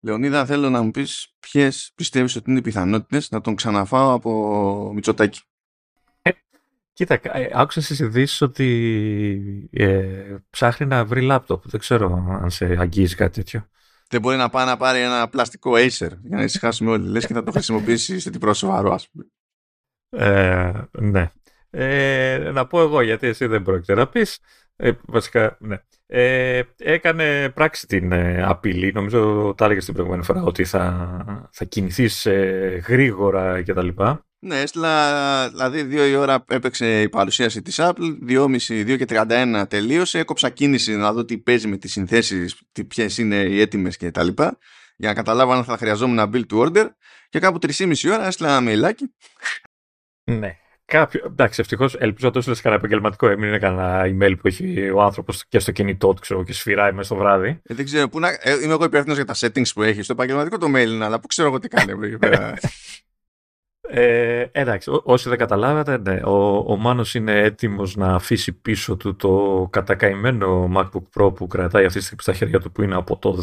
Λεωνίδα, θέλω να μου πεις ποιες πιστεύεις ότι είναι οι πιθανότητες να τον ξαναφάω από Μητσοτάκη; Κοίτα, ε, άκουσα στις ειδήσεις ότι ε, ψάχνει να βρει λάπτοπ. Δεν ξέρω αν σε αγγίζει κάτι τέτοιο. Δεν μπορεί να πάει να πάρει ένα πλαστικό Acer για να ησυχάσουμε όλοι. Λες και θα το χρησιμοποιήσει σε την πρόσωπο ας πούμε. Ε, ναι. Ε, να πω εγώ γιατί εσύ δεν πρόκειται να πεις. Ε, βασικά, ναι. Ε, έκανε πράξη την ε, απειλή. Νομίζω τα έλεγε την προηγούμενη φορά ότι θα, θα κινηθείς ε, γρήγορα κτλ. Ναι, έστειλα, δηλαδή δύο η ώρα έπαιξε η παρουσίαση της Apple, 2.30, 2 και 31 τελείωσε, έκοψα κίνηση να δω τι παίζει με τις συνθέσεις, ποιες είναι οι έτοιμες και τα λοιπά, για να καταλάβω αν θα χρειαζόμουν ένα build to order και κάπου 3,5 ώρα έστειλα ένα mailάκι. Ναι, Κάποιο, εντάξει, ευτυχώς ελπίζω να το κανένα επαγγελματικό. Μην είναι κανένα email που έχει ο άνθρωπος και στο κινητό του ξέρω, και σφυράει μέσα στο βράδυ. Ε, δεν ξέρω, πού να, ε, είμαι εγώ υπεύθυνος για τα settings που έχει. Στο επαγγελματικό το mail είναι, αλλά πού ξέρω εγώ τι κάνει εκεί πέρα. Ε, εντάξει, ό, όσοι δεν καταλάβατε, ναι, ο, ο Μάνος είναι έτοιμος να αφήσει πίσω του το κατακαημένο MacBook Pro που κρατάει αυτή τη στιγμή στα χέρια του που είναι από το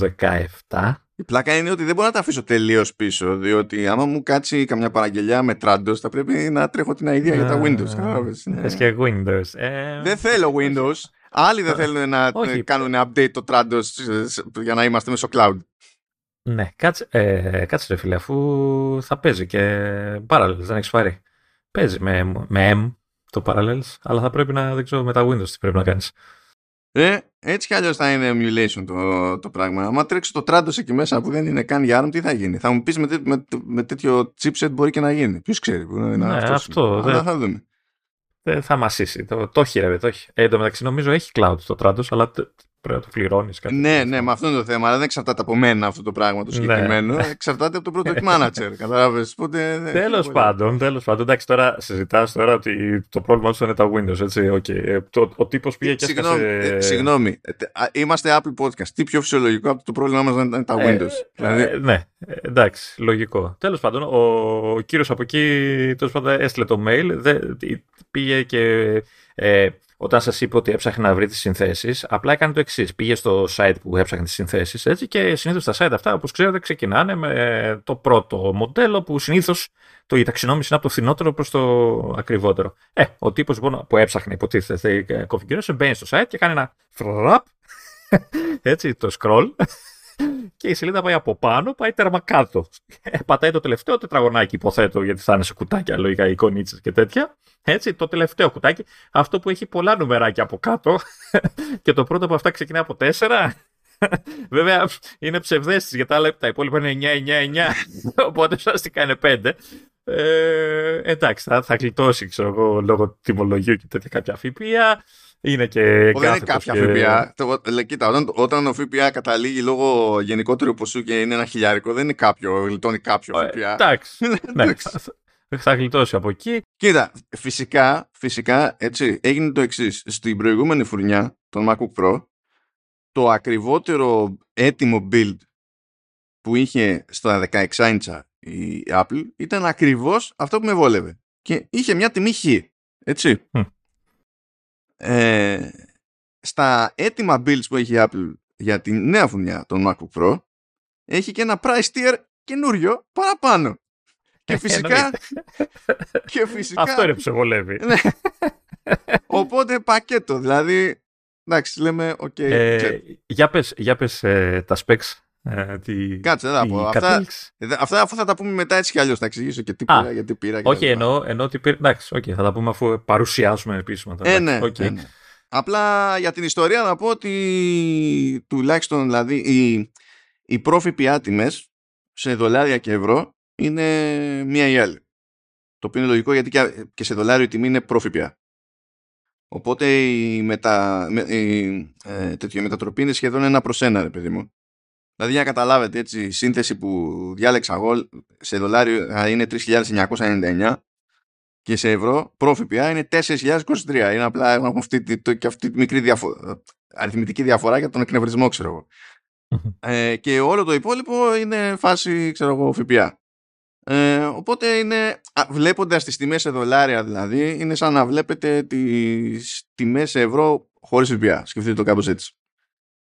17. Η πλάκα είναι ότι δεν μπορώ να τα αφήσω τελείως πίσω, διότι άμα μου κάτσει καμιά παραγγελιά με Trandos θα πρέπει να τρέχω την idea για τα Windows. Ναι. και Windows. Ε... Δεν θέλω Windows. Άλλοι δεν θέλουν να κάνουν update το Trandos για να είμαστε μέσω cloud. Ναι, κάτσε, ε, κάτσε ρε φίλε, αφού θα παίζει και Parallels, δεν έχεις πάρει. Παίζει με, με M το Parallels, αλλά θα πρέπει να, δεν ξέρω, με τα Windows τι πρέπει να κάνεις. Ε, έτσι κι αλλιώς θα είναι emulation το, το πράγμα. Αν τρέξει το Trados εκεί μέσα που δεν είναι καν για ARM, τι θα γίνει; Θα μου πεις με, με, με, τέτοιο chipset μπορεί και να γίνει. Ποιος ξέρει. Που είναι ναι, αυτό. Δεν θα δούμε. Δεν θα μασίσει. Το, το έχει ρε, το έχει. Ε, εν τω μεταξύ νομίζω έχει cloud το Trados, αλλά πρέπει να το πληρώνεις κάτι. Ναι, ναι, με αυτό είναι το θέμα. Αλλά δεν εξαρτάται από μένα αυτό το πράγμα το ναι. συγκεκριμένο. Ναι. Εξαρτάται από τον product manager. Κατάλαβες. Τέλος πάντων, τέλος πάντων. Εντάξει, τώρα συζητάς τώρα ότι το πρόβλημα τους είναι τα Windows. Έτσι, okay. Ε, το, ο τύπος πήγε και συγγνώμη, έσκασε. Ε, συγγνώμη. Ε, είμαστε Apple Podcast. Τι πιο φυσιολογικό από το πρόβλημά μας να είναι τα Windows. Ε, δηλαδή... ε, ναι, εντάξει, λογικό. Τέλος πάντων, ο, ο κύριος από εκεί τέλος πάντων, έστειλε το mail. Δε, πήγε και. Ε, όταν σας είπε ότι έψαχνε να βρει τις συνθέσεις, απλά έκανε το εξής. Πήγε στο site που έψαχνε τις συνθέσεις έτσι και συνήθως τα site αυτά, όπως ξέρετε, ξεκινάνε με το πρώτο μοντέλο που συνήθως το, η ταξινόμηση είναι από το φθηνότερο προς το ακριβότερο. Ε, ο τύπος λοιπόν, που έψαχνε, υποτίθεται, configuration, μπαίνει στο site και κάνει ένα φραπ, έτσι, το scroll και η σελίδα πάει από πάνω, πάει τέρμα κάτω. Ε, πατάει το τελευταίο τετραγωνάκι, υποθέτω, γιατί θα είναι σε κουτάκια λογικά εικονίτσες και τέτοια. Έτσι, το τελευταίο κουτάκι, αυτό που έχει πολλά νουμεράκια από κάτω. και το πρώτο από αυτά ξεκινάει από 4. Βέβαια είναι ψευδέστης γιατί τα, άλλα, τα υπόλοιπα είναι 9-9-9 οπότε ουσιαστικά είναι 5 ε, εντάξει θα, θα γλιτώσει ξέρω εγώ λόγω τιμολογίου και τέτοια κάποια ΦΠΑ είναι και Δεν είναι κάποια και... ΦΠΑ. κοίτα, όταν, όταν ο ΦΠΑ καταλήγει λόγω γενικότερου ποσού και είναι ένα χιλιάρικο, δεν είναι κάποιο, γλιτώνει κάποιο ε, ΦΠΑ. Εντάξει. ναι, θα γλιτώσει από εκεί. Κοίτα, φυσικά, φυσικά έτσι, έγινε το εξής. Στην προηγούμενη φουρνιά, τον MacBook Pro, το ακριβότερο έτοιμο build που είχε στα 16 inch η Apple ήταν ακριβώς αυτό που με βόλευε. Και είχε μια τιμή χ. Έτσι. Ε, στα έτοιμα builds που έχει η Apple για τη νέα φουνιά των MacBook Pro έχει και ένα price tier καινούριο παραπάνω. Και φυσικά, και φυσικά Αυτό είναι που σε βολεύει. Ναι. Οπότε πακέτο, δηλαδή εντάξει λέμε okay, ε, για πες, για πες ε, τα specs ε, τι, Κάτσε, δεν θα πω. Αυτά, αυτά αφού θα τα πούμε μετά έτσι κι αλλιώς. Θα εξηγήσω και τι πήρα, γιατί πήρα. Όχι, εννοώ, εννοώ ότι πήρα. Εντάξει, okay, θα τα πούμε αφού παρουσιάσουμε επίσημα. Ε, ναι, okay. ε, ναι. Απλά για την ιστορία να πω ότι τουλάχιστον δηλαδή οι, οι πρόφυποι τιμέ σε δολάρια και ευρώ είναι μία ή άλλη. Το οποίο είναι λογικό γιατί και σε δολάριο η τιμή είναι πρόφυπια. Οπότε η, μετα, η, ε, τέτοιο, η μετατροπή είναι σχεδόν ένα προς ένα, ρε παιδί μου. Δηλαδή για να καταλάβετε έτσι, η σύνθεση που διάλεξα εγώ σε δολάριο είναι 3.999 και σε ευρώ πρόφυπια είναι 4.023. Είναι απλά έχουμε αυτή, και αυτή τη μικρή διαφο- αριθμητική διαφορά για τον εκνευρισμό, ξέρω εγώ. ε, και όλο το υπόλοιπο είναι φάση, ξέρω εγώ, ΦΠΑ. Ε, οπότε είναι, βλέποντας τις τιμές σε δολάρια δηλαδή, είναι σαν να βλέπετε τις τιμές σε ευρώ χωρίς ΦΠΑ. Σκεφτείτε το κάπως έτσι.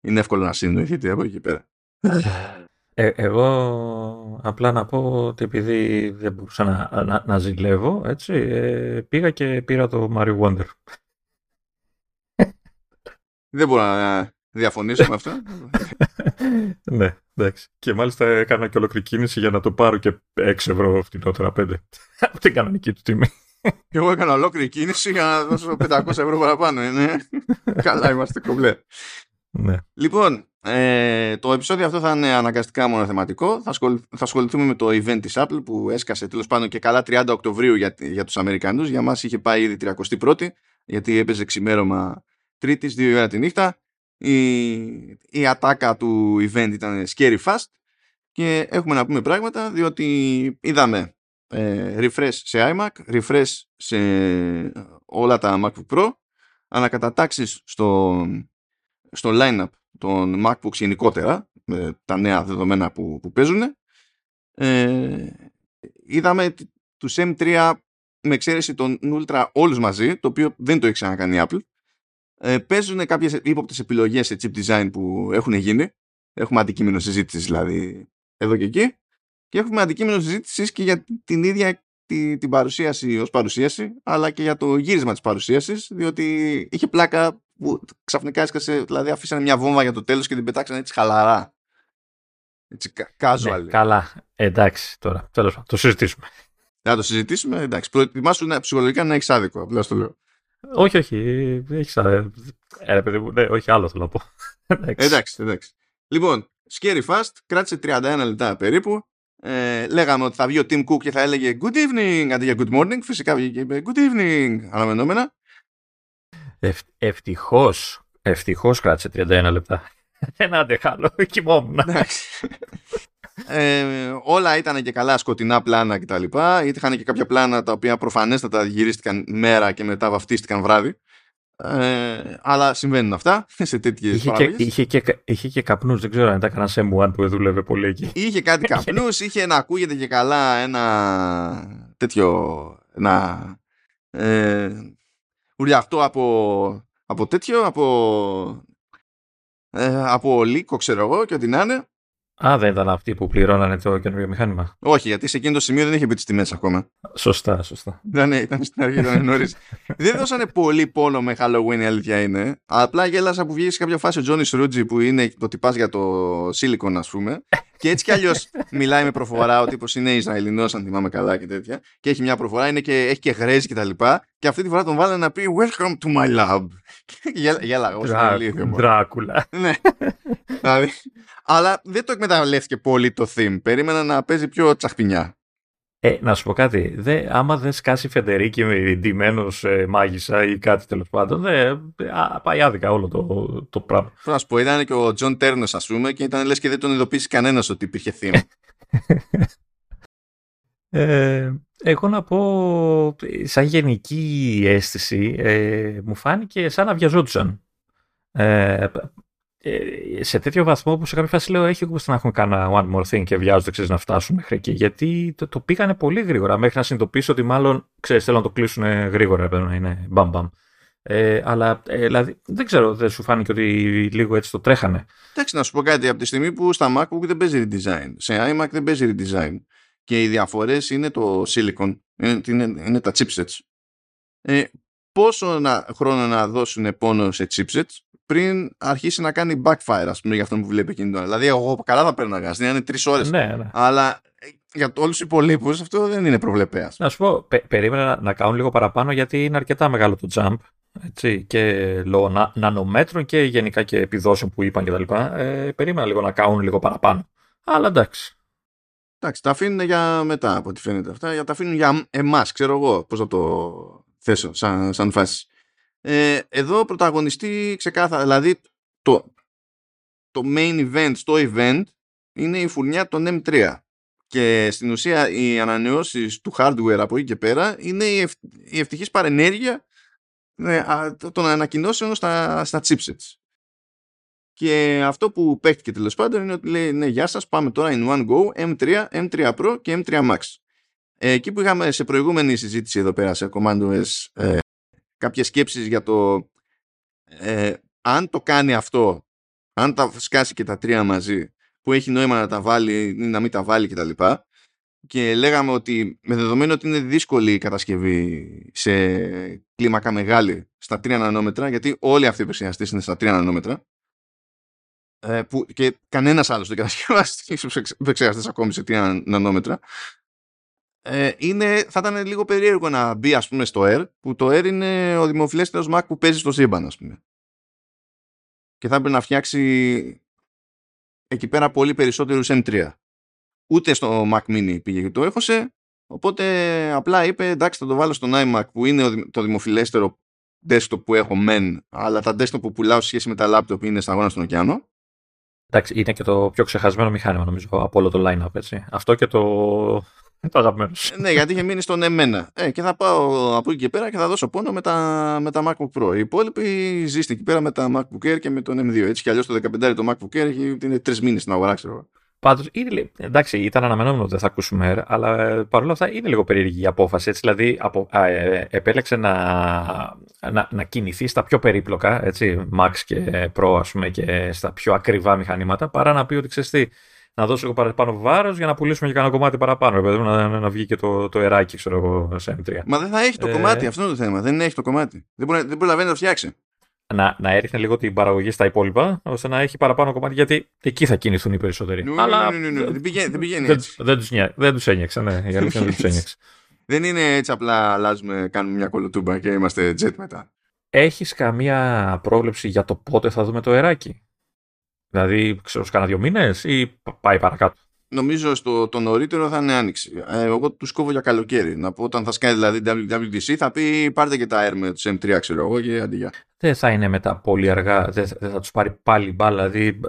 Είναι εύκολο να συνεννοηθείτε από εκεί πέρα. Ε, εγώ απλά να πω ότι επειδή δεν μπορούσα να, να, να ζηλεύω, έτσι, ε, πήγα και πήρα το Mario Wonder. Δεν μπορώ να διαφωνήσω με αυτό. ναι, εντάξει. Και μάλιστα έκανα και ολόκληρη κίνηση για να το πάρω και 6 ευρώ φτηνότερα, 5. Από την κανονική του τιμή. Και εγώ έκανα ολόκληρη κίνηση για να δώσω 500 ευρώ παραπάνω. Είναι. Καλά είμαστε κομπλέ. Ναι. Λοιπόν, ε, το επεισόδιο αυτό θα είναι αναγκαστικά μονοθεματικό. Θα, θα ασχοληθούμε με το event της Apple που έσκασε τέλος πάντων και καλά 30 Οκτωβρίου για, για τους Αμερικανούς. Για μας είχε πάει ήδη 31η γιατί έπαιζε ξημέρωμα Τρίτης, 2 ώρα τη νύχτα. Η, η ατάκα του event ήταν scary fast και έχουμε να πούμε πράγματα διότι είδαμε ε, refresh σε iMac, refresh σε όλα τα MacBook Pro, ανακατατάξεις στο, στο lineup των MacBooks γενικότερα, με τα νέα δεδομένα που, που παίζουν. Ε, είδαμε τους M3 με εξαίρεση των Ultra όλους μαζί, το οποίο δεν το έχει ξανακάνει η Apple. Ε, παίζουν κάποιες ύποπτες επιλογές σε chip design που έχουν γίνει. Έχουμε αντικείμενο συζήτησης δηλαδή εδώ και εκεί. Και έχουμε αντικείμενο συζήτησης και για την ίδια τη, την παρουσίαση ως παρουσίαση, αλλά και για το γύρισμα της παρουσίασης, διότι είχε πλάκα που ξαφνικά έσκασε, δηλαδή αφήσανε μια βόμβα για το τέλος και την πετάξανε έτσι χαλαρά. Έτσι, casual. Ναι, καλά, εντάξει τώρα, τέλος πάντων, το συζητήσουμε. Να το συζητήσουμε, εντάξει. Προετοιμάσου να, ψυχολογικά να έχεις άδικο, απλά στο λέω. Όχι, όχι, έχεις άδικο. Ε, παιδί μου, ναι, όχι άλλο θέλω να πω. εντάξει, εντάξει. Λοιπόν, Scary Fast, κράτησε 31 λεπτά περίπου ε, λέγαμε ότι θα βγει ο Tim Cook και θα έλεγε Good evening αντί για Good morning. Φυσικά βγήκε και είπε Good evening αναμενόμενα. Ευ, ευτυχώς, ευτυχώς κράτησε 31 λεπτά. Δεν άντεχα άλλο, κοιμόμουν. ε, όλα ήταν και καλά σκοτεινά πλάνα κτλ. Είχαν και κάποια πλάνα τα οποία προφανέστατα γυρίστηκαν μέρα και μετά βαφτίστηκαν βράδυ. Ε, αλλά συμβαίνουν αυτά σε τέτοιες είχε, και, είχε, και, είχε και καπνούς. Δεν ξέρω αν ήταν κανένας M1 που δούλευε πολύ εκεί. Είχε κάτι καπνούς, είχε να ακούγεται και καλά ένα τέτοιο. Ένα. Ε, ουλιαυτό από, από τέτοιο, από. Ε, από λύκο, ξέρω εγώ, και ό,τι να είναι. Α, δεν ήταν αυτοί που πληρώνανε το καινούργιο μηχάνημα. Όχι, γιατί σε εκείνο το σημείο δεν είχε πει τις τιμές ακόμα. Σωστά, σωστά. Ήταν, ήταν στην αρχή, ήταν νωρίς. δεν δώσανε πολύ πόνο με Halloween, η αλήθεια είναι. Απλά γέλασα που βγήκε σε κάποια φάση ο Τζόνις Ρούτζι που είναι το τυπάς για το Silicon, ας πούμε. Και έτσι κι αλλιώς μιλάει με προφορά. Ο τύπος είναι Ισραηλινός, αν θυμάμαι καλά και τέτοια. Και έχει μια προφορά, είναι και, έχει και γρέζι και τα λοιπά. Και αυτή τη φορά τον βάλανε να πει Welcome to my lab. Γέλα, εγώ Δράκουλα. Ναι. Δηλαδή, αλλά δεν το εκμεταλλεύτηκε πολύ το theme. Περίμενα να παίζει πιο τσαχπινιά. Ε, να σου πω κάτι. Δε, άμα δεν σκάσει Φεντερίγκι με ντυμένο ε, μάγισσα ή κάτι τέλος πάντων, δε, α, πάει άδικα όλο το, το πράγμα. Θέλω να σου πω, ήταν και ο Τζον Τέρνους, ας πούμε, και ήταν λες και δεν τον ειδοποίησε κανένας ότι υπήρχε theme. ε, εγώ να πω, σαν γενική αίσθηση, ε, μου φάνηκε σαν να βιαζόντουσαν. Ε, ε, σε τέτοιο βαθμό που σε κάποια φάση λέω έχει γούστα να έχουμε κάνα one more thing και βιάζονται ξέρεις, να φτάσουν μέχρι εκεί. Γιατί το, το πήγανε πολύ γρήγορα μέχρι να συνειδητοποιήσω ότι μάλλον ξέρεις, θέλω να το κλείσουν γρήγορα πρέπει να είναι μπαμ μπαμ. Ε, αλλά ε, δηλαδή, δεν ξέρω, δεν σου φάνηκε ότι λίγο έτσι το τρέχανε. Εντάξει, να σου πω κάτι. Από τη στιγμή που στα MacBook δεν παίζει redesign, σε iMac δεν παίζει redesign και οι διαφορές είναι το silicon, είναι, είναι, είναι τα chipsets. Ε, πόσο να, χρόνο να δώσουν πόνο σε chipsets πριν αρχίσει να κάνει backfire, ας πούμε, για αυτό που βλέπει εκείνη τώρα. Δηλαδή, εγώ καλά θα παίρνω gas, είναι τρεις ώρες. Ναι, ναι. Αλλά ε, για όλους τους υπολείπους αυτό δεν είναι προβλεπέα. Να σου πω, πε, περίμενα να, να κάνουν λίγο παραπάνω γιατί είναι αρκετά μεγάλο το jump. Έτσι, και λόγω να, νανομέτρων και γενικά και επιδόσεων που είπαν κτλ. Ε, περίμενα λίγο να κάνουν λίγο παραπάνω. Αλλά εντάξει. Εντάξει, τα αφήνουν για μετά από ό,τι φαίνεται αυτά. Τα αφήνουν για εμάς, ξέρω εγώ πώς θα το θέσω σαν, σαν φάση. Ε, εδώ πρωταγωνιστεί ξεκάθαρα, δηλαδή το, το main event στο event είναι η φουρνιά των M3 και στην ουσία οι ανανεώσεις του hardware από εκεί και πέρα είναι η, ευ, η ευτυχής παρενέργεια ε, των ανακοινώσεων στα, στα chipsets. Και αυτό που παίχτηκε τέλος πάντων είναι ότι λέει ναι γεια σας πάμε τώρα in one go M3, M3 Pro και M3 Max. Ε, εκεί που είχαμε σε προηγούμενη συζήτηση εδώ πέρα σε Command OS ε, κάποιες σκέψεις για το ε, αν το κάνει αυτό, αν τα σκάσει και τα τρία μαζί, που έχει νόημα να τα βάλει ή να μην τα βάλει κτλ. Και, και λέγαμε ότι με δεδομένο ότι είναι δύσκολη η κατασκευή σε κλίμακα μεγάλη στα 3 νανόμετρα, γιατί όλοι αυτοί οι επεξεργαστές είναι στα 3 νανόμετρα, ε, που και κανένας άλλος δεν κατασκευάζει επεξεργαστές ακόμη σε 3 νανόμετρα, ε, είναι, θα ήταν λίγο περίεργο να μπει ας πούμε στο Air που το Air είναι ο δημοφιλέστερος Mac που παίζει στο σύμπαν ας πούμε. Και θα έπρεπε να φτιάξει εκεί πέρα πολύ περισσότερους M3 ούτε στο Mac Mini πήγε και το έχωσε οπότε απλά είπε εντάξει θα το βάλω στον iMac που είναι το δημοφιλέστερο desktop που έχω μεν αλλά τα desktop που πουλάω σε σχέση με τα laptop είναι στα αγώνα στον ωκεανό. Εντάξει, είναι και το πιο ξεχασμένο μηχάνημα νομίζω από όλο το line-up, έτσι. Αυτό και το, το αγαπημένος ναι, γιατί είχε μείνει στον εμένα. Ε, και θα πάω από εκεί και πέρα και θα δώσω πόνο με τα, με τα MacBook Pro. Οι υπόλοιποι ζήστε εκεί πέρα με τα MacBook Air και με τον M2. Έτσι κι αλλιώς το 15 το MacBook Air είναι τρεις μήνες στην αγορά, ξέρω. Πάντως, εντάξει, ήταν αναμενόμενο ότι δεν θα ακούσουμε Air, αλλά ε, παρόλα αυτά είναι λίγο περίεργη η απόφαση. Έτσι, δηλαδή, απο, α, ε, επέλεξε να, να, να, κινηθεί στα πιο περίπλοκα, έτσι, Max και Pro, ας πούμε, και στα πιο ακριβά μηχανήματα, παρά να πει ότι ξέρεις τι, να δώσω εγώ παραπάνω βάρος για να πουλήσουμε και κανένα κομμάτι παραπάνω. Ρε, να, να, να βγει και το, το εράκι, ξέρω εγώ, σε M3. Μα δεν θα έχει το ε... κομμάτι, αυτό είναι το θέμα. Δεν έχει το κομμάτι. Δεν, μπορεί, δεν προλαβαίνει να το φτιάξει. Να, να έριχνε λίγο την παραγωγή στα υπόλοιπα, ώστε να έχει παραπάνω κομμάτι, γιατί εκεί θα κινηθούν οι περισσότεροι. Νου, Αλλά νου, νου, νου, δεν πηγαίνει, δεν πηγαίνει έτσι. Δεν, δεν τους ένιωξε, ναι. Η αλήθεια δεν τους ένιωξε. δεν είναι έτσι απλά αλλάζουμε, κάνουμε μια κολοτούμπα και είμαστε jet μετά. Έχεις καμία πρόβλεψη για το πότε θα δούμε το εράκι. Δηλαδή, ξέρω, κάνα δύο μήνες ή πάει παρακάτω. Νομίζω στο το νωρίτερο θα είναι άνοιξη. Ε, εγώ τους κόβω για καλοκαίρι. Να πω όταν θα σκάει δηλαδή WWDC θα πει πάρτε και τα Air με του M3, ξέρω εγώ και αντιγεια. Δεν θα είναι μετά πολύ αργά, δεν, δεν θα τους πάρει πάλι μπάλα. Δηλαδή,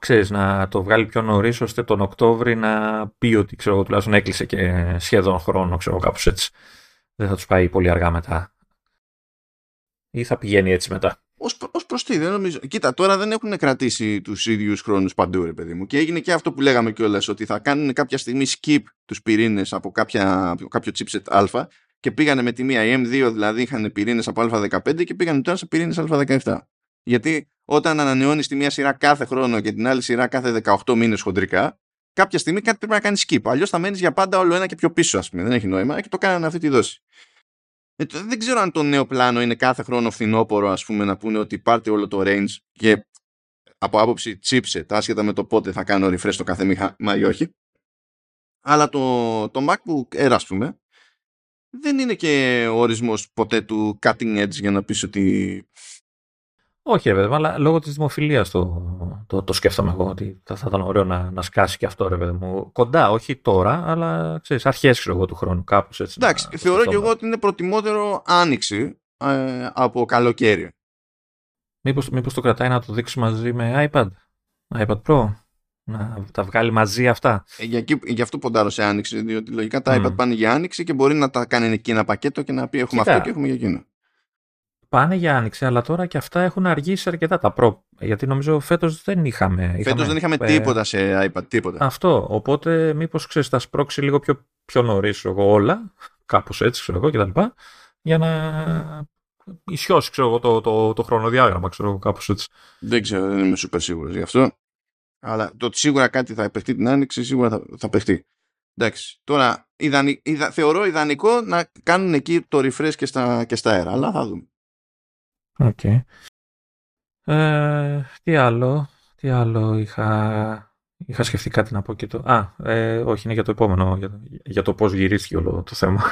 ξέρεις, να το βγάλει πιο νωρίς ώστε τον Οκτώβρη να πει ότι ξέρω εγώ τουλάχιστον έκλεισε και σχεδόν χρόνο, ξέρω κάπως έτσι. Δεν θα τους πάει πολύ αργά μετά. Ή θα πηγαίνει έτσι μετά. Ως, ως προς τι, δεν νομίζω. Κοίτα, τώρα δεν έχουν κρατήσει τους ίδιους χρόνους παντού, ρε παιδί μου. Και έγινε και αυτό που λέγαμε κιόλας, ότι θα κάνουν κάποια στιγμή skip τους πυρήνες από, κάποια, από κάποιο chipset α και πήγανε με τη μία. Οι M2 δηλαδή είχαν πυρήνες από α15 και πήγανε τώρα σε πυρήνες α17. Γιατί όταν ανανεώνεις τη μία σειρά κάθε χρόνο και την άλλη σειρά κάθε 18 μήνες χοντρικά, κάποια στιγμή κάτι πρέπει να κάνεις skip. Αλλιώς θα μένεις για πάντα όλο ένα και πιο πίσω, ας πούμε. Δεν έχει νόημα και το κάνανε αυτή τη δόση. Ε, δεν ξέρω αν το νέο πλάνο είναι κάθε χρόνο φθινόπορο, ας πούμε, να πούνε ότι πάρτε όλο το range και από άποψη chipset, άσχετα με το πότε θα κάνω refresh το κάθε μήχα ή όχι. Αλλά το, το MacBook Air, ας πούμε, δεν είναι και ο ορισμός ποτέ του cutting edge για να πεις ότι όχι, ρε παιδί αλλά λόγω της δημοφιλίας το, το, το σκέφτομαι εγώ ότι θα, θα ήταν ωραίο να, να σκάσει και αυτό, ρε παιδί μου. Κοντά, όχι τώρα, αλλά ξέρεις, αρχές του χρόνου, κάπως έτσι. Εντάξει, να, θεωρώ και εγώ ότι είναι προτιμότερο άνοιξη ε, από καλοκαίρι. Μήπως, μήπως το κρατάει να το δείξει μαζί με iPad, iPad Pro, να τα βγάλει μαζί αυτά. Ε, για, για αυτό ποντάρω σε άνοιξη, διότι λογικά τα iPad πάνε για άνοιξη και μπορεί να τα κάνει εκεί ένα πακέτο και να πει έχουμε Κοίτα, αυτό και έχουμε για εκείνο πάνε για άνοιξη, αλλά τώρα και αυτά έχουν αργήσει αρκετά τα προ. Γιατί νομίζω φέτος δεν είχαμε. Φέτος δεν είχαμε ε, τίποτα σε iPad, τίποτα. Αυτό. Οπότε μήπως ξέρεις, τα σπρώξει λίγο πιο, πιο νωρίς εγώ όλα, κάπως έτσι ξέρω εγώ κτλ. Για να ισιώσει ξέρω εγώ, το, το, το, χρονοδιάγραμμα, ξέρω εγώ, κάπως έτσι. Δεν ξέρω, δεν είμαι σούπερ σίγουρος γι' αυτό. Αλλά το ότι σίγουρα κάτι θα επεχτεί την άνοιξη, σίγουρα θα, θα παιχτεί. Εντάξει. Τώρα, ιδανι, ιδα, θεωρώ ιδανικό να κάνουν εκεί το refresh και στα, και στα αέρα, αλλά θα δούμε. Οκ. Ε, τι άλλο, τι άλλο είχα, είχα σκεφτεί κάτι να πω και το... Α, ε, όχι, είναι για το επόμενο, για, για το πώς γυρίστηκε όλο το θέμα.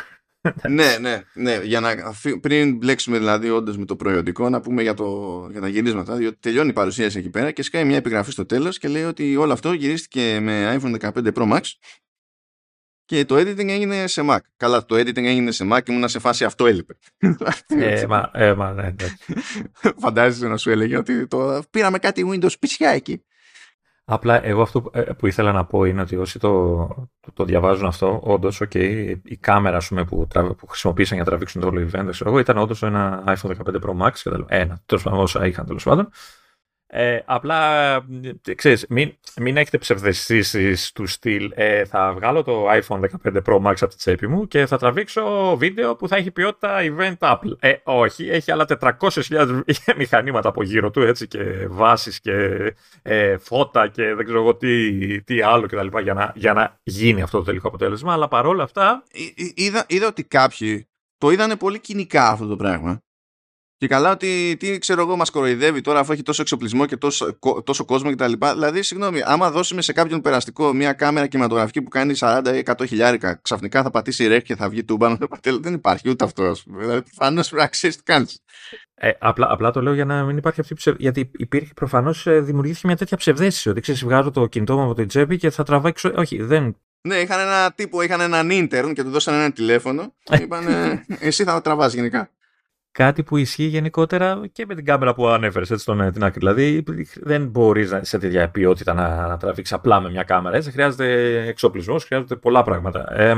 ναι, ναι, ναι. Για να, πριν μπλέξουμε δηλαδή όντως με το προϊοντικό, να πούμε για, το, για τα γυρίσματα. Διότι τελειώνει η παρουσίαση εκεί πέρα και σκάει μια επιγραφή στο τέλος και λέει ότι όλο αυτό γυρίστηκε με iPhone 15 Pro Max και το editing έγινε σε Mac. Καλά, το editing έγινε σε Mac και ήμουν σε φάση αυτό έλειπε. Ε, μα, ε, μα, ναι, ναι. Φαντάζεσαι να σου έλεγε ότι το πήραμε κάτι Windows πισιά εκεί. Απλά εγώ αυτό ε, που ήθελα να πω είναι ότι όσοι το, το, το διαβάζουν αυτό, όντως, okay, η κάμερα πούμε, που, που χρησιμοποίησαν για να τραβήξουν το όλο event, ξέρω εγώ, ήταν όντως ένα iPhone 15 Pro Max, ένα, τέλος πάντων, όσα είχαν τέλος πάντων. Ε, απλά, ε, ξέρεις, μην, μην έχετε ψευδεστήσεις του στυλ ε, θα βγάλω το iPhone 15 Pro Max από τη τσέπη μου και θα τραβήξω βίντεο που θα έχει ποιότητα event Apple. Ε, όχι, έχει άλλα 400.000 μηχανήματα από γύρω του, έτσι, και βάσεις και ε, φώτα και δεν ξέρω εγώ τι, τι άλλο κτλ. Για να, για να γίνει αυτό το τελικό αποτέλεσμα. Αλλά παρόλα αυτά... Είδα, είδα ότι κάποιοι το είδανε πολύ κοινικά αυτό το πράγμα και καλά ότι τι ξέρω εγώ μας κοροϊδεύει τώρα αφού έχει τόσο εξοπλισμό και τόσο, τόσο κόσμο κτλ. Δηλαδή, συγγνώμη, άμα δώσουμε σε κάποιον περαστικό μια κάμερα κινηματογραφική που κάνει 40 ή 100 χιλιάρικα, ξαφνικά θα πατήσει ρεκ και θα βγει τούμπανο το πατέλο. Δεν υπάρχει ούτε αυτό. Δηλαδή, προφανώς πρέπει να ξέρει τι κάνεις. Ε, απλά, απλά το λέω για να μην υπάρχει αυτή η ψευ... Γιατί υπήρχε προφανώς ε, δημιουργήθηκε μια τέτοια ψευδέστηση. Ότι ξέρεις, βγάζω το κινητό μου από την τσέπη και θα τραβάει ξω... Όχι, δεν. Ναι, είχαν ένα τύπο, είχαν έναν intern και του δώσαν ένα τηλέφωνο. Και είπαν, εσύ θα τραβάς γενικά κάτι που ισχύει γενικότερα και με την κάμερα που ανέφερες έτσι στον την άκρη. Δηλαδή δεν μπορείς σε τέτοια ποιότητα να, να τραβήξεις απλά με μια κάμερα. Έτσι. Χρειάζεται εξοπλισμός, χρειάζεται πολλά πράγματα. Ε,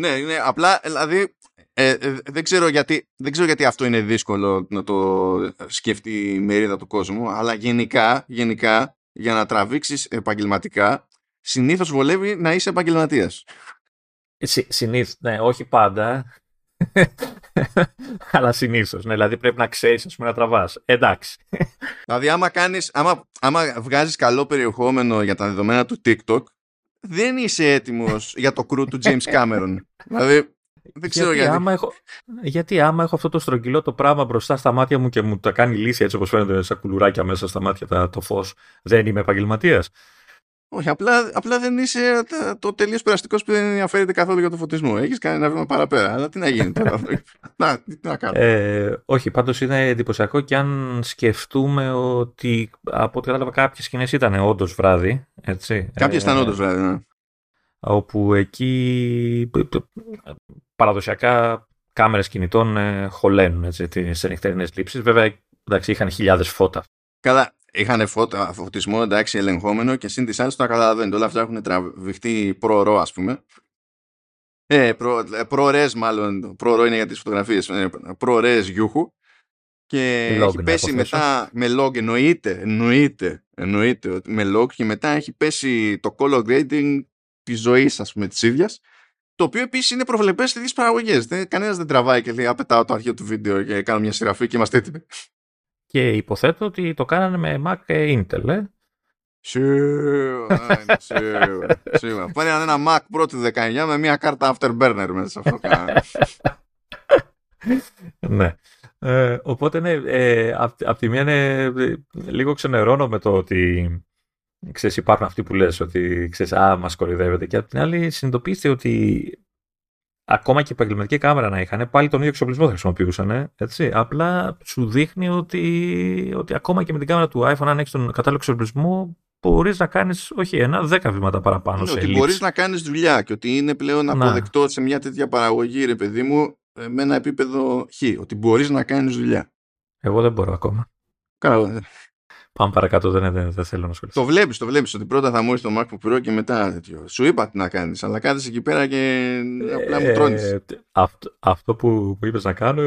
ναι, είναι απλά δηλαδή. Ε, ε, δεν, ξέρω γιατί, δεν ξέρω γιατί αυτό είναι δύσκολο να το σκεφτεί η μερίδα του κόσμου, αλλά γενικά, γενικά για να τραβήξεις επαγγελματικά, συνήθως βολεύει να είσαι επαγγελματίας. Συνήθως, ναι, όχι πάντα. Αλλά συνήθως. Ναι, δηλαδή πρέπει να ξέρεις να τραβάς. Εντάξει. Δηλαδή, άμα, κάνεις, άμα, άμα βγάζεις καλό περιεχόμενο για τα δεδομένα του TikTok, δεν είσαι έτοιμος για το κρού του James Cameron. δηλαδή, δεν ξέρω γιατί. Γιατί. Άμα έχω, γιατί άμα έχω αυτό το στρογγυλό το πράγμα μπροστά στα μάτια μου και μου τα κάνει λύση έτσι όπως φαίνεται σαν κουλουράκια μέσα στα μάτια το φως, δεν είμαι επαγγελματίας. Όχι, απλά, απλά δεν είσαι το τελείως περαστικός που δεν ενδιαφέρεται καθόλου για το φωτισμό. Έχεις κάνει ένα βήμα παραπέρα. Αλλά τι να γίνει τώρα; να, τι να κάνω; Ε, όχι, πάντως είναι εντυπωσιακό και αν σκεφτούμε ότι από ό,τι κατάλαβα κάποιες σκηνές ήταν όντως βράδυ. Κάποιες ήταν ε, όντως βράδυ, ναι. Όπου εκεί παραδοσιακά κάμερες κινητών ε, χωλαίνουν τις νυχτερινές λήψεις. Βέβαια, εντάξει, είχαν χιλιάδες φώτα. Καλά, είχαν φωτισμό εντάξει ελεγχόμενο και συν τοις άλλοις το καταλαβαίνετε. Όλα αυτά έχουν τραβηχτεί ProRAW, ας πούμε. Ε, προ, ε, μάλλον. ProRAW είναι για τις φωτογραφίες. Ε, ProRes γιούχου. Και έχει πέσει μετά με log, εννοείται, εννοείται, εννοείται με log και μετά έχει πέσει το color grading της ζωής, ας πούμε, της ίδιας. Το οποίο επίσης είναι προβλεπές σε τέτοιε παραγωγέ. Κανένας δεν τραβάει και λέει: Απετάω το αρχείο του βίντεο και κάνω μια σειραφή και είμαστε έτοιμοι. Και υποθέτω ότι το κάνανε με Mac Intel, ε. Σίγουρα, σίγουρα, σίγουρα. Πάνε ένα Mac Pro του 19 με μια κάρτα Afterburner μέσα αυτό. ναι. Ε, οπότε ναι, ε, απ' τη μία είναι ε, λίγο ξενερώνω με το ότι ξέρεις, υπάρχουν αυτοί που λες ότι ξέρεις, α, μας κορυδεύεται και απ' την άλλη συνειδητοποιήστε ότι ακόμα και επαγγελματική κάμερα να είχαν, πάλι τον ίδιο εξοπλισμό θα χρησιμοποιούσαν. Έτσι. Απλά σου δείχνει ότι, ότι ακόμα και με την κάμερα του iPhone, αν έχεις τον κατάλληλο εξοπλισμό, μπορείς να κάνεις όχι ένα, δέκα βήματα παραπάνω. Είναι, ότι μπορείς να κάνεις δουλειά και ότι είναι πλέον αποδεκτό σε μια τέτοια παραγωγή, ρε παιδί μου, ε, με ένα επίπεδο χ. Ότι μπορείς να κάνεις δουλειά. Εγώ δεν μπορώ ακόμα. Καλά. Πάμε παρακάτω, δεν, δεν, δεν θέλω να ασχοληθώ. Το βλέπεις, το βλέπεις ότι πρώτα θα μου έρθει το MacBook Pro και μετά τέτοιο. Σου είπα τι να κάνεις, αλλά κάθεσαι εκεί πέρα και απλά μου τρώνεις. Ε, αυτό, αυτό που μου είπες να κάνω,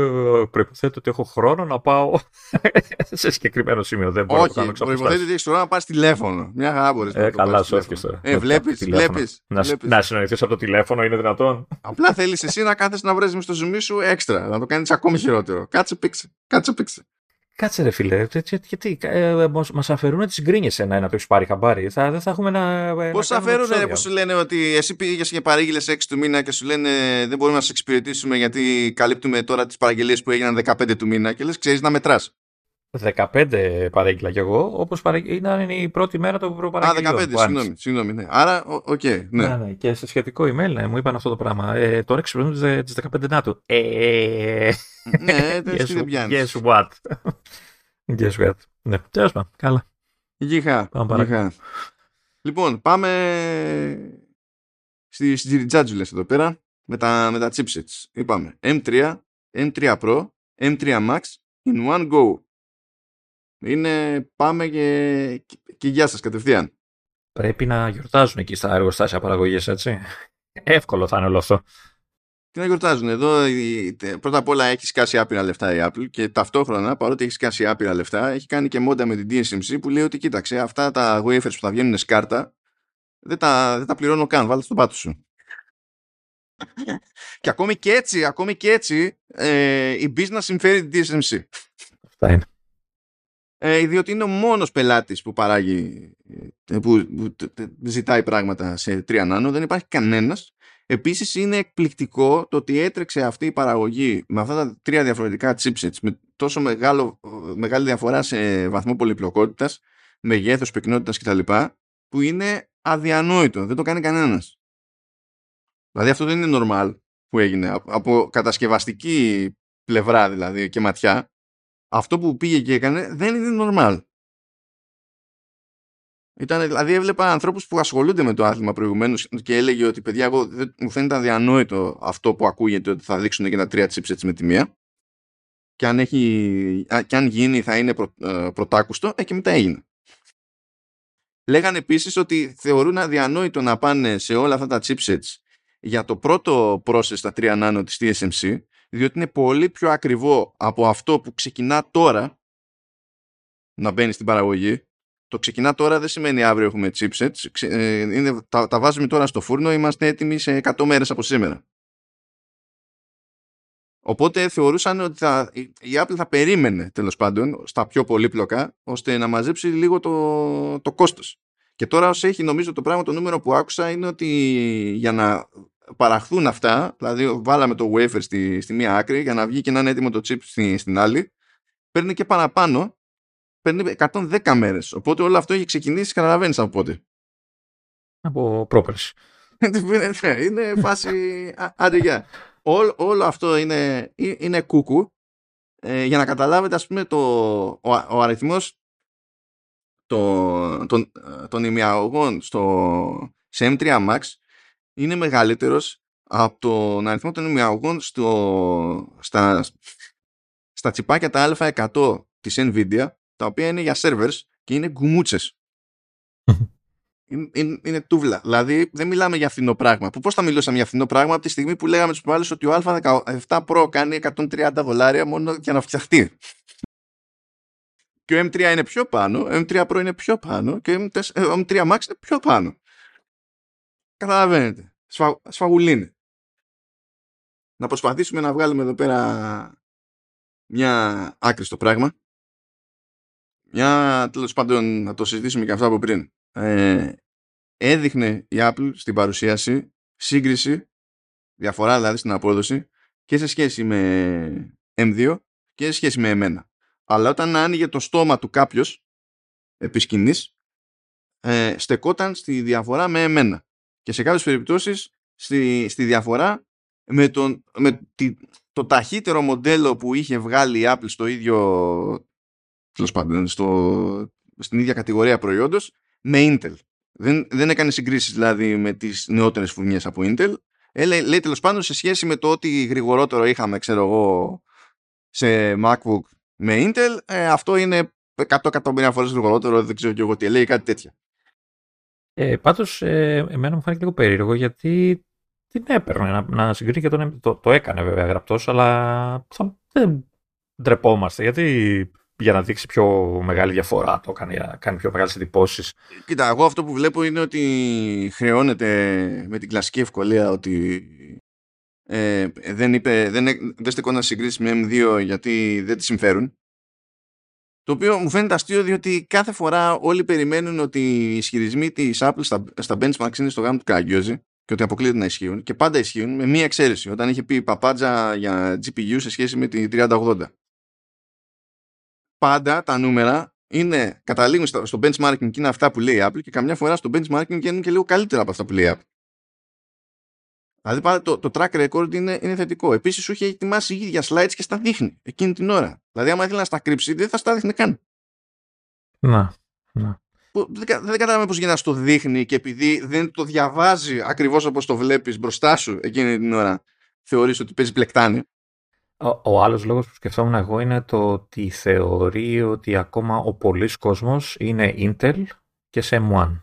προποθέτω ότι έχω χρόνο να πάω σε συγκεκριμένο σημείο. Δεν μπορώ Όχι, να κάνω προποθέτει ότι έχεις χρόνο να πάρει τηλέφωνο. Μια χαρά μπορείς ε, να Καλά, σου τώρα. Ε, βλέπεις, βλέπεις. Να, να συνοηθείς από το τηλέφωνο, είναι δυνατόν; Απλά θέλεις εσύ να κάθεσαι να βρει στο zoom σου έξτρα, να το κάνεις ακόμη χειρότερο. Κάτσε πίξε. Κάτσε πίξε. Κάτσε ρε φίλε, γιατί ε, μας αφαιρούν τις γκρίνιες ένα, ένα το έχεις πάρει χαμπάρι. Θα, δεν θα έχουμε ένα. Ε, Πώς αφαιρούν ρε, που σου λένε ότι εσύ πήγες και παρήγγειλες 6 του μήνα και σου λένε δεν μπορούμε να σε εξυπηρετήσουμε γιατί καλύπτουμε τώρα τις παραγγελίες που έγιναν 15 του μήνα και λες, ξέρεις να μετράς. 15 παρήγγειλα κι εγώ, όπως ήταν η πρώτη μέρα το προπαραγγελίο. Α, 15, συγγνώμη, συγγνώμη, ναι. Άρα, ok, okay, ναι. ναι. ναι. Και σε σχετικό email ναι, μου είπαν αυτό το πράγμα. Ε, τώρα εξυπηρετούν τις 15 Νάτου. Ε, ναι, δεν πιάνεις. Guess what; Guess what. Ναι, τέλος πάντων, καλά. Γεια. Πάμε Λοιπόν, πάμε στις τζιτζάτζουλες εδώ πέρα με τα, με τα chipsets. Είπαμε M3, M3 Pro, M3 Max in one go. Είναι πάμε και, και γεια σας κατευθείαν. Πρέπει να γιορτάζουν εκεί στα εργοστάσια παραγωγής, έτσι. Εύκολο θα είναι όλο αυτό. Τι να γιορτάζουν. Εδώ πρώτα απ' όλα έχει σκάσει άπειρα λεφτά η Apple και ταυτόχρονα παρότι έχει σκάσει άπειρα λεφτά έχει κάνει και μόντα με την TSMC που λέει ότι κοίταξε αυτά τα wafers που θα βγαίνουν σκάρτα δεν τα, δεν τα πληρώνω καν. Βάλτε στον πάτο σου. και ακόμη και έτσι, ακόμη και έτσι ε, η business συμφέρει την TSMC. Αυτά είναι. Ε, διότι είναι ο μόνος πελάτης που παράγει ε, που, που, ζητάει πράγματα σε 3 νάνο δεν υπάρχει κανένας Επίσης είναι εκπληκτικό το ότι έτρεξε αυτή η παραγωγή με αυτά τα τρία διαφορετικά chipsets με τόσο μεγάλο, μεγάλη διαφορά σε βαθμό πολυπλοκότητας, μεγέθος, πυκνότητας κτλ. που είναι αδιανόητο. Δεν το κάνει κανένας. Δηλαδή αυτό δεν είναι normal που έγινε. Από κατασκευαστική πλευρά δηλαδή και ματιά αυτό που πήγε και έκανε δεν είναι normal. Ήταν, δηλαδή έβλεπα ανθρώπους που ασχολούνται με το άθλημα προηγουμένως και έλεγε ότι παιδιά εγώ δεν, μου φαίνεται αδιανόητο αυτό που ακούγεται ότι θα δείξουν και τα τρία chipsets με τη μία. Και αν, έχει, και αν γίνει θα είναι πρω, ε, πρωτάκουστο. Ε, και μετά έγινε. Λέγανε επίσης ότι θεωρούν αδιανόητο να πάνε σε όλα αυτά τα chipsets για το πρώτο process στα 3 nano της TSMC διότι είναι πολύ πιο ακριβό από αυτό που ξεκινά τώρα να μπαίνει στην παραγωγή το ξεκινά τώρα δεν σημαίνει αύριο έχουμε chipsets. Ε, είναι, τα, τα βάζουμε τώρα στο φούρνο, είμαστε έτοιμοι σε 100 μέρες από σήμερα. Οπότε θεωρούσαν ότι θα, η Apple θα περίμενε τέλος πάντων στα πιο πολύπλοκα ώστε να μαζέψει λίγο το, το κόστος. Και τώρα όσο έχει νομίζω το πράγμα το νούμερο που άκουσα είναι ότι για να παραχθούν αυτά, δηλαδή βάλαμε το wafer στη, στη μία άκρη για να βγει και να είναι έτοιμο το chip στη, στην άλλη, παίρνει και παραπάνω παίρνει 110 μέρες. Οπότε όλο αυτό έχει ξεκινήσει, καταλαβαίνεις από πότε. Από πρόπερση. Ναι, είναι φάση άντε Όλο, όλο αυτό είναι, είναι κούκου ε, για να καταλάβετε ας πούμε το, ο, ο αριθμός το, των, των ημιαγωγών στο, σε M3 Max είναι μεγαλύτερος από τον αριθμό των ημιαγωγών στο, στα, στα τσιπάκια τα α100 της Nvidia τα οποία είναι για servers και είναι γκουμούτσες. είναι, είναι, είναι, τούβλα. Δηλαδή δεν μιλάμε για φθηνό πράγμα. Που πώς θα μιλούσαμε για φθηνό πράγμα από τη στιγμή που λέγαμε στους άλλους ότι ο Α17 Pro κάνει 130 δολάρια μόνο για να φτιαχτεί. Και ο M3 είναι πιο πάνω, ο M3 Pro είναι πιο πάνω και ο M3 ε, Max είναι πιο πάνω. Καταλαβαίνετε. Σφα, σφαγουλίνε. Να προσπαθήσουμε να βγάλουμε εδώ πέρα μια άκρη στο πράγμα μια τέλος πάντων να το συζητήσουμε και αυτά από πριν. Ε, έδειχνε η Apple στην παρουσίαση σύγκριση, διαφορά δηλαδή στην απόδοση και σε σχέση με M2 και σε σχέση με εμένα. Αλλά όταν άνοιγε το στόμα του κάποιος επί σκηνής, ε, στεκόταν στη διαφορά με εμένα. Και σε κάποιες περιπτώσεις στη, στη διαφορά με, τον, με το ταχύτερο μοντέλο που είχε βγάλει η Apple στο ίδιο τέλος πάντων, στο, στην ίδια κατηγορία προϊόντος με Intel. Δεν, δεν έκανε συγκρίσεις δηλαδή με τις νεότερες φουρνιές από Intel. Ε, λέει, λέει τέλος πάντων σε σχέση με το ότι γρηγορότερο είχαμε, ξέρω εγώ, σε MacBook με Intel, ε, αυτό είναι 100 εκατομμύρια φορές γρηγορότερο, δεν ξέρω και εγώ τι λέει, κάτι τέτοια. Ε, πάντως, ε, εμένα μου φάνηκε λίγο περίεργο γιατί την έπαιρνε να, να συγκρίνει και τον, το, το έκανε βέβαια γραπτός, αλλά θα, δεν ντρεπόμαστε γιατί για να δείξει πιο μεγάλη διαφορά το κάνει, κάνει πιο μεγάλες εντυπώσεις. Κοίτα, εγώ αυτό που βλέπω είναι ότι χρεώνεται με την κλασική ευκολία ότι ε, δεν, είπε, δεν, δεν στεκώ να συγκρίσει με M2 γιατί δεν τη συμφέρουν. Το οποίο μου φαίνεται αστείο διότι κάθε φορά όλοι περιμένουν ότι οι ισχυρισμοί της Apple στα, στα benchmarks είναι στο γάμο του Καγκιόζη και ότι αποκλείεται να ισχύουν και πάντα ισχύουν με μία εξαίρεση όταν είχε πει παπάντζα για GPU σε σχέση με τη 3080 πάντα τα νούμερα είναι, καταλήγουν στο, στο benchmarking και είναι αυτά που λέει η Apple και καμιά φορά στο benchmarking βγαίνουν και λίγο καλύτερα από αυτά που λέει η Apple. Δηλαδή πάντα το, το track record είναι, είναι θετικό. Επίσης σου είχε ετοιμάσει η ίδια slides και στα δείχνει εκείνη την ώρα. Δηλαδή, άμα ήθελε να στα κρύψει, δεν θα στα δείχνει καν. Να. να. δεν, δεν καταλαβαίνω πώς γίνεται να στο δείχνει και επειδή δεν το διαβάζει ακριβώς όπως το βλέπεις μπροστά σου εκείνη την ώρα, θεωρείς ότι παίζει πλεκτάνη. Ο, ο άλλος λόγος που σκεφτόμουν εγώ είναι το ότι θεωρεί ότι ακόμα ο πολλής κόσμος είναι Intel και σε M1.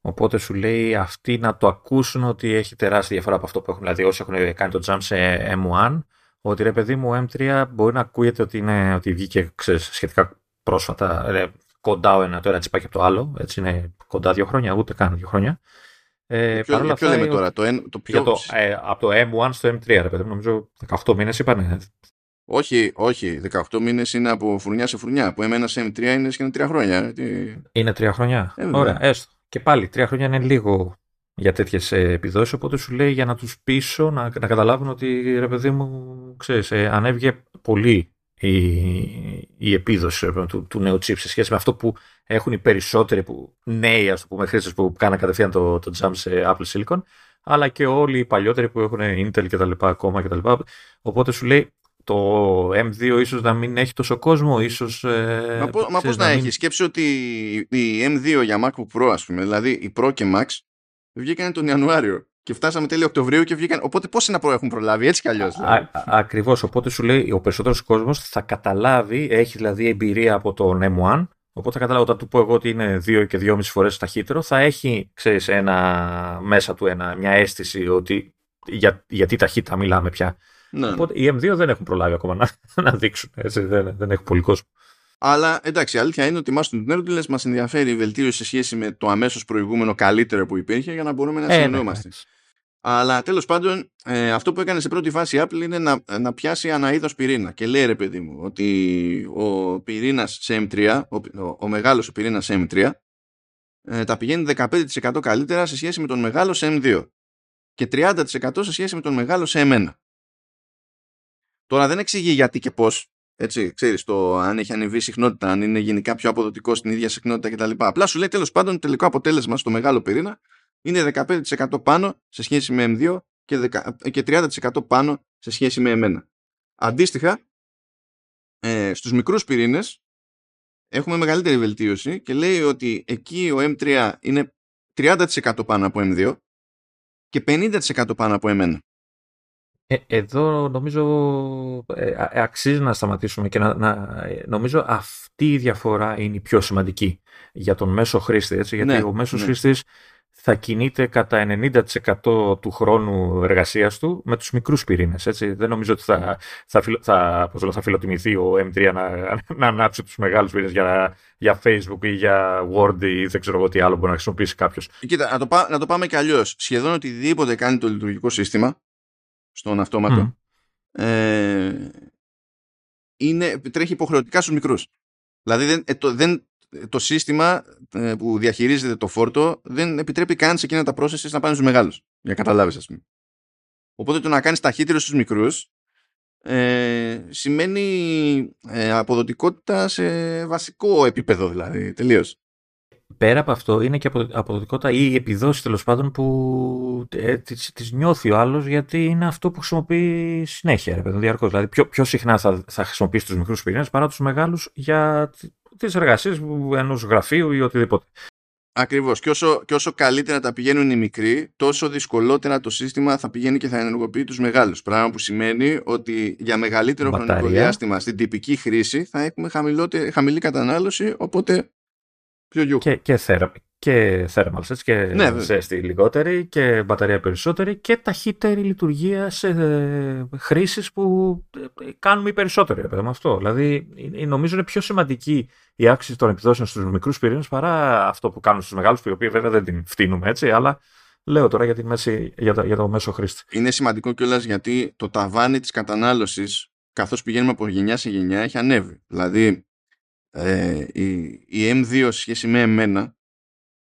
Οπότε σου λέει αυτοί να το ακούσουν ότι έχει τεράστια διαφορά από αυτό που έχουν. Δηλαδή, όσοι έχουν κάνει το jump σε M1, ότι ρε παιδί μου, M3 μπορεί να ακούγεται ότι, είναι, ότι βγήκε ξέρεις, σχετικά πρόσφατα, ρε, κοντά ο ένα, το ένα τσιπάκι από το άλλο. Έτσι είναι κοντά δύο χρόνια, ούτε καν δύο χρόνια. Ε, ποιο, για ποιο λέμε τώρα, το, το πιο... το, ε, από το M1 στο M3, ρε παιδί μου, νομίζω 18 μήνες είπανε. Όχι, όχι. 18 μήνες είναι από φουρνιά σε φουρνιά. Από εμένα σε M3 είναι σχεδόν τρία χρόνια. Είναι τρία χρόνια. Ε, Ωραία, έστω. Και πάλι, τρία χρόνια είναι λίγο για τέτοιες επιδόσεις. Οπότε σου λέει για να τους πείσω να, να καταλάβουν ότι ρε παιδί μου, ξέρεις, ε, ανέβηκε πολύ η, η επίδοση του, του νέου chip σε σχέση με αυτό που έχουν οι περισσότεροι που, νέοι ας το πούμε, χρήστες που κάναν κατευθείαν το, το jump σε Apple Silicon αλλά και όλοι οι παλιότεροι που έχουν Intel και τα λοιπά ακόμα και τα λοιπά. Οπότε σου λέει το M2 ίσως να μην έχει τόσο κόσμο, ίσως... Ε, μα, πώς, μα πώς να, έχει, σκέψου ότι η M2 για MacBook Pro ας πούμε, δηλαδή η Pro και Max βγήκαν τον Ιανουάριο και φτάσαμε τέλειο Οκτωβρίου και βγήκαν. Οπότε πόσοι να προ έχουν προλάβει, έτσι κι αλλιώς. Δηλαδή. Ακριβώς. Οπότε σου λέει ο περισσότερος κόσμος θα καταλάβει, έχει δηλαδή εμπειρία από τον M1. Οπότε θα καταλάβει όταν του πω εγώ ότι είναι δύο και δυόμιση φορές ταχύτερο, θα έχει ξέρεις, ένα, μέσα του ένα, μια αίσθηση ότι για, γιατί ταχύτητα μιλάμε πια. Ναι. Οπότε οι M2 δεν έχουν προλάβει ακόμα να, να δείξουν. Έτσι, δεν, δεν έχουν πολύ κόσμο. Αλλά εντάξει, η αλήθεια είναι ότι εμά του Nerdless μας ενδιαφέρει η βελτίωση σε σχέση με το αμέσως προηγούμενο καλύτερο που υπήρχε για να μπορούμε να ε, ναι, ναι. Αλλά τέλος πάντων, ε, αυτό που έκανε σε πρώτη φάση η Apple είναι να, να πιάσει ένα είδο πυρήνα. Και λέει ρε παιδί μου, ότι ο πυρήνας σε M3, ο, ο, ο μεγάλος πυρήνας σε M3, ε, τα πηγαίνει 15% καλύτερα σε σχέση με τον μεγάλο σε M2 και 30% σε σχέση με τον μεγάλο σε M1. Τώρα δεν εξηγεί γιατί και πώς, έτσι, ξέρεις, το αν έχει ανεβεί η συχνότητα, αν είναι γενικά πιο αποδοτικό στην ίδια συχνότητα κτλ. Απλά σου λέει τέλος πάντων το τελικό αποτέλεσμα στο μεγάλο πυρήνα είναι 15% πάνω σε σχέση με M2 και 30% πάνω σε σχέση με εμένα. Αντίστοιχα, ε, στους μικρούς πυρήνες έχουμε μεγαλύτερη βελτίωση και λέει ότι εκεί ο M3 είναι 30% πάνω από M2 και 50% πάνω από εμένα. Ε, εδώ νομίζω ε, αξίζει να σταματήσουμε και να, να, νομίζω αυτή η διαφορά είναι η πιο σημαντική για τον μέσο χρήστη. Έτσι, γιατί ναι, ο μέσος ναι. χρήστης θα κινείται κατά 90% του χρόνου εργασίας του με τους μικρούς πυρήνες. Έτσι. Δεν νομίζω ότι θα, θα, θα, θα, θα φιλοτιμηθεί ο M3 να, να ανάψει τους μεγάλους πυρήνες για, για Facebook ή για Word ή δεν ξέρω εγώ τι άλλο μπορεί να χρησιμοποιήσει κάποιος. Κοίτα, να το, να το πάμε και αλλιώς. Σχεδόν οτιδήποτε κάνει το λειτουργικό σύστημα στον αυτόματο ε, είναι, τρέχει υποχρεωτικά στους μικρούς. Δηλαδή δεν, ε, το, δεν το σύστημα ε, που διαχειρίζεται το φόρτο δεν επιτρέπει καν σε εκείνα τα processes να πάνε στους μεγάλους. Για καταλάβεις ας πούμε. Οπότε το να κάνεις ταχύτερο στους μικρούς ε, σημαίνει ε, αποδοτικότητα σε βασικό επίπεδο δηλαδή, τελείως. Πέρα από αυτό είναι και αποδοτικότητα ή η επιδόση τέλος πάντων που ε, τις, τις, νιώθει ο άλλος γιατί είναι αυτό που χρησιμοποιεί συνέχεια ρε, διαρκώς. Δηλαδή πιο, πιο συχνά θα, θα χρησιμοποιήσει τους μικρούς πυρήνες παρά τους μεγάλους για τις εργασίες ενός γραφείου ή οτιδήποτε. Ακριβώς. Και όσο, και όσο καλύτερα τα πηγαίνουν οι μικροί, τόσο δυσκολότερα το σύστημα θα πηγαίνει και θα ενεργοποιεί τους μεγάλους. Πράγμα που σημαίνει ότι για μεγαλύτερο Μπαταρία. χρονικό διάστημα στην τυπική χρήση θα έχουμε χαμηλή κατανάλωση, οπότε πιο γιου. Και, και, και thermals, έτσι, και ναι, ζέστη λιγότερη και μπαταρία περισσότερη και ταχύτερη λειτουργία σε ε, χρήσεις που ε, κάνουμε οι περισσότεροι. Με αυτό. Δηλαδή, νομίζω είναι πιο σημαντική η άξιση των επιδόσεων στους μικρούς πυρήνες παρά αυτό που κάνουν στους μεγάλους, που οι οποίοι βέβαια δεν την φτύνουμε έτσι, αλλά λέω τώρα για, τη μέση, για, το, για το μέσο χρήστη. Είναι σημαντικό κιόλας γιατί το ταβάνι της κατανάλωσης καθώς πηγαίνουμε από γενιά σε γενιά έχει ανέβει. Δηλαδή, ε, η, η M2 σε σχέση με εμένα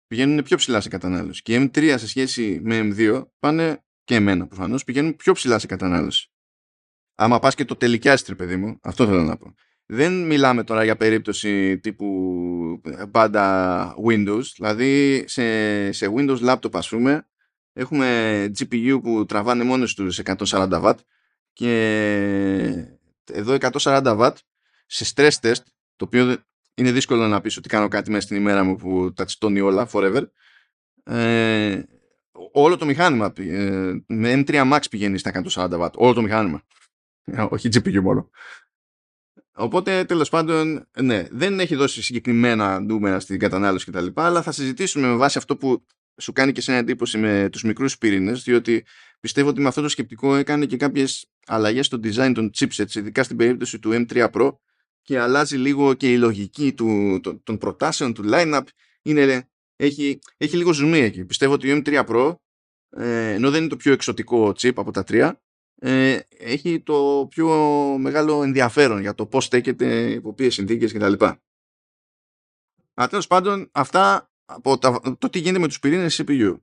πηγαίνουν πιο ψηλά σε κατανάλωση. Και οι M3 σε σχέση με M2 πάνε και εμένα προφανώς πηγαίνουν πιο ψηλά σε κατανάλωση. Άμα πας και το τελικιάστρι, παιδί μου, αυτό θέλω να πω. Δεν μιλάμε τώρα για περίπτωση τύπου πάντα Windows, δηλαδή σε, σε Windows laptop ας πούμε έχουμε GPU που τραβάνε μόνος στους 140W και εδώ 140W σε stress test, το οποίο είναι δύσκολο να πεις ότι κάνω κάτι μέσα στην ημέρα μου που τα τσιτώνει όλα forever. Ε, όλο το μηχάνημα ε, με M3 Max πηγαίνεις στα 140W. Όλο το μηχάνημα. Ε, όχι GPU μόνο. Οπότε τέλος πάντων, ναι, δεν έχει δώσει συγκεκριμένα νούμερα στην κατανάλωση κτλ. Αλλά θα συζητήσουμε με βάση αυτό που σου κάνει και σε εντύπωση με τους μικρούς πυρήνες διότι πιστεύω ότι με αυτό το σκεπτικό έκανε και κάποιες αλλαγές στο design των chipsets ειδικά στην περίπτωση του M3 Pro και αλλάζει λίγο και η λογική του, των, προτάσεων του lineup είναι, έχει, έχει λίγο ζουμί εκεί. Πιστεύω ότι ο M3 Pro ε, ενώ δεν είναι το πιο εξωτικό chip από τα τρία ε, έχει το πιο μεγάλο ενδιαφέρον για το πώς στέκεται, υπό ποιες συνθήκες κτλ. Αλλά τέλος πάντων, αυτά από το τι γίνεται με τους πυρήνες CPU.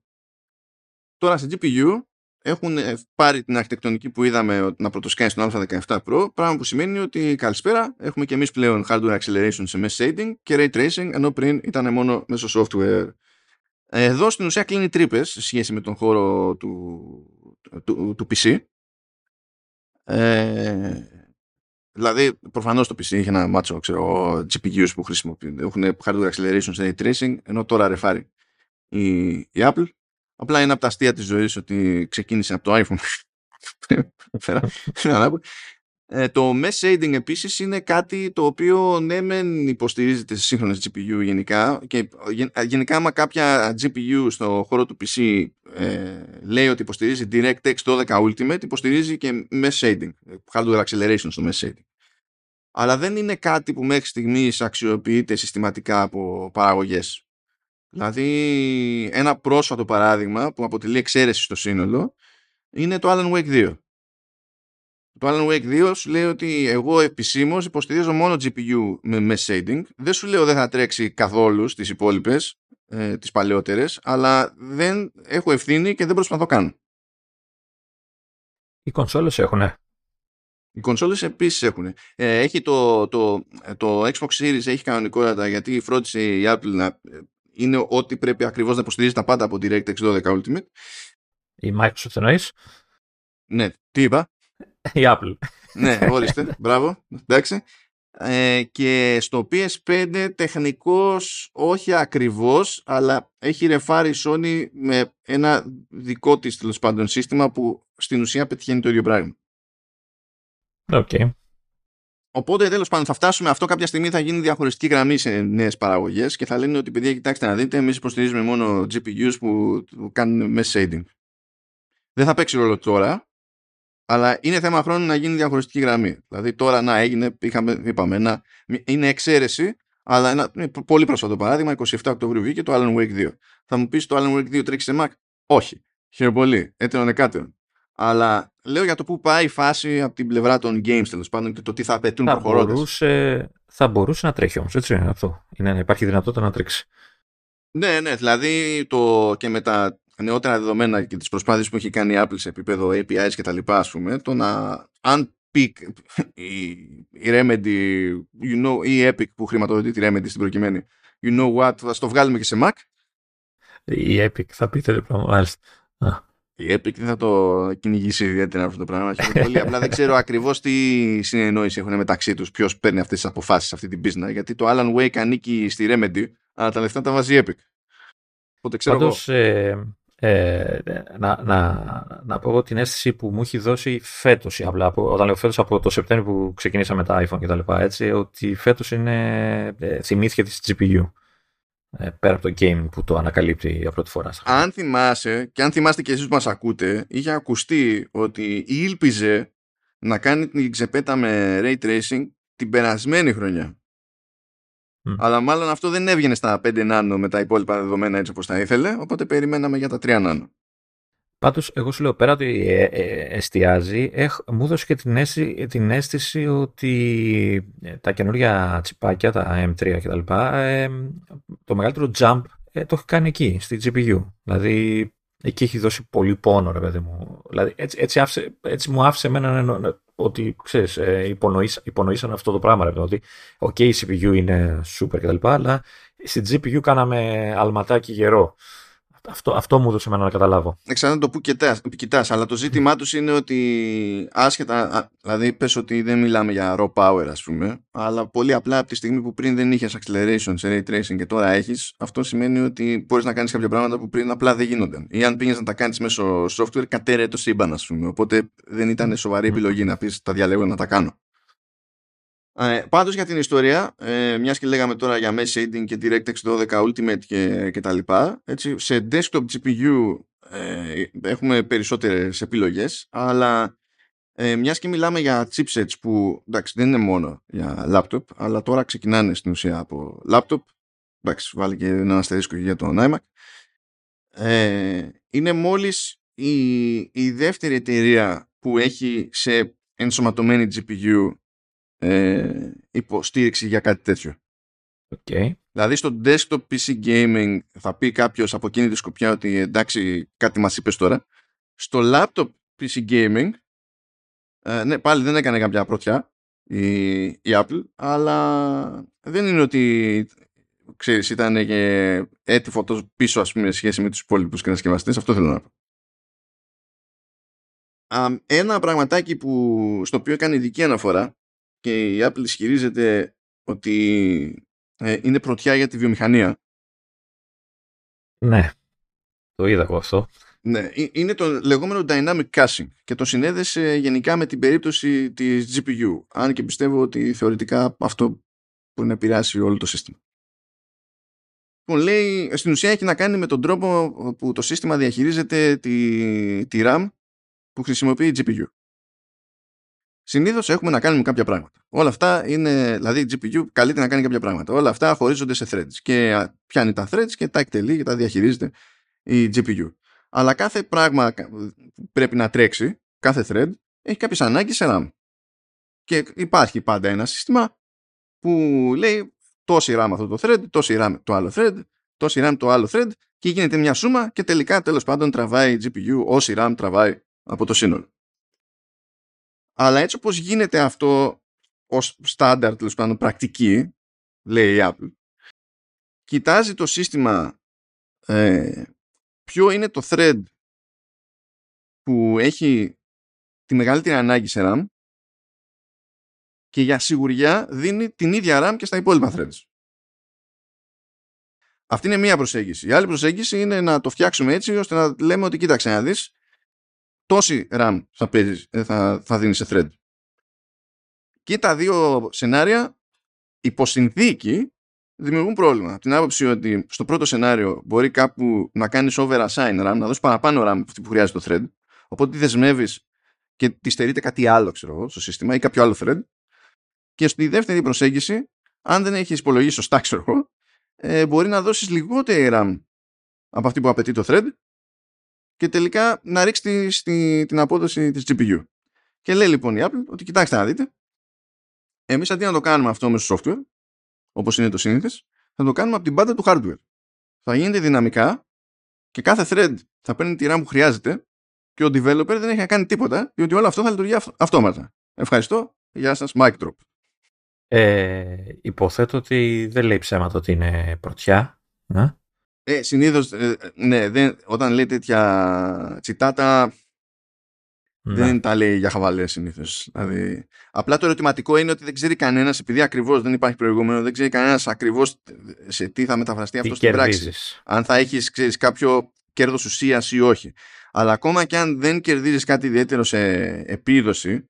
Τώρα σε GPU έχουν ε, πάρει την αρχιτεκτονική που είδαμε να πρωτοσκάει στον α17 Pro, πράγμα που σημαίνει ότι καλησπέρα, έχουμε και εμείς πλέον hardware acceleration σε mesh shading και ray tracing, ενώ πριν ήταν μόνο μέσω software. Εδώ στην ουσία κλείνει τρύπες σε σχέση με τον χώρο του, του, του PC. Ε, Δηλαδή, προφανώς το PC έχει ένα μάτσο ξέρω, GPUs που χρησιμοποιούν. Έχουν hardware acceleration σε ray tracing, ενώ τώρα ρεφάρει η, η Apple. Απλά είναι από τα αστεία της ζωής ότι ξεκίνησε από το iPhone. ε, το mesh shading επίσης είναι κάτι το οποίο ναι μεν υποστηρίζεται σε σύγχρονες GPU γενικά και γενικά άμα κάποια GPU στο χώρο του PC ε, λέει ότι υποστηρίζει DirectX 12 Ultimate υποστηρίζει και mesh shading, hardware acceleration στο mesh shading. Αλλά δεν είναι κάτι που μέχρι στιγμής αξιοποιείται συστηματικά από παραγωγές. Δηλαδή ένα πρόσφατο παράδειγμα που αποτελεί εξαίρεση στο σύνολο είναι το Alan Wake 2. Το Alan Wake 2 σου λέει ότι εγώ επισήμως υποστηρίζω μόνο GPU με mesh shading. Δεν σου λέω δεν θα τρέξει καθόλου στις υπόλοιπες, ε, τις παλαιότερες, αλλά δεν έχω ευθύνη και δεν προσπαθώ καν. Οι κονσόλες έχουν. Οι κονσόλες επίσης έχουν. Ε, έχει το, το, το Xbox Series έχει κανονικότητα γιατί φρόντισε η Apple να ε, είναι ό,τι πρέπει ακριβώς να υποστηρίζει τα πάντα από DirectX 12 Ultimate. Η Microsoft εννοείς; Ναι, τι είπα; Η Apple. ναι, ορίστε. Μπράβο. Εντάξει. Ε, και στο PS5 τεχνικός όχι ακριβώς αλλά έχει ρεφάρει η Sony με ένα δικό της τέλος πάντων σύστημα που στην ουσία πετυχαίνει το ίδιο πράγμα. Okay. Οπότε τέλος πάντων θα φτάσουμε αυτό κάποια στιγμή θα γίνει διαχωριστική γραμμή σε νέες παραγωγές και θα λένε ότι παιδιά κοιτάξτε να δείτε εμείς υποστηρίζουμε μόνο GPUs που κάνουν mesh shading. Δεν θα παίξει ρόλο τώρα αλλά είναι θέμα χρόνου να γίνει διαχωριστική γραμμή. Δηλαδή τώρα να έγινε, είχαμε, είπαμε, ένα, είναι εξαίρεση, αλλά ένα πολύ πρόσφατο παράδειγμα, 27 Οκτωβρίου βγήκε το Alan Wake 2. Θα μου πεις το Alan Wake 2 τρέχει σε Mac; Όχι. Χαίρομαι πολύ. Έτερον εκάτερον. Αλλά λέω για το που πάει η φάση από την πλευρά των games τέλος πάντων και το τι θα απαιτούν προχωρώντας. Μπορούσε, θα μπορούσε να τρέχει όμως, έτσι αυτό. Είναι, υπάρχει δυνατότητα να τρέξει. Ναι, ναι, δηλαδή το και με τα νεότερα δεδομένα και τις προσπάθειες που έχει κάνει η Apple σε επίπεδο APIs και τα λοιπά, ας πούμε, το να αν πει η, η Remedy, you know, ή η Epic που χρηματοδοτεί τη Remedy στην προκειμένη, you know what, θα το βγάλουμε και σε Mac. Η Epic θα πείτε λοιπόν, μάλιστα. Η Epic δεν θα το κυνηγήσει ιδιαίτερα αυτό το πράγμα. πολύ. Απλά δεν ξέρω ακριβώς τι συνεννόηση έχουν μεταξύ τους, ποιος παίρνει αυτές τις αποφάσεις σε αυτή την πίσνα. Γιατί το Alan Wake ανήκει στη Remedy, αλλά τα λεφτά τα βάζει η Epic. Οπότε ξέρω Πάντως, ε, ε, να, να, να πω την αίσθηση που μου έχει δώσει φέτος. Απλά όταν λέω φέτος από το Σεπτέμβριο που ξεκινήσαμε τα iPhone κτλ. Έτσι, ότι φέτος είναι. Ε, θυμήθηκε της GPU. Ε, πέρα από το game που το ανακαλύπτει για πρώτη φορά. Αν θυμάσαι, και αν θυμάστε και εσείς που μας ακούτε, είχε ακουστεί ότι ήλπιζε να κάνει την ξεπέτα με Ray Tracing την περασμένη χρονιά. Αλλά μάλλον αυτό δεν έβγαινε στα 5 νάνο με τα υπόλοιπα δεδομένα έτσι όπως τα ήθελε, οπότε περιμέναμε για τα 3 νάνο. Πάντως, εγώ σου λέω πέρα ότι ε, ε, εστιάζει, έχ, μου έδωσε και την αίσθηση, την αίσθηση ότι ε, τα καινούργια τσιπάκια, τα M3 κτλ, ε, το μεγαλύτερο jump το έχει κάνει εκεί, στη GPU. Δηλαδή, εκεί έχει δώσει πολύ πόνο, ρε παιδί μου. Δηλαδή, έτσι, έτσι, άφησε, έτσι μου άφησε εμένα ότι, ξέρεις, υπονοήσαν αυτό το πράγμα, ρε ότι, οκ, η CPU είναι super κτλ, αλλά στη GPU κάναμε αλματάκι γερό. Αυτό, αυτό μου έδωσε να καταλάβω. Εξαρτάται το που κοιτάς, αλλά το ζήτημά τους είναι ότι άσχετα, δηλαδή πες ότι δεν μιλάμε για raw power ας πούμε, αλλά πολύ απλά από τη στιγμή που πριν δεν είχες acceleration σε ray tracing και τώρα έχεις, αυτό σημαίνει ότι μπορείς να κάνεις κάποια πράγματα που πριν απλά δεν γίνονταν. Ή αν πήγες να τα κάνεις μέσω software, κατέρρεε το σύμπαν ας πούμε, οπότε δεν ήταν σοβαρή επιλογή να πεις τα διαλέγω να τα κάνω. Ε, πάντως για την ιστορία, ε, μιας και λέγαμε τώρα για mesh shading και DirectX 12 Ultimate και, και τα λοιπά, έτσι, σε desktop GPU ε, έχουμε περισσότερες επιλογές, αλλά ε, μιας και μιλάμε για chipsets που εντάξει, δεν είναι μόνο για laptop, αλλά τώρα ξεκινάνε στην ουσία από laptop, εντάξει, βάλει και ένα αστερίσκο για το iMac, ε, είναι μόλις η, η δεύτερη εταιρεία που έχει σε ενσωματωμένη GPU ε, υποστήριξη για κάτι τέτοιο. Okay. Δηλαδή στο desktop PC gaming θα πει κάποιος από εκείνη τη σκοπιά ότι εντάξει κάτι μας είπες τώρα. Στο laptop PC gaming ε, ναι πάλι δεν έκανε κάποια πρωτιά η, η Apple αλλά δεν είναι ότι ξέρεις ήταν και έτη φωτός πίσω ας πούμε σχέση με τους υπόλοιπους κατασκευαστές αυτό θέλω να πω. ένα πραγματάκι που, στο οποίο έκανε ειδική αναφορά και η Apple ισχυρίζεται ότι ε, είναι πρωτιά για τη βιομηχανία. Ναι, το είδα εγώ αυτό. Ναι, είναι το λεγόμενο dynamic caching και το συνέδεσε γενικά με την περίπτωση της GPU, αν και πιστεύω ότι θεωρητικά αυτό μπορεί να επηρεάσει όλο το σύστημα. Λοιπόν, λέει, στην ουσία έχει να κάνει με τον τρόπο που το σύστημα διαχειρίζεται τη, τη RAM που χρησιμοποιεί η GPU. Συνήθως έχουμε να κάνουμε κάποια πράγματα. Όλα αυτά είναι, δηλαδή η GPU καλείται να κάνει κάποια πράγματα. Όλα αυτά χωρίζονται σε threads και πιάνει τα threads και τα εκτελεί και τα διαχειρίζεται η GPU. Αλλά κάθε πράγμα που πρέπει να τρέξει, κάθε thread, έχει κάποιες ανάγκες σε RAM. Και υπάρχει πάντα ένα σύστημα που λέει τόση RAM αυτό το thread, τόση RAM το άλλο thread, τόση RAM το άλλο thread και γίνεται μια σούμα και τελικά τέλος πάντων τραβάει η GPU όση RAM τραβάει από το σύνολο. Αλλά έτσι όπως γίνεται αυτό ως στάνταρ τέλος πάντων πρακτική, λέει η Apple, κοιτάζει το σύστημα ε, ποιο είναι το thread που έχει τη μεγαλύτερη ανάγκη σε RAM και για σιγουριά δίνει την ίδια RAM και στα υπόλοιπα threads. Αυτή είναι μία προσέγγιση. Η άλλη προσέγγιση είναι να το φτιάξουμε έτσι ώστε να λέμε ότι κοίταξε να δεις τόση RAM θα, παίζεις, ε, θα, θα δίνεις σε thread. Και τα δύο σενάρια υποσυνθήκη δημιουργούν πρόβλημα. Από την άποψη ότι στο πρώτο σενάριο μπορεί κάπου να κάνεις over assign RAM, να δώσεις παραπάνω RAM από αυτή που χρειάζεται το thread, οπότε τη δεσμεύεις και τη στερείται κάτι άλλο ξέρω εγώ, στο σύστημα ή κάποιο άλλο thread. Και στη δεύτερη προσέγγιση, αν δεν έχεις υπολογίσει σωστά, ξέρω εγώ, ε, μπορεί να δώσεις λιγότερη RAM από αυτή που απαιτεί το thread και τελικά να ρίξει τη, την απόδοση της GPU. Και λέει λοιπόν η Apple ότι κοιτάξτε να δείτε, εμείς αντί να το κάνουμε αυτό μέσω software, όπως είναι το σύνηθες, θα το κάνουμε από την πάντα του hardware. Θα γίνεται δυναμικά και κάθε thread θα παίρνει τη RAM που χρειάζεται και ο developer δεν έχει να κάνει τίποτα, διότι όλο αυτό θα λειτουργεί αυτόματα. Ευχαριστώ. Γεια σας. Mic drop. Ε, υποθέτω ότι δεν λέει ψέματα ότι είναι πρωτιά. Ναι. Ε, συνήθως, ε, ναι, δεν, όταν λέει τέτοια τσιτάτα ναι. δεν τα λέει για χαβαλές συνήθως. Δηλαδή, απλά το ερωτηματικό είναι ότι δεν ξέρει κανένας, επειδή ακριβώς δεν υπάρχει προηγούμενο, δεν ξέρει κανένας ακριβώς σε τι θα μεταφραστεί αυτό στην πράξη. Αν θα έχεις κάποιο κέρδος ουσίας ή όχι. Αλλά ακόμα και αν δεν κερδίζεις κάτι ιδιαίτερο σε επίδοση,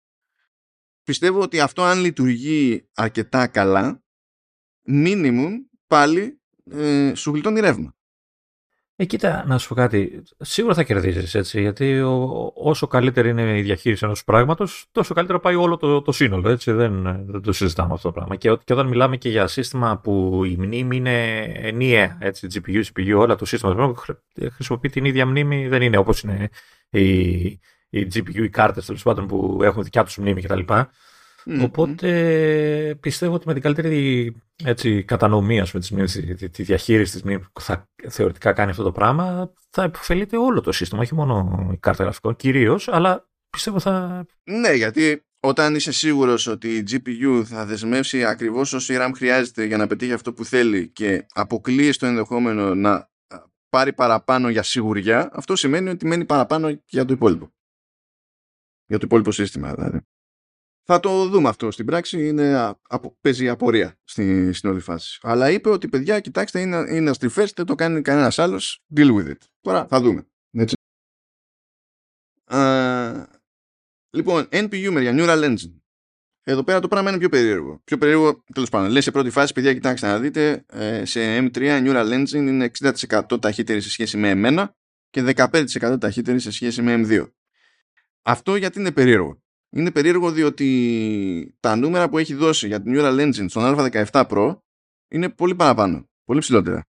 πιστεύω ότι αυτό αν λειτουργεί αρκετά καλά, minimum πάλι ε, σου γλιτώνει ρεύμα. Ε, κοίτα, να σου πω κάτι. Σίγουρα θα κερδίζεις έτσι. Γιατί όσο καλύτερη είναι η διαχείριση ενός πράγματος, τόσο καλύτερα πάει όλο το, το σύνολο. Έτσι. Δεν, δεν το συζητάμε αυτό το πράγμα. Και, και όταν μιλάμε και για σύστημα που η μνήμη είναι ενιαία, έτσι, GPU, CPU, όλα το σύστημα χρησιμοποιεί την ίδια μνήμη, δεν είναι όπως είναι η, η GPU, οι κάρτες τέλος πάντων που έχουν δικιά τους μνήμη κτλ. Οπότε πιστεύω ότι με την καλύτερη έτσι, κατανομή, με της, τη, διαχείριση της μνήμης που θα θεωρητικά κάνει αυτό το πράγμα, θα υποφελείται όλο το σύστημα, όχι μόνο η κάρτα γραφικών, κυρίως, αλλά πιστεύω θα. Ναι, γιατί όταν είσαι σίγουρος ότι η GPU θα δεσμεύσει ακριβώς όση RAM χρειάζεται για να πετύχει αυτό που θέλει και αποκλείει το ενδεχόμενο να πάρει παραπάνω για σιγουριά, αυτό σημαίνει ότι μένει παραπάνω για το υπόλοιπο. Για το υπόλοιπο σύστημα, δηλαδή. Θα το δούμε αυτό στην πράξη. Είναι, παίζει απορία στην, στην όλη φάση. Αλλά είπε ότι παιδιά, κοιτάξτε, είναι, είναι αστριφέ, δεν το κάνει κανένας άλλος. Deal with it. Τώρα θα δούμε. Έτσι. Α, λοιπόν, NPU για Neural Engine. εδώ πέρα το πράγμα είναι πιο περίεργο. Πιο περίεργο, τέλος πάντων. Λέει σε πρώτη φάση, παιδιά, κοιτάξτε να δείτε, ε, σε M3 Neural Engine είναι 60% ταχύτερη σε σχέση με εμένα και 15% ταχύτερη σε σχέση με M2. Αυτό γιατί είναι περίεργο. Είναι περίεργο διότι τα νούμερα που έχει δώσει για την Neural Engine στον Α17 Pro είναι πολύ παραπάνω, πολύ ψηλότερα.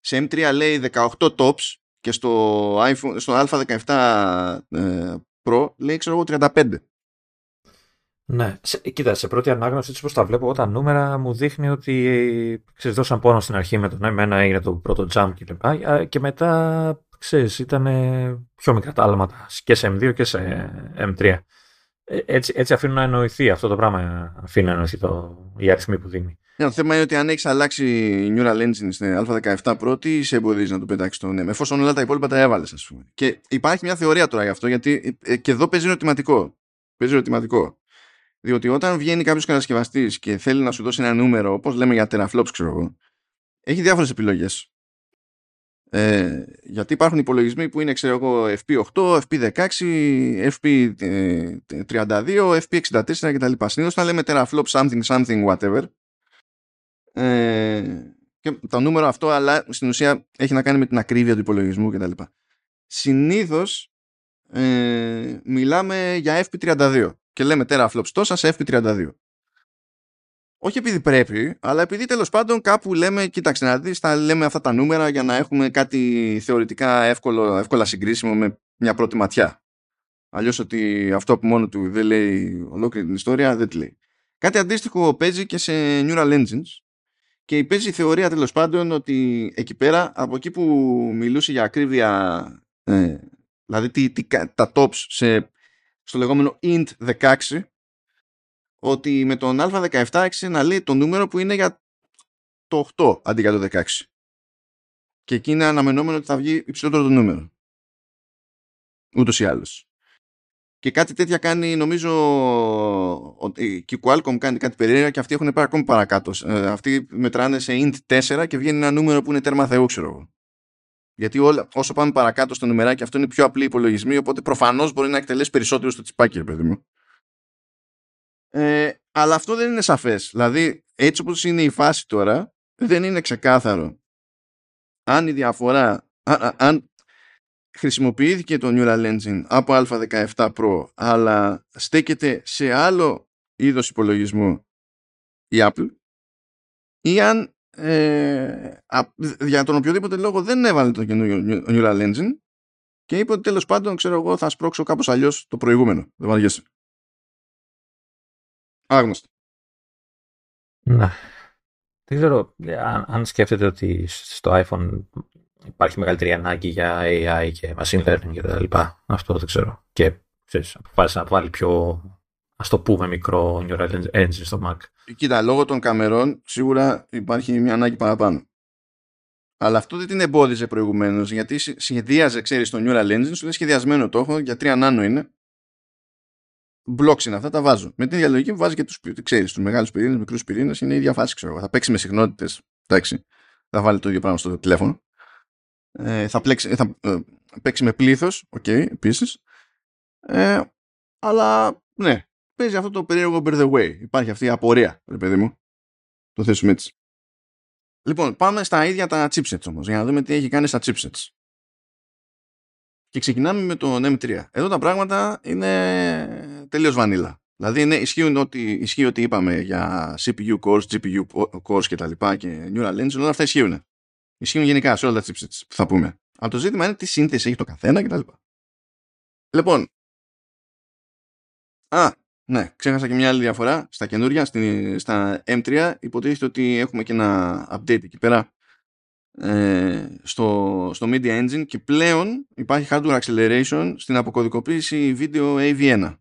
Σε M3 λέει 18 tops και στο, iPhone, στο Α17 ε, Pro λέει ξέρω εγώ 35. Ναι, σε, κοίτα, σε πρώτη ανάγνωση, έτσι όπως τα βλέπω εγώ τα νούμερα, μου δείχνει ότι ξέρεις, δώσαν πόνο στην αρχή με τον εμένα έγινε το πρώτο jump κλπ. Και, και μετά, ξέρεις, ήταν πιο μικρά τα άλματα και σε M2 και σε M3. Ε, έτσι, έτσι αφήνουν να εννοηθεί αυτό το πράγμα, αφήνει να εννοηθεί το, η αριθμή που δίνει. Ναι, το θέμα είναι ότι αν έχεις αλλάξει Neural Engine στην Α17 πρώτη, σε εμποδίζεις να το πετάξεις το ναι. Εφόσον όλα τα υπόλοιπα τα έβαλες, ας πούμε. Και υπάρχει μια θεωρία τώρα γι' αυτό, γιατί ε, και εδώ παίζει ερωτηματικό. Παίζει ερωτηματικό. Διότι όταν βγαίνει κάποιος κατασκευαστής και θέλει να σου δώσει ένα νούμερο, όπως λέμε για teraflops, ξέρω εγώ, έχει διάφορες επιλογές. Ε, γιατί υπάρχουν υπολογισμοί που είναι, ξέρω εγώ, FP8, FP16, FP32, FP64 κτλ. Συνήθως όταν λέμε teraflop something, something, whatever, ε, και το νούμερο αυτό, αλλά στην ουσία έχει να κάνει με την ακρίβεια του υπολογισμού κτλ. Συνήθως ε, μιλάμε για FP32 και λέμε teraflops τόσα σε FP32. Όχι επειδή πρέπει, αλλά επειδή τέλος πάντων κάπου λέμε, κοίταξε να δεις, θα λέμε αυτά τα νούμερα για να έχουμε κάτι θεωρητικά εύκολο, εύκολα συγκρίσιμο με μια πρώτη ματιά. Αλλιώς ότι αυτό που μόνο του δεν λέει ολόκληρη την ιστορία δεν τη λέει. Κάτι αντίστοιχο παίζει και σε Neural Engines και παίζει η θεωρία τέλος πάντων ότι εκεί πέρα, από εκεί που μιλούσε για ακρίβεια, ε, δηλαδή τι, τι, τα tops σε, στο λεγόμενο int 16, ότι με τον α17 άρχισε να λέει το νούμερο που είναι για το 8 αντί για το 16. Και εκεί είναι αναμενόμενο ότι θα βγει υψηλότερο το νούμερο. Ούτως ή άλλως. Και κάτι τέτοια κάνει, νομίζω, ότι και η Qualcomm κάνει κάτι περίεργα και αυτοί έχουν πάει ακόμη παρακάτω. Ε, αυτοί μετράνε σε int 4 και βγαίνει ένα νούμερο που είναι τέρμα θεού, ξέρω εγώ. Γιατί όλα, όσο πάμε παρακάτω στο νούμεράκι, αυτό είναι πιο απλή υπολογισμή, οπότε προφανώς μπορεί να εκτελέσει περισσότερο στο τσιπάκι, ρε παιδί μου. Ε, αλλά αυτό δεν είναι σαφές. Δηλαδή, έτσι όπως είναι η φάση τώρα, δεν είναι ξεκάθαρο αν η διαφορά, αν χρησιμοποιήθηκε το Neural Engine από α17 Pro αλλά στέκεται σε άλλο είδος υπολογισμού η Apple ή αν ε, για τον οποιοδήποτε λόγο δεν έβαλε το καινούριο Neural Engine και είπε ότι τέλος πάντων ξέρω εγώ θα σπρώξω κάπως αλλιώς το προηγούμενο. Δεν βαριέσαι. Άγνωστο. Ναι. Δεν ξέρω αν, αν σκέφτεται ότι στο iPhone υπάρχει μεγαλύτερη ανάγκη για AI και machine learning και τα λοιπά. Αυτό δεν ξέρω. Και ξέρεις, αποφάσισε να βάλει πιο, ας το πούμε, μικρό neural engine στο Mac. Κοίτα, λόγω των καμερών σίγουρα υπάρχει μια ανάγκη παραπάνω. Αλλά αυτό δεν την εμπόδιζε προηγουμένως, γιατί σχεδίαζε, ξέρεις, το Neural Engine, σου λέει σχεδιασμένο το έχω, για 3 νάνο είναι. Blocks είναι αυτά, τα βάζω. Με την διαλογική που βάζει και τους ξέρεις, τους μεγάλους πυρήνες, μικρούς πυρήνες, είναι η ίδια φάση, ξέρω. Θα παίξει με συχνότητες. Εντάξει. Θα βάλει το ίδιο πράγμα στο τηλέφωνο. Ε, θα, πλέξει, θα ε, παίξει με πλήθος, ok, okay, επίσης. Ε, αλλά, ναι, παίζει αυτό το περίεργο by the way. Υπάρχει αυτή η απορία, ρε παιδί μου. Το θέσουμε έτσι. Λοιπόν, πάμε στα ίδια τα chipsets όμως, για να δούμε τι έχει κάνει στα chipsets. Και ξεκινάμε με το M3. Εδώ τα πράγματα είναι τελείως vanilla. Δηλαδή είναι, ισχύουν ότι, ισχύει ότι είπαμε για CPU cores, GPU cores και τα λοιπά και Neural Engine, όλα αυτά ισχύουν. Ισχύουν γενικά σε όλα τα chipsets που θα πούμε. Αλλά το ζήτημα είναι τι σύνθεση έχει το καθένα κτλ. Λοιπόν. Α, ναι, ξέχασα και μια άλλη διαφορά στα καινούρια, στα M3. Υποτίθεται ότι έχουμε και ένα update εκεί πέρα ε, στο, στο Media Engine και πλέον υπάρχει hardware acceleration στην αποκωδικοποίηση βίντεο AV1.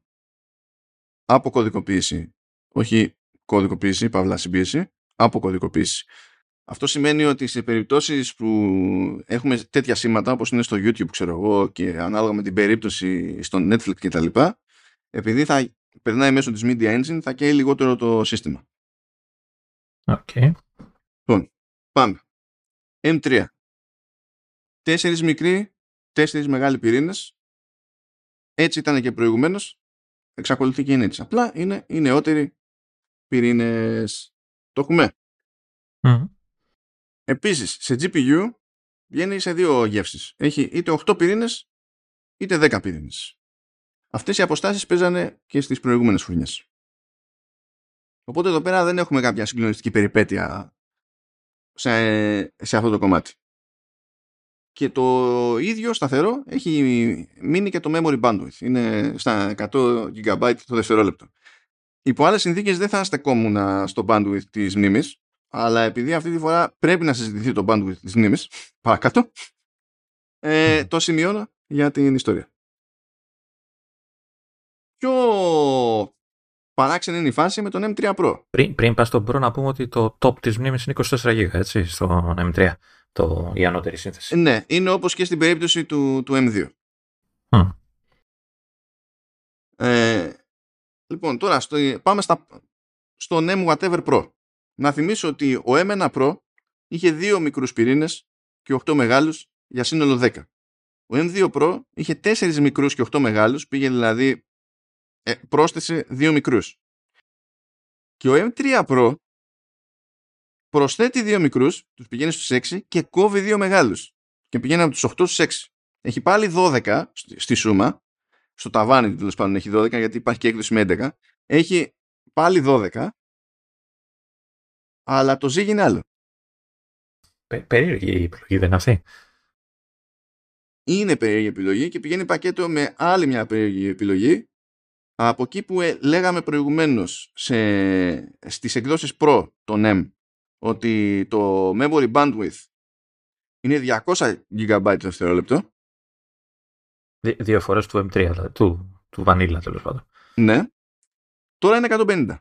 Αποκωδικοποίηση. Όχι κωδικοποίηση, παύλα συμπίεση. Αποκωδικοποίηση. Αυτό σημαίνει ότι σε περιπτώσεις που έχουμε τέτοια σήματα όπως είναι στο YouTube ξέρω εγώ και ανάλογα με την περίπτωση στο Netflix και τα λοιπά επειδή θα περνάει μέσω της Media Engine θα καίει λιγότερο το σύστημα. Ok. Okay. Λοιπόν, πάμε. M3. Τέσσερις μικροί, τέσσερις μεγάλοι πυρήνες. Έτσι ήταν και προηγουμένως. εξακολουθεί και είναι έτσι. Απλά είναι οι νεότεροι πυρήνες. Το έχουμε. Μμμ. Επίσης, σε GPU βγαίνει σε δύο γεύσεις. Έχει είτε 8 πυρήνες, είτε 10 πυρήνες. Αυτές οι αποστάσεις παίζανε και στις προηγούμενες φουρνιές. Οπότε εδώ πέρα δεν έχουμε κάποια συγκλονιστική περιπέτεια σε, σε αυτό το κομμάτι. Και το ίδιο σταθερό έχει μείνει και το memory bandwidth. Είναι στα 100 GB το δευτερόλεπτο. Υπό άλλες συνθήκες δεν θα στεκόμουν στο bandwidth της μνήμης, αλλά επειδή αυτή τη φορά πρέπει να συζητηθεί το bandwidth της μνήμης, παρακάτω, ε, το σημειώνω για την ιστορία. Πιο παράξενη είναι η φάση με τον M3 Pro. Πριν, πριν πας στον Pro να πούμε ότι το top της μνήμης είναι 24 GB, έτσι, στο M3, το, η ανώτερη σύνθεση. Ναι, είναι όπως και στην περίπτωση του, του M2. Μμ. Ε, λοιπόν, τώρα στο, πάμε στα, στον M Whatever Pro. Να θυμίσω ότι ο M1 Pro είχε δύο μικρούς πυρήνες και 8 μεγάλους για σύνολο 10. Ο M2 Pro είχε 4 μικρούς και 8 μεγάλους, πήγε δηλαδή ε, πρόσθεσε δύο μικρούς. Και ο M3 Pro προσθέτει δύο μικρούς, τους πηγαίνει στους 6 και κόβει δύο μεγάλους. Και πηγαίνει από τους 8 στους 6. Έχει πάλι 12 στη, στη σούμα, στο ταβάνι τέλος πάντων έχει 12 γιατί υπάρχει και έκδοση με 11. Έχει πάλι 12, αλλά το ζύγι είναι άλλο. Πε, περίεργη η επιλογή δεν είναι αυτή; Είναι περίεργη επιλογή και πηγαίνει πακέτο με άλλη μια περίεργη επιλογή από εκεί που ε, λέγαμε προηγουμένως σε, στις εκδόσεις Pro των M ότι το memory bandwidth είναι 200 GB το δευτερόλεπτο. Δι- Δύο φορές του M3, δηλαδή, του, του Vanilla τέλος πάντων. Ναι. Τώρα είναι 150.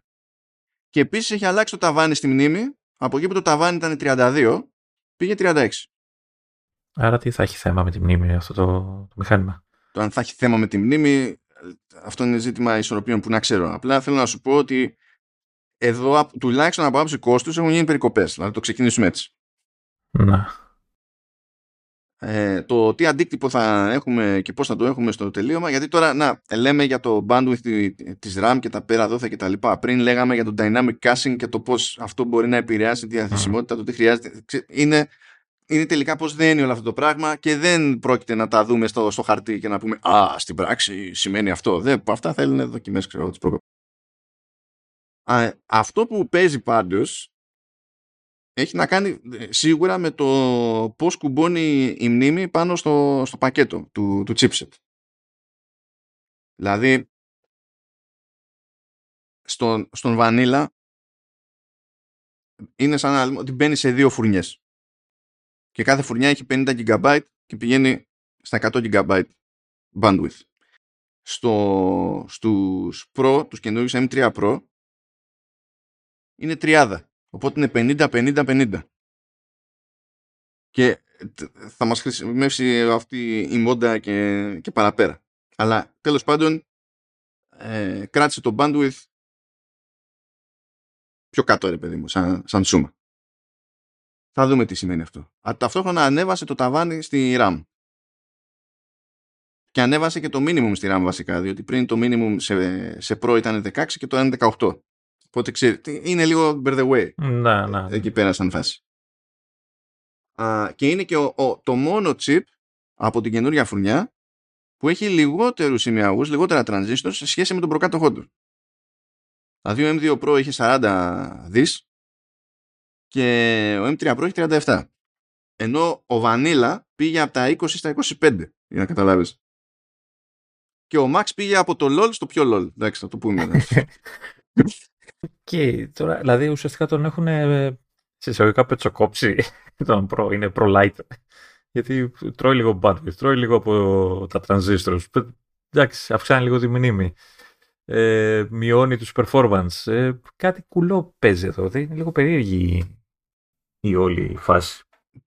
Και επίσης έχει αλλάξει το ταβάνι στη μνήμη. Από εκεί που το ταβάνι ήταν 32, πήγε 36. Άρα τι θα έχει θέμα με τη μνήμη αυτό το, το μηχάνημα; Το αν θα έχει θέμα με τη μνήμη, αυτό είναι ζήτημα ισορροπίων που να ξέρω. Απλά θέλω να σου πω ότι εδώ, απ- τουλάχιστον από άψη κόστους, έχουν γίνει περικοπές. Δηλαδή το ξεκινήσουμε έτσι. Να. ε, το τι αντίκτυπο θα έχουμε και πώς θα το έχουμε στο τελείωμα γιατί τώρα να, λέμε για το bandwidth τη- της RAM και τα πέρα δόθε και τα λοιπά πριν λέγαμε για το dynamic caching και το πώς αυτό μπορεί να επηρεάσει τη διαθεσιμότητα το τι χρειάζεται Ξε- είναι, είναι τελικά πώς δεν είναι όλο αυτό το πράγμα και δεν πρόκειται να τα δούμε στο, στο χαρτί και να πούμε α στην πράξη σημαίνει αυτό δεν, αυτά θέλουν δοκιμές ξέρω τις προκοπές Α, αυτό που παίζει πάντως έχει να κάνει ε, σίγουρα με το πώς κουμπώνει η μνήμη πάνω στο, στο πακέτο του, του chipset. Δηλαδή, στον, στον Vanilla είναι σαν να λέμε ότι μπαίνει σε δύο φουρνιές. Και κάθε φουρνιά έχει 50 GB και πηγαίνει στα 100 GB bandwidth. Στο, στους Pro, τους καινούριους M3 Pro, είναι 30. Οπότε είναι 50-50-50. Και τ- θα μας χρησιμεύσει αυτή η μόντα και, και παραπέρα. Αλλά τέλος πάντων ε, κράτησε το bandwidth πιο κάτω ρε παιδί μου, σαν, σαν σούμα. Θα δούμε τι σημαίνει αυτό. Α, ταυτόχρονα ανέβασε το ταβάνι στη RAM. Και ανέβασε και το minimum στη RAM βασικά, διότι πριν το minimum σε, σε Pro ήταν 16 και τώρα είναι 18. Οπότε ξέρετε, είναι λίγο bear the way Να, να. εκεί πέρα σαν φάση. Α, και είναι και ο, ο- το μόνο chip από την καινούργια φουρνιά που έχει λιγότερους ημιαγούς, λιγότερα transistors σε σχέση με τον προκάτοχό του. Δηλαδή ο M2 Pro είχε 40 δις και ο M3 Pro έχει 37. Ενώ ο Vanilla πήγε από τα 20 στα 25, για να καταλάβεις. Και ο Max πήγε από το LOL στο πιο LOL. Εντάξει, θα το πούμε. εντάξει. Και τώρα, δηλαδή ουσιαστικά τον έχουν ε, σε εισαγωγικά πετσοκόψει τον Pro, είναι Pro Lite. Γιατί τρώει λίγο bandwidth, τρώει λίγο από τα transistors. Πε- Εντάξει, αυξάνει λίγο τη μνήμη. Ε, μειώνει τους performance. Ε, κάτι κουλό παίζει εδώ. Δεν είναι λίγο περίεργη η όλη φάση.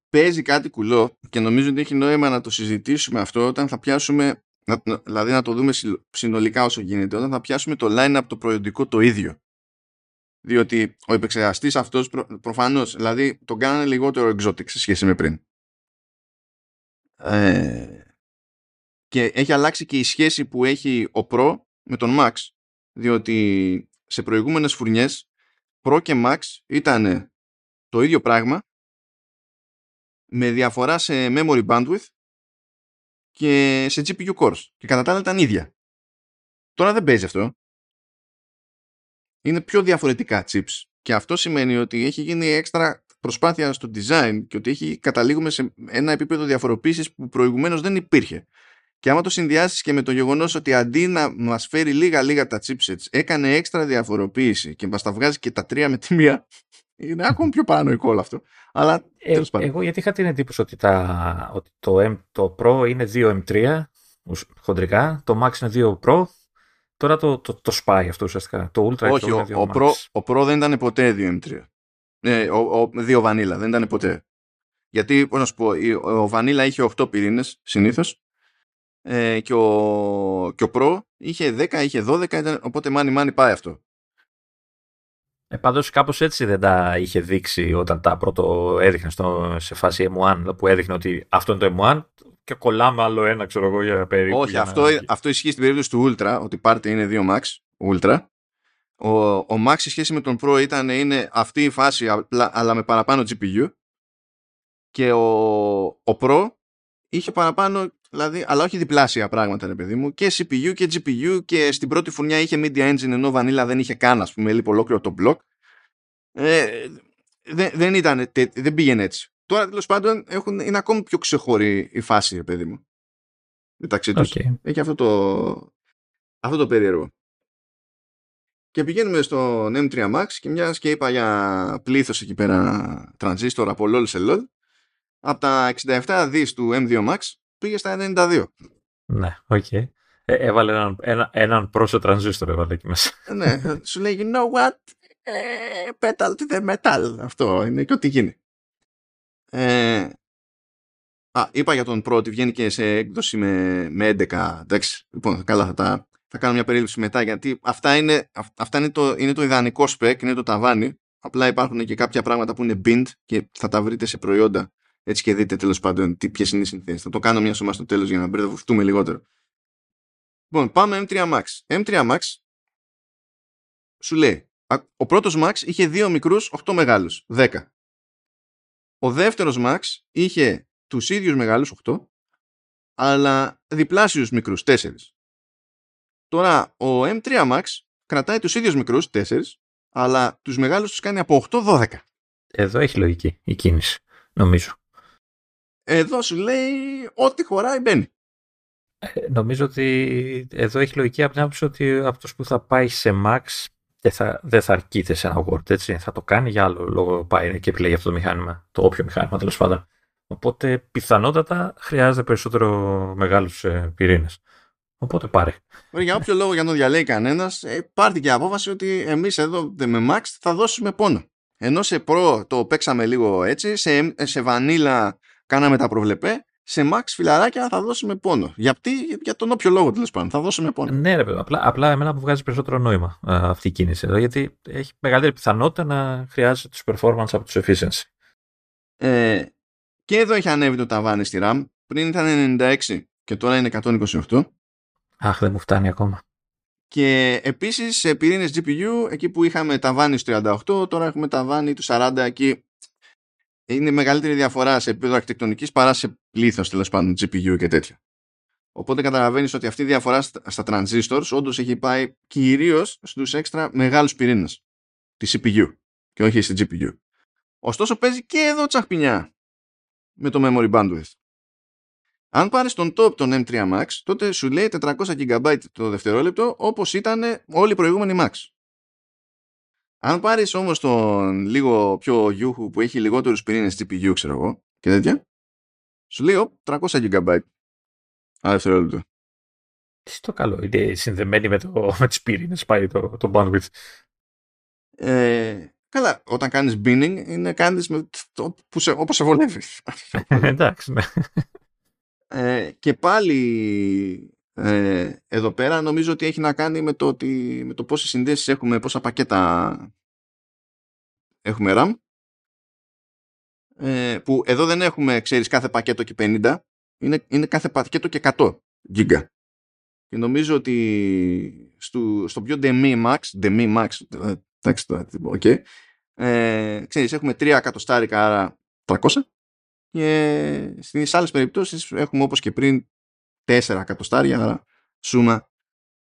παίζει κάτι κουλό και νομίζω ότι έχει νόημα να το συζητήσουμε αυτό όταν θα πιάσουμε, να- να- δηλαδή να το δούμε συ- συνολικά όσο γίνεται, όταν θα πιάσουμε το line-up το προϊόντικό το ίδιο. Διότι ο επεξεργαστής αυτός προ, προφανώς, δηλαδή τον κάνανε λιγότερο exotic σε σχέση με πριν. Ε, και έχει αλλάξει και η σχέση που έχει ο Pro με τον Max. διότι σε προηγούμενες φουρνιές Pro και Max ήταν το ίδιο πράγμα με διαφορά σε memory bandwidth και σε GPU cores και κατά τα άλλα ήταν ίδια. Τώρα δεν παίζει αυτό. Είναι πιο διαφορετικά chips και αυτό σημαίνει ότι έχει γίνει έξτρα προσπάθεια στο design και ότι έχει καταλήγουμε σε ένα επίπεδο διαφοροποίησης που προηγουμένως δεν υπήρχε. Και άμα το συνδυάσεις και με το γεγονός ότι αντί να μας φέρει λίγα λίγα τα chipsets έκανε έξτρα διαφοροποίηση και μας τα βγάζει και τα τρία με τη μία είναι ακόμη πιο παρανοϊκό όλο αυτό. Αλλά ε, εγώ γιατί είχα την εντύπωση ότι, τα, ότι το, M, το Pro είναι 2M3 χοντρικά, το Max είναι 2 Pro Τώρα το, το, το σπάει αυτό ουσιαστικά. Το Ultra Όχι, ο, ο, Pro, ο Pro δεν ήταν ποτέ 2M3. Ε, ο, ο, 2 Vanilla δεν ήταν ποτέ. Γιατί, πώς να σου πω, ο Vanilla είχε 8 πυρήνες συνήθως ε, και, ο, και ο Pro είχε 10, είχε 12, ήταν, οπότε μάνι μάνι πάει αυτό. Ε, Πάντως κάπως έτσι δεν τα είχε δείξει όταν τα πρώτο έδειχνε στο, σε φάση M1 που έδειχνε ότι αυτό είναι το M1 και κολλάμε άλλο ένα ξέρω εγώ για περίπου. Όχι, αυτό, να... αυτό ισχύει στην περίπτωση του Ultra ότι πάρτε είναι 2 Max Ultra ο, ο Max σε σχέση με τον Pro ήταν είναι αυτή η φάση αλλά με παραπάνω GPU και ο, ο Pro είχε παραπάνω δηλαδή, αλλά όχι διπλάσια πράγματα ρε παιδί μου. Και CPU και GPU και στην πρώτη φουρνιά είχε Media Engine ενώ Vanilla δεν είχε καν ας πούμε έλειπε ολόκληρο το block. Ε, δεν, δεν, ήταν, δεν πήγαινε έτσι. Τώρα τέλος πάντων έχουν, είναι ακόμη πιο ξεχωρή η φάση ρε παιδί μου. Μεταξύ τους. Okay. έχει αυτό το, αυτό το περίεργο. Και πηγαίνουμε στο M3 Max και μιας και είπα για πλήθος εκεί πέρα τρανζίστορ από LOL σε LOL. Από τα 67 δις του M2 Max πήγε στα 92. Ναι, ok. Okay. Ε, έβαλε έναν, ένα, έναν πρόσω τρανζίστορ έβαλε εκεί μέσα. ναι, σου λέει you know what; Ε, pedal to the metal αυτό είναι και ό,τι γίνει. Ε, α, είπα για τον Pro ότι βγαίνει και σε έκδοση με, με 11 εντάξει, λοιπόν καλά θα τα θα κάνω μια περίληψη μετά γιατί αυτά είναι, αυτά είναι, το, είναι το ιδανικό spec, είναι το ταβάνι. Απλά υπάρχουν και κάποια πράγματα που είναι binned και θα τα βρείτε σε προϊόντα. Έτσι και δείτε τέλος πάντων ποιες είναι οι συνθέσεις. Θα το κάνω μια σωμά στο τέλος για να μπερδευτούμε λιγότερο. Λοιπόν, πάμε M3 Max. M3 Max σου λέει, ο πρώτος Max είχε δύο μικρούς, 8 μεγάλους, 10. Ο δεύτερος Max είχε τους ίδιους μεγάλους, 8, αλλά διπλάσιους μικρούς, 4. Τώρα, ο M3 Max κρατάει τους ίδιους μικρούς, 4, αλλά τους μεγάλους τους κάνει από 8-12. Εδώ έχει λογική η κίνηση, νομίζω. Εδώ σου λέει ό,τι χωράει μπαίνει. Ε, νομίζω ότι εδώ έχει λογική από την άποψη ότι αυτός που θα πάει σε Max δεν θα, δεν θα αρκείται σε ένα Word, έτσι. Θα το κάνει για άλλο λόγο πάει και επιλέγει αυτό το μηχάνημα, το όποιο μηχάνημα τέλος πάντων. Οπότε πιθανότατα χρειάζεται περισσότερο μεγάλους ε, πυρήνες. Οπότε πάρε. Για όποιο λόγο για να το διαλέγει κανένας, ε, πάρει και απόφαση ότι εμείς εδώ με Max θα δώσουμε πόνο. Ενώ σε Pro το παίξαμε λίγο έτσι, σε, σε Vanilla κάναμε τα προβλεπέ, σε Max φιλαράκια θα δώσουμε πόνο. Γιατί, για τον όποιο λόγο τέλος πάντων, θα δώσουμε πόνο. Ναι, ρε παιδί, απλά, απλά εμένα που βγάζει περισσότερο νόημα α, αυτή η κίνηση εδώ, γιατί έχει μεγαλύτερη πιθανότητα να χρειάζεται τους performance από τους efficiency. Ε, και εδώ έχει ανέβει το ταβάνι στη RAM. Πριν ήταν 96 και τώρα είναι 128. Αχ, δεν μου φτάνει ακόμα. Και επίσης σε πυρήνε GPU, εκεί που είχαμε τα βάνη στο 38, τώρα έχουμε τα βάνη του 40. Εκεί είναι μεγαλύτερη διαφορά σε επίπεδο αρχιτεκτονικής παρά σε πλήθος τέλος πάντων GPU και τέτοια. Οπότε καταλαβαίνεις ότι αυτή η διαφορά στα transistors όντως έχει πάει κυρίως στους έξτρα μεγάλους πυρήνες της CPU και όχι στη GPU. Ωστόσο παίζει και εδώ τσαχπινιά με το memory bandwidth. Αν πάρεις τον top των M3 Max, τότε σου λέει 400 GB το δευτερόλεπτο όπως ήταν όλοι οι προηγούμενοι Max. Αν πάρεις όμως τον λίγο πιο γιούχου που έχει λιγότερους πυρήνες GPU, ξέρω εγώ, και τέτοια, σου λέει 300 GB. Α, δευτερόλεπτο. Τι το καλό, είναι συνδεμένη με, το, με τις πυρήνες, πάει το, το bandwidth. Ε, καλά, όταν κάνεις binning, είναι κάνεις με το, που σε, όπως σε βολεύει. Εντάξει, ναι. Ε, και πάλι ε, εδώ πέρα νομίζω ότι έχει να κάνει με το, ότι, με το πόσες συνδέσεις έχουμε, πόσα πακέτα έχουμε RAM. Ε, που εδώ δεν έχουμε, ξέρεις, κάθε πακέτο και 50 είναι, είναι κάθε πακέτο και 100 γίγκα. Και νομίζω ότι στο, στο πιο demi max, demi max, ε, εντάξει τώρα, okay, ε, ξέρεις, έχουμε 3 εκατοστάρικα, άρα 300 και στις άλλες περιπτώσεις έχουμε όπως και πριν 4 εκατοστάρια, άρα σούμα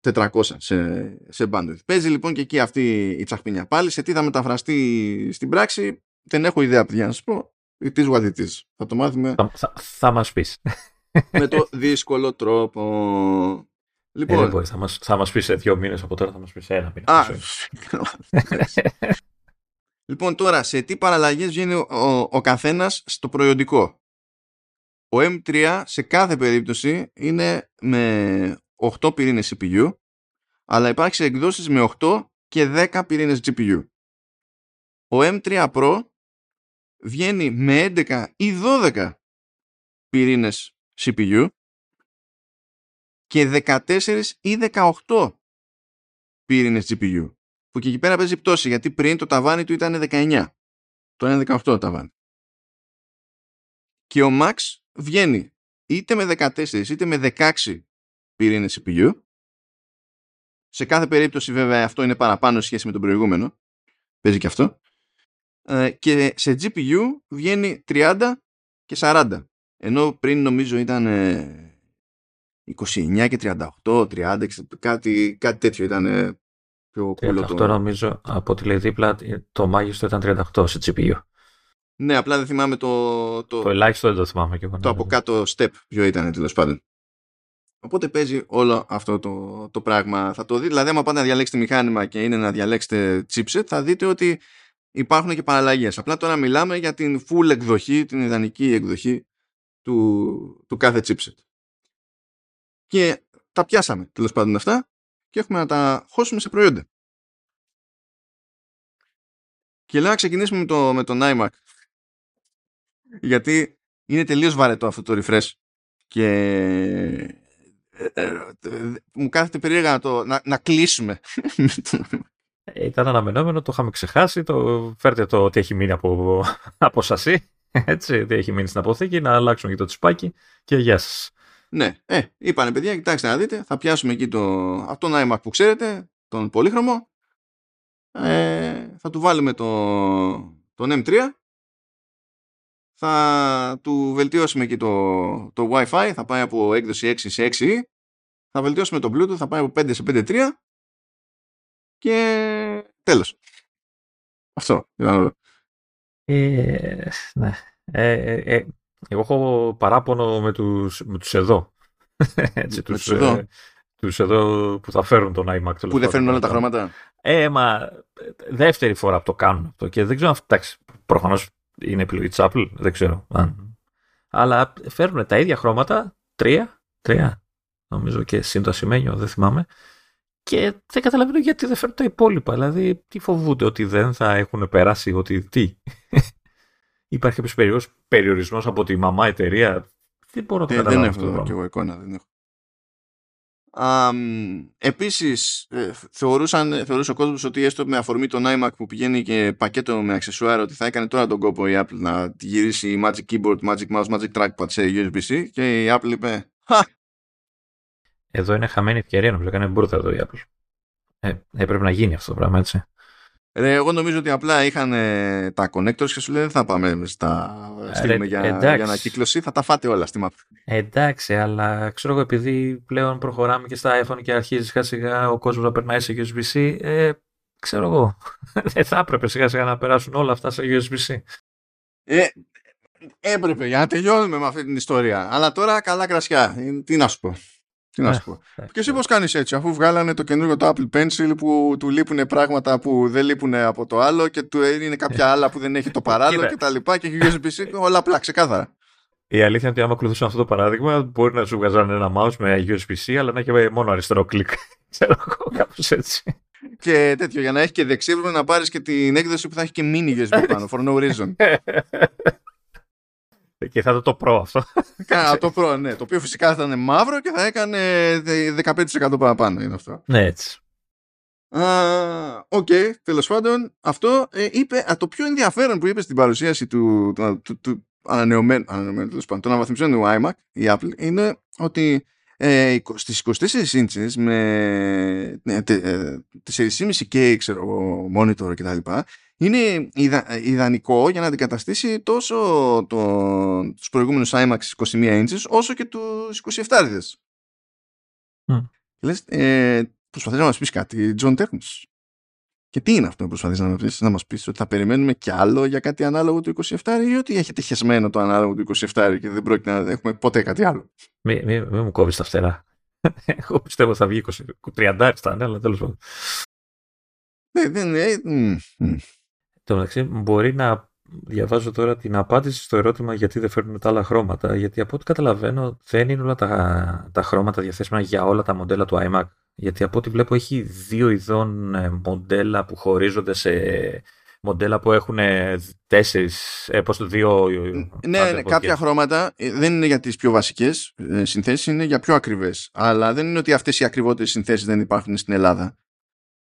400 σε, σε bandwidth. Παίζει λοιπόν και εκεί αυτή η τσαχπινιά. Πάλι σε τι θα μεταφραστεί στην πράξη, δεν έχω ιδέα παιδιά να σας πω. It is what it is. Θα το μάθουμε. Θα, θα, θα μας πεις. με το δύσκολο τρόπο. Λοιπόν, ε, δεν μπορείς, θα μας, θα μας πεις σε δύο μήνες από τώρα, θα μας πεις σε ένα μήνα. Α, λοιπόν, τώρα, σε τι παραλλαγές βγαίνει ο, ο, ο καθένας στο προϊόντικό. Ο M3 σε κάθε περίπτωση είναι με 8 πυρήνες CPU, αλλά υπάρχει σε εκδόσεις με 8 και 10 πυρήνες GPU. Ο M3 Pro βγαίνει με 11 ή 12 πυρήνες CPU και 14 ή 18 πύρινες GPU. Που και εκεί πέρα παίζει πτώση, γιατί πριν το ταβάνι του ήταν 19. Το είναι 18 το ταβάνι. Και ο Max βγαίνει είτε με 14 είτε με 16 πυρήνες CPU. Σε κάθε περίπτωση βέβαια αυτό είναι παραπάνω σχέση με τον προηγούμενο. Παίζει και αυτό. Ε, και σε GPU βγαίνει 30 και 40. Ενώ πριν νομίζω ήταν 29 και 38, 30, κάτι, κάτι τέτοιο ήταν πιο κούλο. Αυτό νομίζω από τη λέει δίπλα το μάγιστο ήταν 38 σε GPU. Ναι, απλά δεν θυμάμαι το... Το, το ελάχιστο δεν το θυμάμαι και εγώ. Το ναι, από ναι. κάτω step ποιο ήταν τέλος πάντων. Οπότε παίζει όλο αυτό το, το πράγμα. Θα το δείτε, δηλαδή άμα πάτε να διαλέξετε μηχάνημα και είναι να διαλέξετε chipset, θα δείτε ότι υπάρχουν και παραλλαγές. Απλά τώρα μιλάμε για την full εκδοχή, την ιδανική εκδοχή του, του κάθε chipset. Και τα πιάσαμε τέλος πάντων αυτά και έχουμε να τα χώσουμε σε προϊόντα. Και λέω να ξεκινήσουμε με, το, με τον iMac. Γιατί είναι τελείως βαρετό αυτό το refresh. Και ε, ε, ε, μου κάθεται περίεργα να, το, να, να κλείσουμε. Ήταν αναμενόμενο, το είχαμε ξεχάσει. Το, φέρτε το ότι έχει μείνει από, από σασί. Έτσι, τι έχει μείνει στην αποθήκη, να αλλάξουμε και το τσιπάκι και γεια σας. Ναι, ε, είπανε παιδιά, κοιτάξτε να δείτε, θα πιάσουμε εκεί το, αυτόν τον iMac που ξέρετε, τον πολύχρωμο, ε, θα του βάλουμε το, τον M3, θα του βελτιώσουμε εκεί το, το Wi-Fi, θα πάει από έκδοση 6 σε 6 θα βελτιώσουμε το Bluetooth, θα πάει από 5 σε 5.3 και τέλος. Αυτό ήταν όλο. Ε, ναι. Ε, ε, ε, εγώ έχω παράπονο με τους, με τους εδώ. Έτσι, τους, εδώ. Ε, τους εδώ που θα φέρουν τον iMac. Που δεν φέρνουν όλα τα χρώματα. Ε, μα δεύτερη φορά που το κάνουν αυτό και δεν ξέρω αν εντάξει, προφανώς είναι επιλογή της Apple, δεν ξέρω αν. Αλλά φέρνουν τα ίδια χρώματα, τρία, τρία, νομίζω και σύν το δεν θυμάμαι. Και δεν καταλαβαίνω γιατί δεν φέρνουν τα υπόλοιπα. Δηλαδή, τι φοβούνται, ότι δεν θα έχουν περάσει, ότι τι. Υπάρχει κάποιος περιορισμός από τη μαμά εταιρεία; Δεν μπορώ να το καταλάβω. Δεν έχω και εγώ εικόνα, δεν έχω. Um, επίσης ε, θεωρούσαν, θεωρούσε ο κόσμος ότι έστω με αφορμή τον iMac που πηγαίνει και πακέτο με αξεσουάρ ότι θα έκανε τώρα τον κόπο η Apple να γυρίσει Magic Keyboard, Magic Mouse, Magic Trackpad σε USB-C και η Apple είπε Χα! Εδώ είναι χαμένη ευκαιρία νομίζω, έκανε μπουρδα εδώ η Apple. Ε, έπρεπε να γίνει αυτό το πράγμα έτσι. Ρε, εγώ νομίζω ότι απλά είχαν ε, τα connectors και σου λέει δεν θα πάμε στα στείλουμε για, για ανακύκλωση, θα τα φάτε όλα στη map. Εντάξει, αλλά ξέρω εγώ επειδή πλέον προχωράμε και στα iPhone και αρχίζει σιγά σιγά ο κόσμος να περνάει σε USB-C, ε, ξέρω εγώ, δεν θα έπρεπε σιγά σιγά να περάσουν όλα αυτά σε USB-C. Ε, έπρεπε για να τελειώνουμε με αυτή την ιστορία. Αλλά τώρα καλά κρασιά. Ε, τι να σου πω. Τι να σου πω. Και εσύ πώς κάνεις έτσι, αφού βγάλανε το καινούργιο το Apple Pencil που του λείπουν πράγματα που δεν λείπουν από το άλλο και του είναι κάποια άλλα που δεν έχει το παράλληλο και τα λοιπά και έχει USB-C, όλα απλά ξεκάθαρα. Η αλήθεια είναι ότι άμα ακολουθούσαν αυτό το παράδειγμα, μπορεί να σου βγάζανε ένα mouse με USB-C, αλλά να έχει μόνο αριστερό κλικ. Ξέρω εγώ, κάπως έτσι. Και τέτοιο, για να έχει και δεξίβρο να πάρεις και την έκδοση που θα έχει και mini USB πάνω, for no reason. Και θα το Pro αυτό. Κάνα το Pro, ναι. Το οποίο φυσικά θα ήταν μαύρο και θα έκανε 15% παραπάνω. Είναι αυτό. Ναι, έτσι. Ok, okay, τέλος πάντων, αυτό ε, είπε, α, το πιο ενδιαφέρον που είπε στην παρουσίαση του, του, του, του ανανεωμένου, ανανεωμένου τέλος πάντων, του αναβαθμισμένου iMac, η Apple, είναι ότι ε, στις 24 inches με ε, 4,5K ξέρω, monitor κτλ. Είναι ιδα, ιδανικό για να αντικαταστήσει τόσο το, τους προηγούμενους IMAX 21 inches όσο και τους 27 mm. Λες, ε, προσπαθείς να μας πεις κάτι, John Terms. Και τι είναι αυτό που προσπαθείς να μας πεις, να μας πεις ότι θα περιμένουμε κι άλλο για κάτι ανάλογο του 27 ή ότι έχετε χεσμένο το ανάλογο του 27 και δεν πρόκειται να έχουμε ποτέ κάτι άλλο; Μην μη, μη μου κόβεις τα φτερά. Εγώ πιστεύω θα βγει 20, 30 θα είναι, αλλά τέλος πάντων. Ναι, δεν είναι. Το μεταξύ, μπορεί να διαβάζω τώρα την απάντηση στο ερώτημα γιατί δεν φέρνουν τα άλλα χρώματα. Γιατί από ό,τι καταλαβαίνω, δεν είναι όλα τα, τα χρώματα διαθέσιμα για όλα τα μοντέλα του iMac. Γιατί από ό,τι βλέπω, έχει δύο ειδών ε, μοντέλα που χωρίζονται σε μοντέλα που έχουν τέσσερις, ε, πώς το δύο... Ναι, ναι κάποια χρώματα ε, δεν είναι για τις πιο βασικές ε, συνθέσεις, είναι για πιο ακριβές. Αλλά δεν είναι ότι αυτές οι ακριβότερες συνθέσεις δεν υπάρχουν στην Ελλάδα.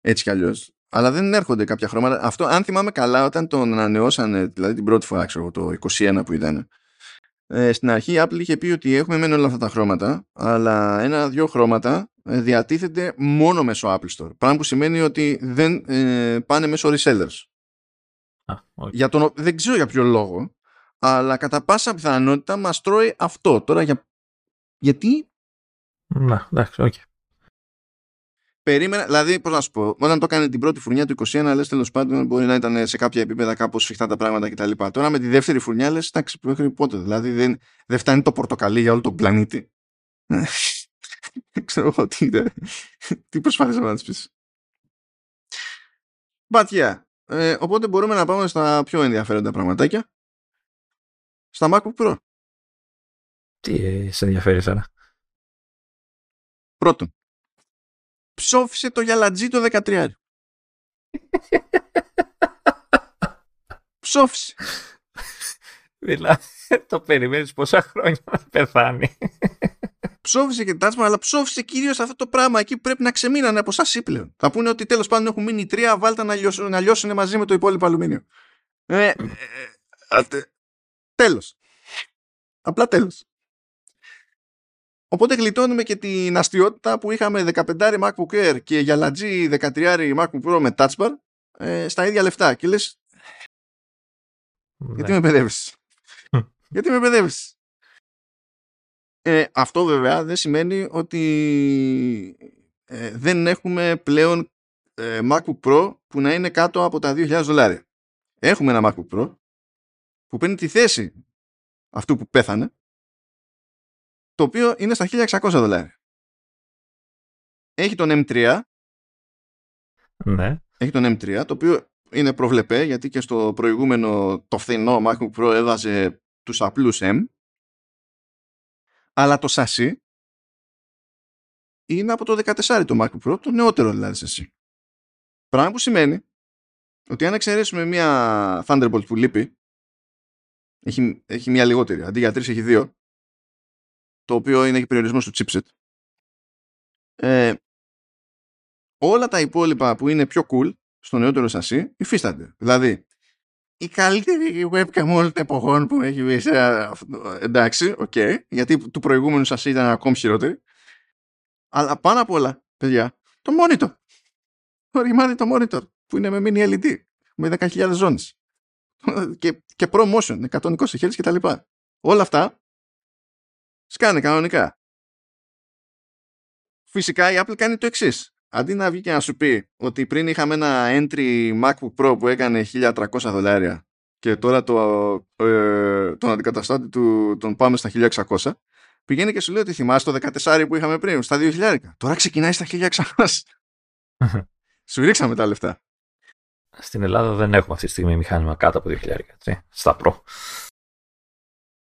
Έτσι κι αλλιώς. Αλλά δεν έρχονται κάποια χρώματα. Αυτό, αν θυμάμαι καλά, όταν τον ανανεώσανε, δηλαδή την πρώτη φορά, ξέρω, το 21 που ήταν, ε, στην αρχή η Apple είχε πει ότι έχουμε μεν όλα αυτά τα χρώματα, αλλά ένα-δυο χρώματα ε, διατίθεται μόνο μέσω Apple Store. Πράγμα που σημαίνει ότι δεν ε, πάνε μέσω resellers. για τον, δεν ξέρω για ποιο λόγο, αλλά κατά πάσα πιθανότητα μας τρώει αυτό. Τώρα για... γιατί... Να, εντάξει, okay. Περίμενα, δηλαδή, πώς να σου πω, όταν το έκανε την πρώτη φουρνιά του 21, λες τέλος πάντων μπορεί να ήταν σε κάποια επίπεδα κάπως σφιχτά τα πράγματα κτλ. Τώρα με τη δεύτερη φουρνιά λες, εντάξει, μέχρι πότε. Δηλαδή δεν, δεν φτάνει το πορτοκαλί για όλο τον πλανήτη. Δεν ξέρω εγώ τι, τι προσπάθησα να της πεις. But ε, οπότε μπορούμε να πάμε στα πιο ενδιαφέροντα πραγματάκια. Στα MacBook Pro. Τι σε ενδιαφέρει τώρα. Πρώτον, ψόφισε το γυαλατζί το 13. ψόφισε. Δηλαδή, το περιμένεις πόσα χρόνια να πεθάνει. Ψόφισε και τάτσμα, αλλά ψόφισε κυρίως αυτό το πράγμα εκεί που πρέπει να ξεμείνανε από εσάς πλέον. Θα πούνε ότι τέλος πάντων έχουν μείνει τρία, βάλτε να λιώσουν, να λιώσουν μαζί με το υπόλοιπο αλουμίνιο. Ε, ε, ε, τέλος. Απλά τέλος. Οπότε γλιτώνουμε και την αστείωτητα που είχαμε 15 MacBook Air και γυαλατζή 13 MacBook Pro με Touch Bar ε, στα ίδια λεφτά. Και λες, ναι. γιατί με παιδεύεις. γιατί με παιδεύεις. Ε, αυτό βέβαια δεν σημαίνει ότι ε, δεν έχουμε πλέον ε, MacBook Pro που να είναι κάτω από τα 2.000 δολάρια. Έχουμε ένα MacBook Pro που παίρνει τη θέση αυτού που πέθανε το οποίο είναι στα 1600 δολάρια. Έχει τον M3. Ναι. Έχει τον M3, το οποίο είναι προβλεπέ, γιατί και στο προηγούμενο το φθηνό MacBook Pro έβαζε τους απλούς M. Αλλά το σασί είναι από το 14 το MacBook Pro, το νεότερο δηλαδή σασί. Πράγμα που σημαίνει ότι αν εξαιρέσουμε μια Thunderbolt που λείπει, έχει, έχει μια λιγότερη, αντί για 3 έχει 2, το οποίο είναι και περιορισμός του chipset. Ε, όλα τα υπόλοιπα που είναι πιο cool στο νεότερο σασί υφίστανται. Δηλαδή, η καλύτερη webcam όλων των εποχών που έχει βγει εντάξει, ok, okay, γιατί του προηγούμενου σασί ήταν ακόμη χειρότερη. Αλλά πάνω απ' όλα, παιδιά, το monitor. Το ρημάδι το monitor που είναι με mini LED με 10.000 ζώνες και, και ProMotion 120 Hz και τα λοιπά. Όλα αυτά σκάνε κανονικά. Φυσικά η Apple κάνει το εξής. Αντί να βγει και να σου πει ότι πριν είχαμε ένα entry MacBook Pro που έκανε 1300 δολάρια και τώρα το, ε, τον αντικαταστάτη του τον πάμε στα 1600 πηγαίνει και σου λέει ότι θυμάσαι το 14 που είχαμε πριν στα 2000 τώρα ξεκινάει στα 1600 σου ρίξαμε τα λεφτά στην Ελλάδα δεν έχουμε αυτή τη στιγμή μηχάνημα κάτω από 2000 έτσι, στα Pro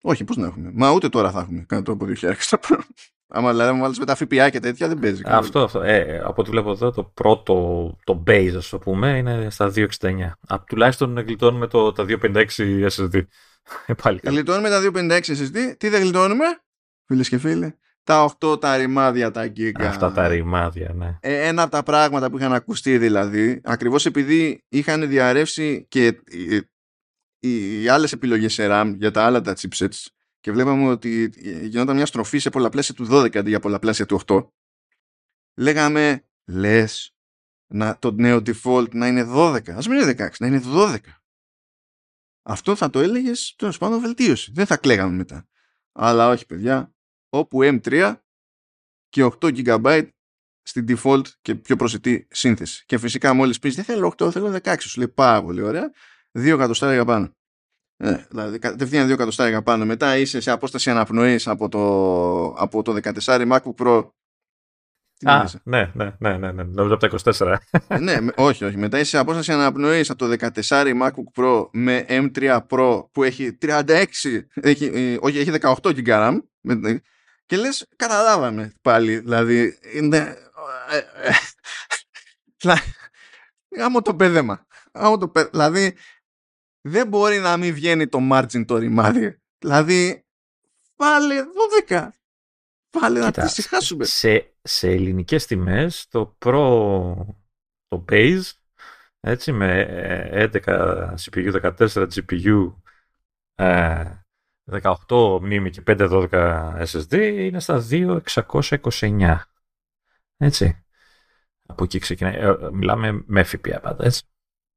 όχι, πώς να έχουμε. Μα ούτε τώρα θα έχουμε κάτω από 2.000 Άμα δηλαδή βάλεις με τα ΦΠΑ και τέτοια δεν παίζει. Αυτό, αυτό. Ε, από ό,τι βλέπω εδώ, το πρώτο, το base, ας το πούμε, είναι στα 269. Α, τουλάχιστον γλιτώνουμε το, τα 256 SSD. Ε, πάλι γλιτώνουμε τα 256 SSD. Τι δεν γλιτώνουμε, φίλες και φίλοι. Τα 8 τα ρημάδια τα γκίγκα. Αυτά τα ρημάδια, ναι. Ε, ένα από τα πράγματα που είχαν ακουστεί δηλαδή, ακριβώς επειδή είχαν διαρρεύσει και οι άλλες επιλογές σε RAM για τα άλλα τα chipsets και βλέπαμε ότι γινόταν μια στροφή σε πολλαπλάσια του 12 αντί για πολλαπλάσια του 8 λέγαμε λες να, το νέο default να είναι 12 ας μην είναι 16 να είναι 12 αυτό θα το έλεγες τέλος πάντων βελτίωση δεν θα κλαίγαμε μετά αλλά όχι παιδιά όπου M3 και 8 GB στην default και πιο προσιτή σύνθεση. Και φυσικά μόλις πεις δεν θέλω 8, θέλω 16. Σου λέει πάρα πολύ ωραία. 2 εκατοστάρια πάνω. Ε, δηλαδή κατευθείαν 2 εκατοστάρια πάνω. Μετά είσαι σε απόσταση αναπνοής από το, από το 14 MacBook Pro. Α, ναι, ναι, ναι, ναι, ναι, νομίζω από τα 24. Ε, ναι, όχι, όχι. Μετά είσαι σε απόσταση αναπνοής από το 14 MacBook Pro με M3 Pro που έχει 36, έχει, ε, όχι, έχει 18 GB RAM και λες καταλάβαμε πάλι, δηλαδή είναι ε, ε, Άμμο το πέδεμα. Άμμο το πέδεμα. Δηλαδή, δεν μπορεί να μην βγαίνει το margin το ρημάδι. Δηλαδή, πάλι 12. Πάλι να τη συγχάσουμε. Σε, σε ελληνικές τιμές, το Pro, το Base, έτσι, με 11 CPU, 14 GPU, 18 μνήμη και 512 SSD, είναι στα 2.629. Έτσι. Από εκεί ξεκινάει. Ε, μιλάμε με FPA πάντα, έτσι.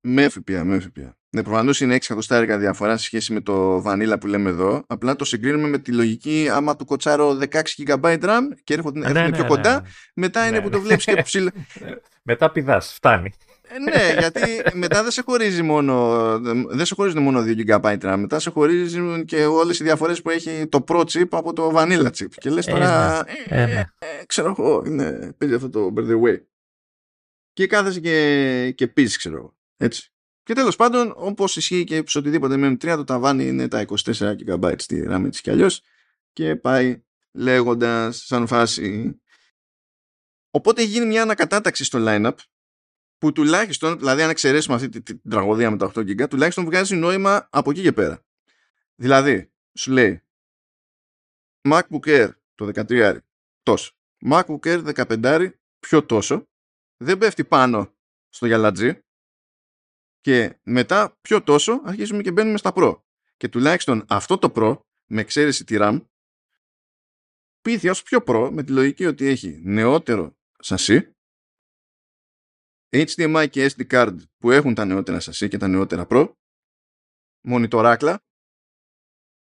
Με FPA, με FPA. Ναι, προφανώς είναι 6 εκατοστάρικα διαφορά σε σχέση με το Vanilla που λέμε εδώ. Απλά το συγκρίνουμε με τη λογική άμα του κοτσάρω 16 GB RAM και έρχονται, ναι, ναι, πιο ναι, κοντά, ναι, μετά είναι που το βλέπεις και ψηλά. μετά πηδάς, φτάνει. Ε, ναι, γιατί μετά δεν σε χωρίζει μόνο, δεν σε χωρίζουν μόνο 2 GB RAM, μετά σε χωρίζουν και όλες οι διαφορές που έχει το Pro chip από το Vanilla chip. Και λες τώρα, ε, ε, ε, ξέρω εγώ, είναι, παίζει αυτό το by the way. Και κάθεσαι και, και πεις, ξέρω εγώ. Έτσι. Και τέλος πάντων, όπως ισχύει και σε οτιδήποτε με M3, το ταβάνι είναι τα 24 GB στη RAM τη κι αλλιώς. Και πάει λέγοντας σαν φάση. Οπότε έχει γίνει μια ανακατάταξη στο lineup που τουλάχιστον, δηλαδή αν εξαιρέσουμε αυτή την, την τραγωδία με τα 8 GB, τουλάχιστον βγάζει νόημα από εκεί και πέρα. Δηλαδή, σου λέει MacBook Air το 13 τόσο. MacBook Air 15 πιο τόσο. Δεν πέφτει πάνω στο γυαλατζί. Και μετά πιο τόσο αρχίζουμε και μπαίνουμε στα Pro. Και τουλάχιστον αυτό το Pro, με εξαίρεση τη RAM, πήθη ως πιο Pro με τη λογική ότι έχει νεότερο σασί HDMI και SD card που έχουν τα νεότερα σασί και τα νεότερα Pro, μονιτοράκλα,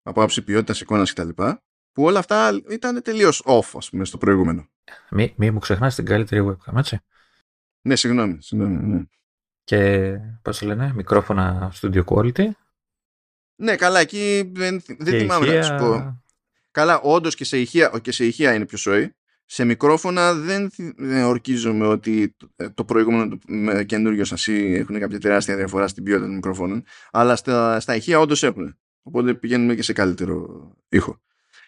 από άψη ποιότητας εικόνας κτλ. Που όλα αυτά ήταν τελείως off, ας πούμε, στο προηγούμενο. Μη, μη μου ξεχνάς την καλύτερη webcam, έτσι. Ναι, συγγνώμη. συγγνώμη ναι. Και πώς το λένε, μικρόφωνα studio quality. Ναι, καλά, εκεί δεν, δεν θυμάμαι ηχεία... να σου πω. Καλά, όντως και σε ηχεία, και σε ηχεία είναι πιο σοή σε μικρόφωνα δεν, ορκίζομαι ότι ε, το προηγούμενο με καινούριο σασί έχουν κάποια τεράστια διαφορά στην ποιότητα των μικρόφωνων, αλλά στα, στα ηχεία όντως έχουν. Οπότε πηγαίνουμε και σε καλύτερο ήχο.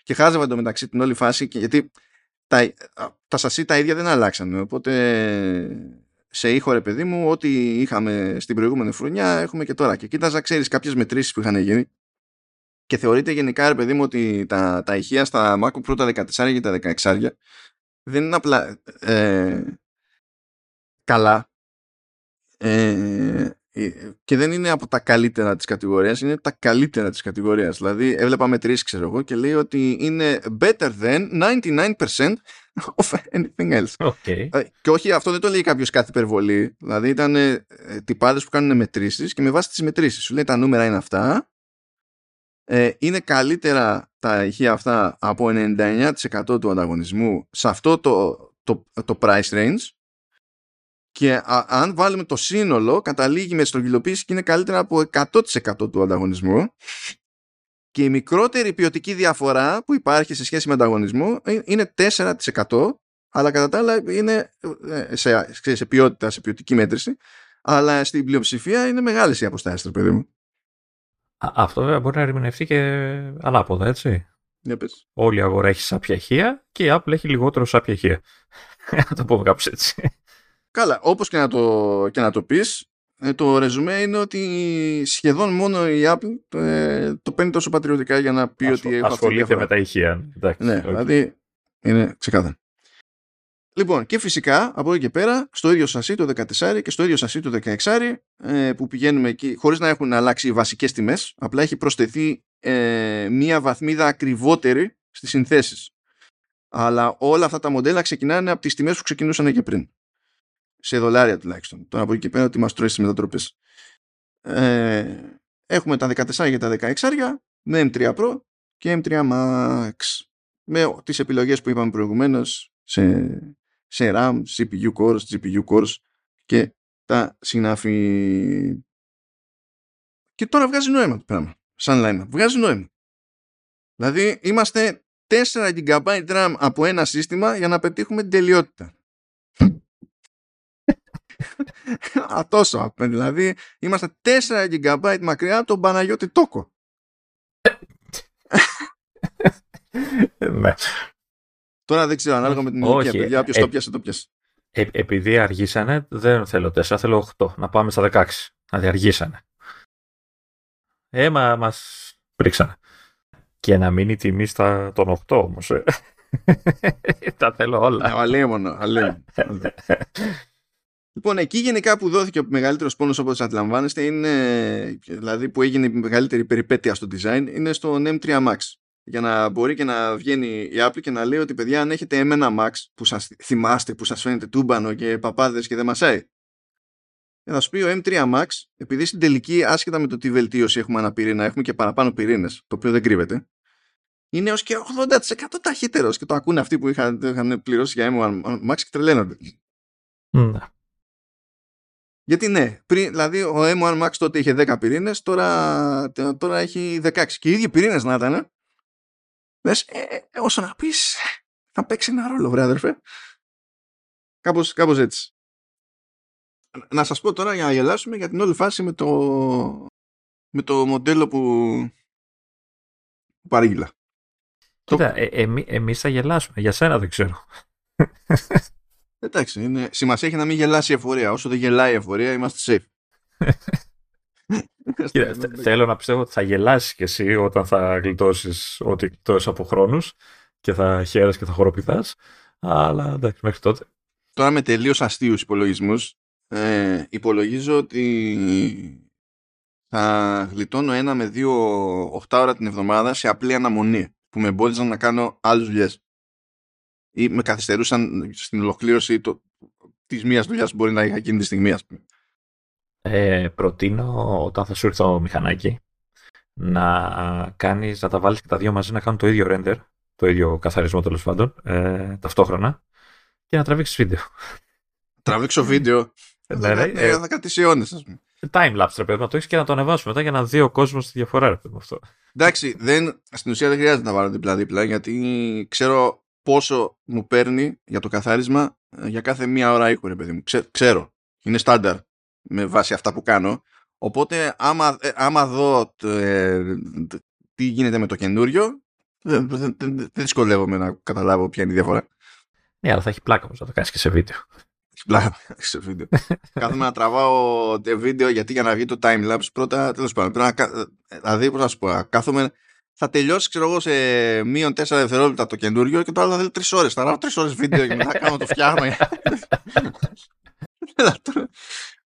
Και χάζευα εντωμεταξύ την όλη φάση, και γιατί τα, τα σασί τα ίδια δεν αλλάξανε. Οπότε σε ήχο ρε παιδί μου, ό,τι είχαμε στην προηγούμενη χρονιά έχουμε και τώρα. Και κοίταζα, ξέρεις, κάποιες μετρήσεις που είχαν γίνει. Και θεωρείται γενικά, ρε παιδί μου, ότι τα, τα ηχεία στα MacBook πρώτα 14 και τα 16 δεν είναι απλά ε, καλά ε, ε, και δεν είναι από τα καλύτερα της κατηγορίας, είναι τα καλύτερα της κατηγορίας. Δηλαδή έβλεπα με τρεις ξέρω εγώ και λέει ότι είναι better than 99% of anything else. Okay. Ε, και όχι αυτό δεν το λέει κάποιος κάθε υπερβολή. Δηλαδή ήταν ε, τυπάδες που κάνουν μετρήσεις και με βάση τις μετρήσεις σου λέει τα νούμερα είναι αυτά ε, είναι καλύτερα τα ηχεία αυτά από 99% του ανταγωνισμού σε αυτό το, το, το price range και αν βάλουμε το σύνολο καταλήγει με στρογγυλοποίηση και είναι καλύτερα από 100% του ανταγωνισμού και η μικρότερη ποιοτική διαφορά που υπάρχει σε σχέση με ανταγωνισμό ε, είναι 4% αλλά κατά τα άλλα είναι ε, σε, σε ποιότητα, σε ποιοτική μέτρηση αλλά στην πλειοψηφία είναι μεγάλες οι αποστάσεις, παιδί μου. Αυτό βέβαια μπορεί να ερμηνευτεί και ανάποδα, έτσι. Για πες. Όλη η αγορά έχει σάπια ηχεία και η Apple έχει λιγότερο σάπια ηχεία. να το πούμε κάπως έτσι. Καλά, όπως και να το, και να το πεις, ε, το ρεζουμέ είναι ότι σχεδόν μόνο η Apple το, ε, το παίρνει τόσο πατριωτικά για να πει ότι έχω Ασχολείται με τα ηχεία. Εντάξει, ναι, okay. δηλαδή είναι ξεκάθαρο. Λοιπόν, και φυσικά από εκεί και πέρα, στο ίδιο σασί το 14 και στο ίδιο σασί το 16 ε, που πηγαίνουμε εκεί, χωρίς να έχουν αλλάξει οι βασικές τιμές, απλά έχει προσθεθεί ε, μία βαθμίδα ακριβότερη στις συνθέσεις. Αλλά όλα αυτά τα μοντέλα ξεκινάνε από τις τιμές που ξεκινούσαν και πριν. Σε δολάρια τουλάχιστον. Τώρα από εκεί και πέρα ότι μας τρώει στις μετατροπές. Ε, έχουμε τα 14 και τα 16 με M3 Pro και M3 Max. Με τις επιλογές που είπαμε προηγουμένως σε, σε RAM, CPU cores, GPU cores και τα συνάφη. Και τώρα βγάζει νόημα το πράγμα. Σαν line Βγάζει νόημα. Δηλαδή είμαστε 4 GB RAM από ένα σύστημα για να πετύχουμε την τελειότητα. Α, τόσο. Δηλαδή είμαστε 4 GB μακριά από τον Παναγιώτη Τόκο. ναι. Τώρα δεν ξέρω, ανάλογα με την ηλικία, παιδιά, όποιος ε, το πιάσε, το πιάσε. Ε, επειδή αργήσανε, δεν θέλω 4, θέλω 8. Να πάμε στα 16. Δηλαδή αργήσανε. Ε, μα μας πρίξανε. Και να μείνει η τιμή στα των 8 όμως. Ε. Τα θέλω όλα. Αλίμονο, αλίμονο. Λοιπόν, εκεί γενικά που δόθηκε ο μεγαλύτερος πόνος όπως αντιλαμβάνεστε, είναι, δηλαδή που έγινε η μεγαλύτερη περιπέτεια στο design, είναι στο M3 Max για να μπορεί και να βγαίνει η Apple και να λέει ότι παιδιά αν έχετε M1 Max που σας θυμάστε, που σας φαίνεται τούμπανο και παπάδες και δεν μασάει θα σου πει ο M3 Max επειδή στην τελική άσχετα με το τι βελτίωση έχουμε ένα πυρήνα έχουμε και παραπάνω πυρήνες το οποίο δεν κρύβεται είναι ως και 80% ταχύτερος και το ακούνε αυτοί που είχαν, είχαν πληρώσει για M1 Max και τρελαίνονται. Mm. Γιατί ναι, πριν, δηλαδή ο M1 Max τότε είχε 10 πυρήνες, τώρα, τώρα έχει 16. Και οι ίδιοι πυρήνες να ήταν, Λες, ε, ε, όσο να πεις, θα παίξει ένα ρόλο, βρε αδερφέ. Κάπως, κάπως έτσι. Να σας πω τώρα για να γελάσουμε για την όλη φάση με το, με το μοντέλο που, που παρήγγειλα. Κοίτα, ε, εμεί, εμείς θα γελάσουμε. Για σένα δεν ξέρω. Εντάξει, είναι, σημασία έχει να μην γελάσει η εφορία. Όσο δεν γελάει η εφορία, είμαστε safe. θέλω να πιστεύω ότι θα γελάσεις κι εσύ όταν θα γλιτώσεις ό,τι γλιτώσεις από χρόνους και θα χαίρεσαι και θα χοροπηδάς. Αλλά εντάξει, μέχρι τότε. Τώρα με τελείως αστείους υπολογισμούς, ε, υπολογίζω ότι θα γλιτώνω ένα με δύο οχτά ώρα την εβδομάδα σε απλή αναμονή που με εμπόδιζαν να κάνω άλλες δουλειές. Ή με καθυστερούσαν στην ολοκλήρωση το, της μίας δουλειάς που μπορεί να είχα εκείνη τη στιγμή, ας πούμε ε, προτείνω όταν θα σου έρθει το μηχανάκι να κάνεις, να τα βάλεις και τα δύο μαζί να κάνουν το ίδιο render, το ίδιο καθαρισμό τέλος πάντων, ε, ταυτόχρονα και να τραβήξεις βίντεο. Τραβήξω βίντεο. ναι, ναι, ε, θα κάτι αιώνες, ας πούμε. Timelapse, ρε παιδί, να το έχεις και να το ανεβάσουμε μετά για να δει ο κόσμος τη διαφορά, ρε παιδί, αυτό. Εντάξει, δεν, στην ουσία δεν χρειάζεται να βάλω δίπλα-δίπλα, γιατί ξέρω πόσο μου παίρνει για το καθάρισμα ε, για κάθε μία ώρα ήχου, ρε παιδί μου. ξέρω. Είναι στάνταρ με βάση αυτά που κάνω. Οπότε άμα, ε, άμα δω ε, τι γίνεται με το καινούριο, δεν, δεν, δεν, δυσκολεύομαι να καταλάβω ποια είναι η διαφορά. Ναι, αλλά θα έχει πλάκα όμως να το κάνεις και σε βίντεο. Έχει πλάκα σε βίντεο. Κάθομαι να τραβάω βίντεο γιατί για να βγει το timelapse πρώτα, τέλος πάντων, πρέπει να, δηλαδή πώς να σου πω, κάθομαι θα τελειώσει, ξέρω εγώ, σε μείον 4 δευτερόλεπτα το καινούριο και το άλλο θα θέλει 3 ώρες. Θα γράφω 3 ώρες βίντεο και μετά κάνω το φτιάχνω.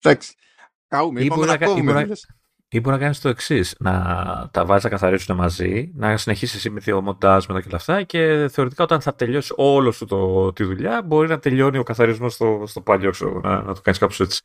Εντάξει. Καούμε, ή μπορεί να, κόβουμε. Ή μπορεί να κάνεις το εξής: Να τα βάζεις να καθαρίσουν μαζί, να συνεχίσεις εσύ με δύο μοντάζ μετά και αυτά και θεωρητικά όταν θα τελειώσει όλο σου το, τη δουλειά, μπορεί να τελειώνει ο καθαρισμός στο, στο παλιό, ξέρω, να, να το κάνεις κάπως έτσι.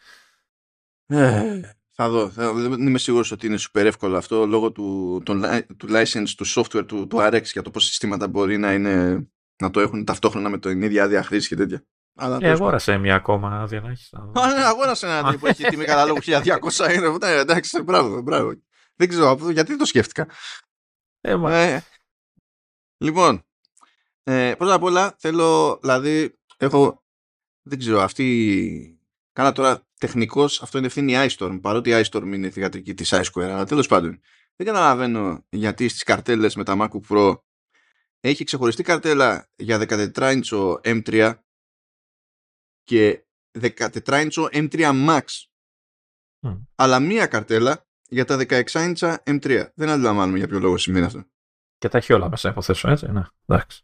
Ε, θα δω. Δεν είμαι σίγουρος ότι είναι super εύκολο αυτό λόγω του, του, του license του software του, του RX για το πώς συστήματα μπορεί να, είναι, να το έχουν ταυτόχρονα με την ίδια άδεια χρήση και τέτοια. Αλλά ε, αγόρασε μια ακόμα άδεια να έχεις. Α, ναι, αγόρασε ένα άδεια που έχει τιμή καταλόγου 1200 είναι. Ναι, εντάξει, μπράβο, μπράβο. Δεν ξέρω γιατί το σκέφτηκα. Ε, ε, λοιπόν, ε, πρώτα απ' όλα θέλω, δηλαδή, έχω, δεν ξέρω, αυτή, κάνα τώρα τεχνικώ αυτό είναι ευθύνη iStorm, παρότι η iStorm είναι θηγατρική της iSquare, αλλά τέλος πάντων, δεν καταλαβαίνω γιατί στις καρτέλες με τα MacBook Pro έχει ξεχωριστή καρτέλα για 14 inch M3 και 14 inch M3 Max. Αλλά μία καρτέλα για τα 16 inch M3. Δεν αντιλαμβάνομαι για ποιο λόγο σημαίνει αυτό. Και τα έχει όλα μέσα, υποθέσω, έτσι. Ναι, εντάξει.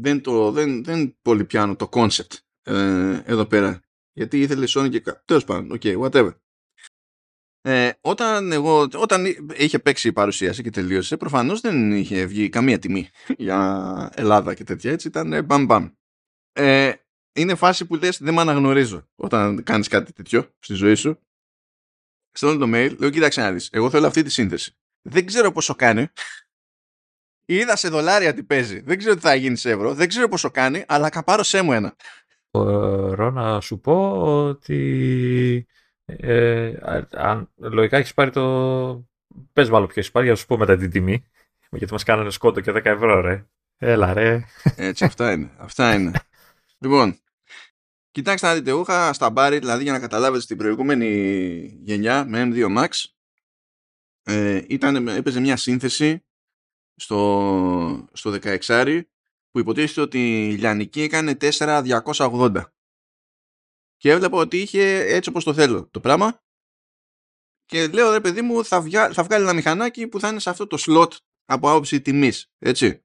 Δεν, το, δεν, δεν πολύ πιάνω το concept ε, εδώ πέρα. Γιατί ήθελε Sony και Τέλος πάντων, ok, whatever. Ε, όταν, εγώ, όταν είχε παίξει η παρουσίαση και τελείωσε, προφανώς δεν είχε βγει καμία τιμή για Ελλάδα και τέτοια. Έτσι ήταν μπαμ μπαμ. Ε, είναι φάση που λες δεν με αναγνωρίζω όταν κάνεις κάτι τέτοιο στη ζωή σου. Στέλνω το mail, λέω κοίταξε να δεις, εγώ θέλω αυτή τη σύνθεση. Δεν ξέρω πόσο κάνει. Είδα σε δολάρια τι παίζει. Δεν ξέρω τι θα γίνει σε ευρώ. Δεν ξέρω πόσο κάνει, αλλά καπάρω σε μου ένα. Μπορώ να σου πω ότι ε, αν, λογικά έχεις πάρει το. Πες μάλλον ποιος έχει πάρει για να σου πω μετά την τιμή. Γιατί μας κάνανε σκότο και 10 ευρώ, ρε. Έλα, ρε. Έτσι, αυτά είναι. Αυτά είναι. λοιπόν, κοιτάξτε να δείτε. Εγώ είχα στα μπάρι, δηλαδή για να καταλάβετε στην προηγούμενη γενιά με M2 Max, ε, ήταν, έπαιζε μια σύνθεση στο, στο 16 που υποτίθεται ότι η Λιανική έκανε 4.280 και έβλεπα ότι είχε έτσι όπως το θέλω το πράγμα. Και λέω ρε παιδί μου θα, θα βγάλει ένα μηχανάκι που θα είναι σε αυτό το slot από άποψη τιμής έτσι.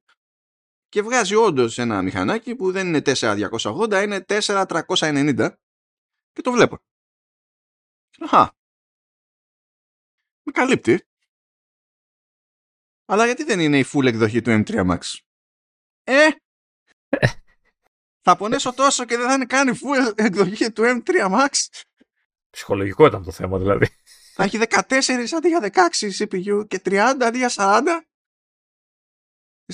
Και βγάζει όντως ένα μηχανάκι που δεν είναι 4280 είναι 4390 και το βλέπω. Αχα. Με καλύπτει. Αλλά γιατί δεν είναι η full εκδοχή του M3 Max; Ε θα πονέσω τόσο και δεν θα είναι καν η full εκδοχή του M3 Max. Ψυχολογικό ήταν το θέμα δηλαδή. Θα έχει 14 αντί για 16 CPU και 30 αντί για 40.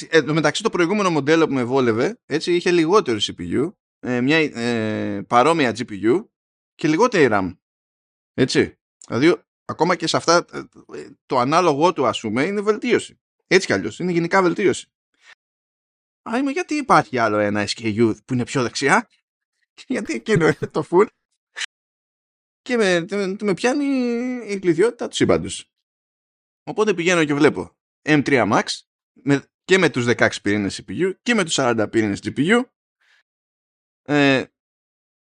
Ε, μεταξύ το προηγούμενο μοντέλο που με βόλευε έτσι είχε λιγότερο CPU, ε, μια ε, παρόμοια GPU και λιγότερη RAM. Έτσι. Δηλαδή ακόμα και σε αυτά ε, το ανάλογο του ας πούμε είναι βελτίωση. Έτσι κι αλλιώς είναι γενικά βελτίωση. Α, είμαι γιατί υπάρχει άλλο ένα SKU που είναι πιο δεξιά; γιατί εκείνο είναι το full. Και με, με, πιάνει η κλειδιότητα του σύμπαντος. Οπότε πηγαίνω και βλέπω M3 Max με, και με τους 16 πυρήνες CPU και με τους 40 πυρήνες GPU. Ε,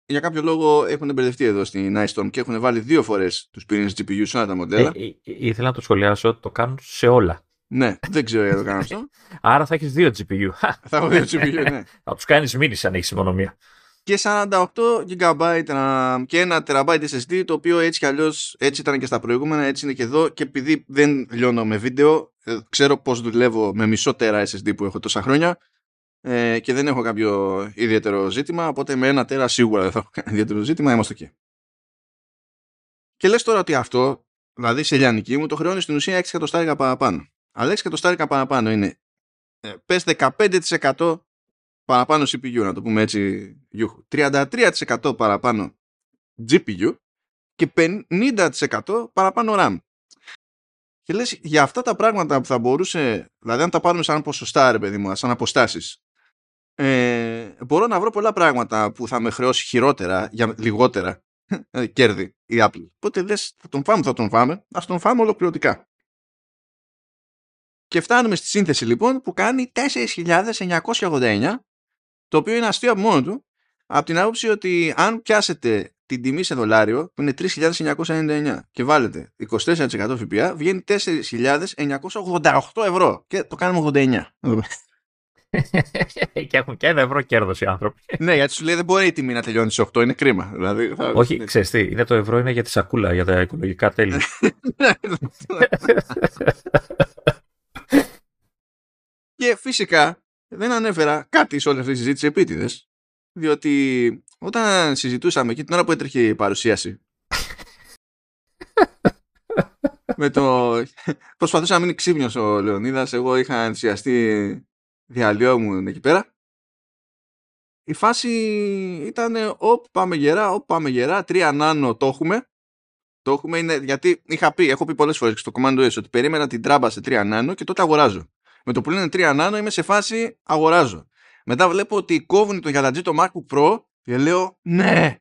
για κάποιο λόγο έχουν μπερδευτεί εδώ στην iStorm και έχουν βάλει δύο φορές τους πυρήνες GPU σε όλα τα μοντέλα. Ε, ε, ήθελα να το σχολιάσω, το κάνουν σε όλα. Ναι, δεν ξέρω γιατί το κάνω αυτό. Άρα θα έχεις δύο GPU. θα έχω δύο GPU, ναι. θα τους κάνεις μήνυση αν έχεις μόνο μία. Και 48 GB RAM και ένα TB SSD το οποίο έτσι κι αλλιώς έτσι ήταν και στα προηγούμενα, έτσι είναι και εδώ. Και επειδή δεν λιώνω με βίντεο, ε, ξέρω πώς δουλεύω με μισό τέρα SSD που έχω τόσα χρόνια ε, και δεν έχω κάποιο ιδιαίτερο ζήτημα. Οπότε με ένα τέρα σίγουρα δεν θα έχω κάποιο ιδιαίτερο ζήτημα. Είμαστε εκεί. Και λες τώρα ότι αυτό, δηλαδή σε λιανική μου, το χρεώνεις στην ουσία 6 εκατοστάρικα παραπάνω. Αλλά 6 εκατοστάρικα παραπάνω είναι ε, πες 15% παραπάνω CPU, να το πούμε έτσι γιούχου. 33% παραπάνω GPU και 50% παραπάνω RAM. Και λες, για αυτά τα πράγματα που θα μπορούσε, δηλαδή αν τα πάρουμε σαν ποσοστά, ρε παιδί μου, σαν αποστάσεις, ε, μπορώ να βρω πολλά πράγματα που θα με χρεώσει χειρότερα για λιγότερα ε, κέρδη η Apple. Οπότε λες, θα τον φάμε, θα τον φάμε, ας τον φάμε ολοκληρωτικά. Και φτάνουμε στη σύνθεση λοιπόν που κάνει 4.989 το οποίο είναι αστείο από μόνο του από την άποψη ότι αν πιάσετε την τιμή σε δολάριο που είναι 3.999 και βάλετε 24% ΦΠΑ βγαίνει 4.988 ευρώ και το κάνουμε 89. και έχουν και ένα ευρώ κέρδος οι άνθρωποι. ναι, γιατί σου λέει δεν μπορεί η τιμή να τελειώνει σε 8, είναι κρίμα. Δηλαδή, θα... Όχι, ξέρεις τι, είναι το ευρώ είναι για τη σακούλα, για τα οικολογικά τέλη. Και φυσικά δεν ανέφερα κάτι σε όλη αυτή τη συζήτηση επίτηδες. Διότι όταν συζητούσαμε εκεί την ώρα που έτρεχε η παρουσίαση. με το... Προσπαθούσα να μείνει ξύπνιος ο Λεωνίδας. Εγώ είχα ενθουσιαστεί μου εκεί πέρα. Η φάση ήταν όπ πάμε γερά, όπ πάμε γερά, τρία νάνο το έχουμε. Το έχουμε είναι, γιατί είχα πει, έχω πει πολλές φορές στο Command OS ότι περίμενα την τράμπα σε 3 νάνο και τότε αγοράζω. Με το που λένε 3 νάνο είμαι σε φάση αγοράζω. Μετά βλέπω ότι κόβουν το γιαλατζή το MacBook Pro και λέω ναι,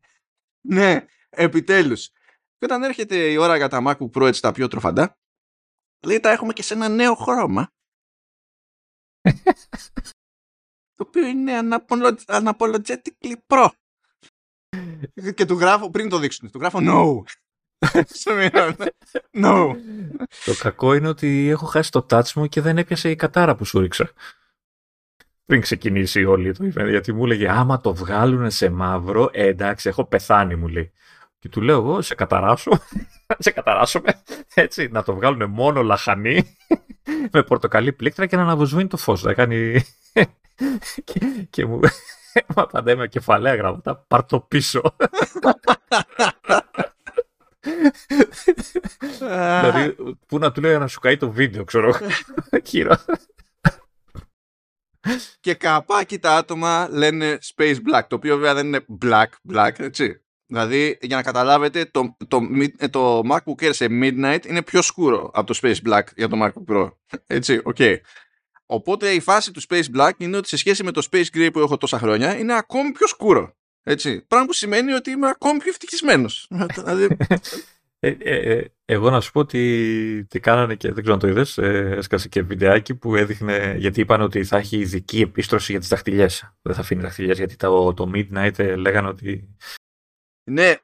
ναι, επιτέλους. Και όταν έρχεται η ώρα για τα MacBook Pro έτσι τα πιο τροφαντά, λέει τα έχουμε και σε ένα νέο χρώμα. το οποίο είναι unapologetically pro. και του γράφω, πριν το δείξουν, του γράφω no. no. Το κακό είναι ότι έχω χάσει το touch μου και δεν έπιασε η κατάρα που σου ρίξα. Πριν ξεκινήσει όλη το event, γιατί μου έλεγε άμα το βγάλουν σε μαύρο, ε, εντάξει, έχω πεθάνει, μου λέει. Και του λέω εγώ, σε καταράσω, σε καταράσουμε, έτσι, να το βγάλουν μόνο λαχανί, με πορτοκαλί πλήκτρα και να αναβοσβήνει το φως. Να κάνει... και, και μου, μου απαντάει με κεφαλαία γράμματα, πάρ το πίσω. Δηλαδή, πού να του λέω να σου καεί το βίντεο, ξέρω. Κύριο. και καπάκι τα άτομα λένε Space Black, το οποίο βέβαια δεν είναι Black, Black, έτσι. Δηλαδή, για να καταλάβετε, το, το, το, MacBook Air σε Midnight είναι πιο σκούρο από το Space Black για το MacBook Pro. Έτσι, ok. Okay. Οπότε η φάση του Space Black είναι ότι σε σχέση με το Space Gray που έχω τόσα χρόνια είναι ακόμη πιο σκούρο. Έτσι. Πράγμα που σημαίνει ότι είμαι ακόμη πιο ευτυχισμένος. δηλαδή... Ε, ε, ε, εγώ να σου πω ότι τι κάνανε και δεν ξέρω αν το είδες. Ε, έσκασε και βιντεάκι που έδειχνε. Γιατί είπαν ότι θα έχει ειδική επίστρωση για τις δαχτυλιές. Δεν θα αφήνει δαχτυλιές γιατί το, το Midnight ε, λέγανε ότι. Ναι,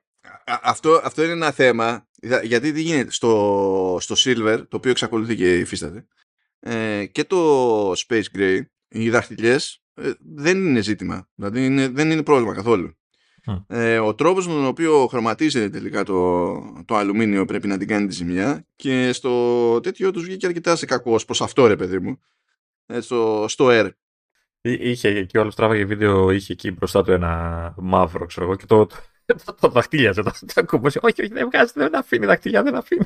αυτό, αυτό είναι ένα θέμα. Γιατί τι γίνεται στο, στο Silver, το οποίο εξακολουθεί και υφίσταται, ε, και το Space Gray, οι δαχτυλιές ε, δεν είναι ζήτημα. Δηλαδή είναι, δεν είναι πρόβλημα καθόλου. Ε, ο τρόπος με τον οποίο χρωματίζεται τελικά το, το αλουμίνιο πρέπει να την κάνει τη ζημιά και στο τέτοιο τους βγήκε αρκετά σε κακό προς αυτό ρε παιδί μου. Ε, στο, στο Air. Είχε και όλο τράβαγε βίντεο, είχε εκεί μπροστά του ένα μαύρο, ξέρω εγώ, και το, το δαχτύλιαζε. Το, το όχι, όχι, δεν βγάζει, δεν αφήνει δαχτυλιά, δεν αφήνει.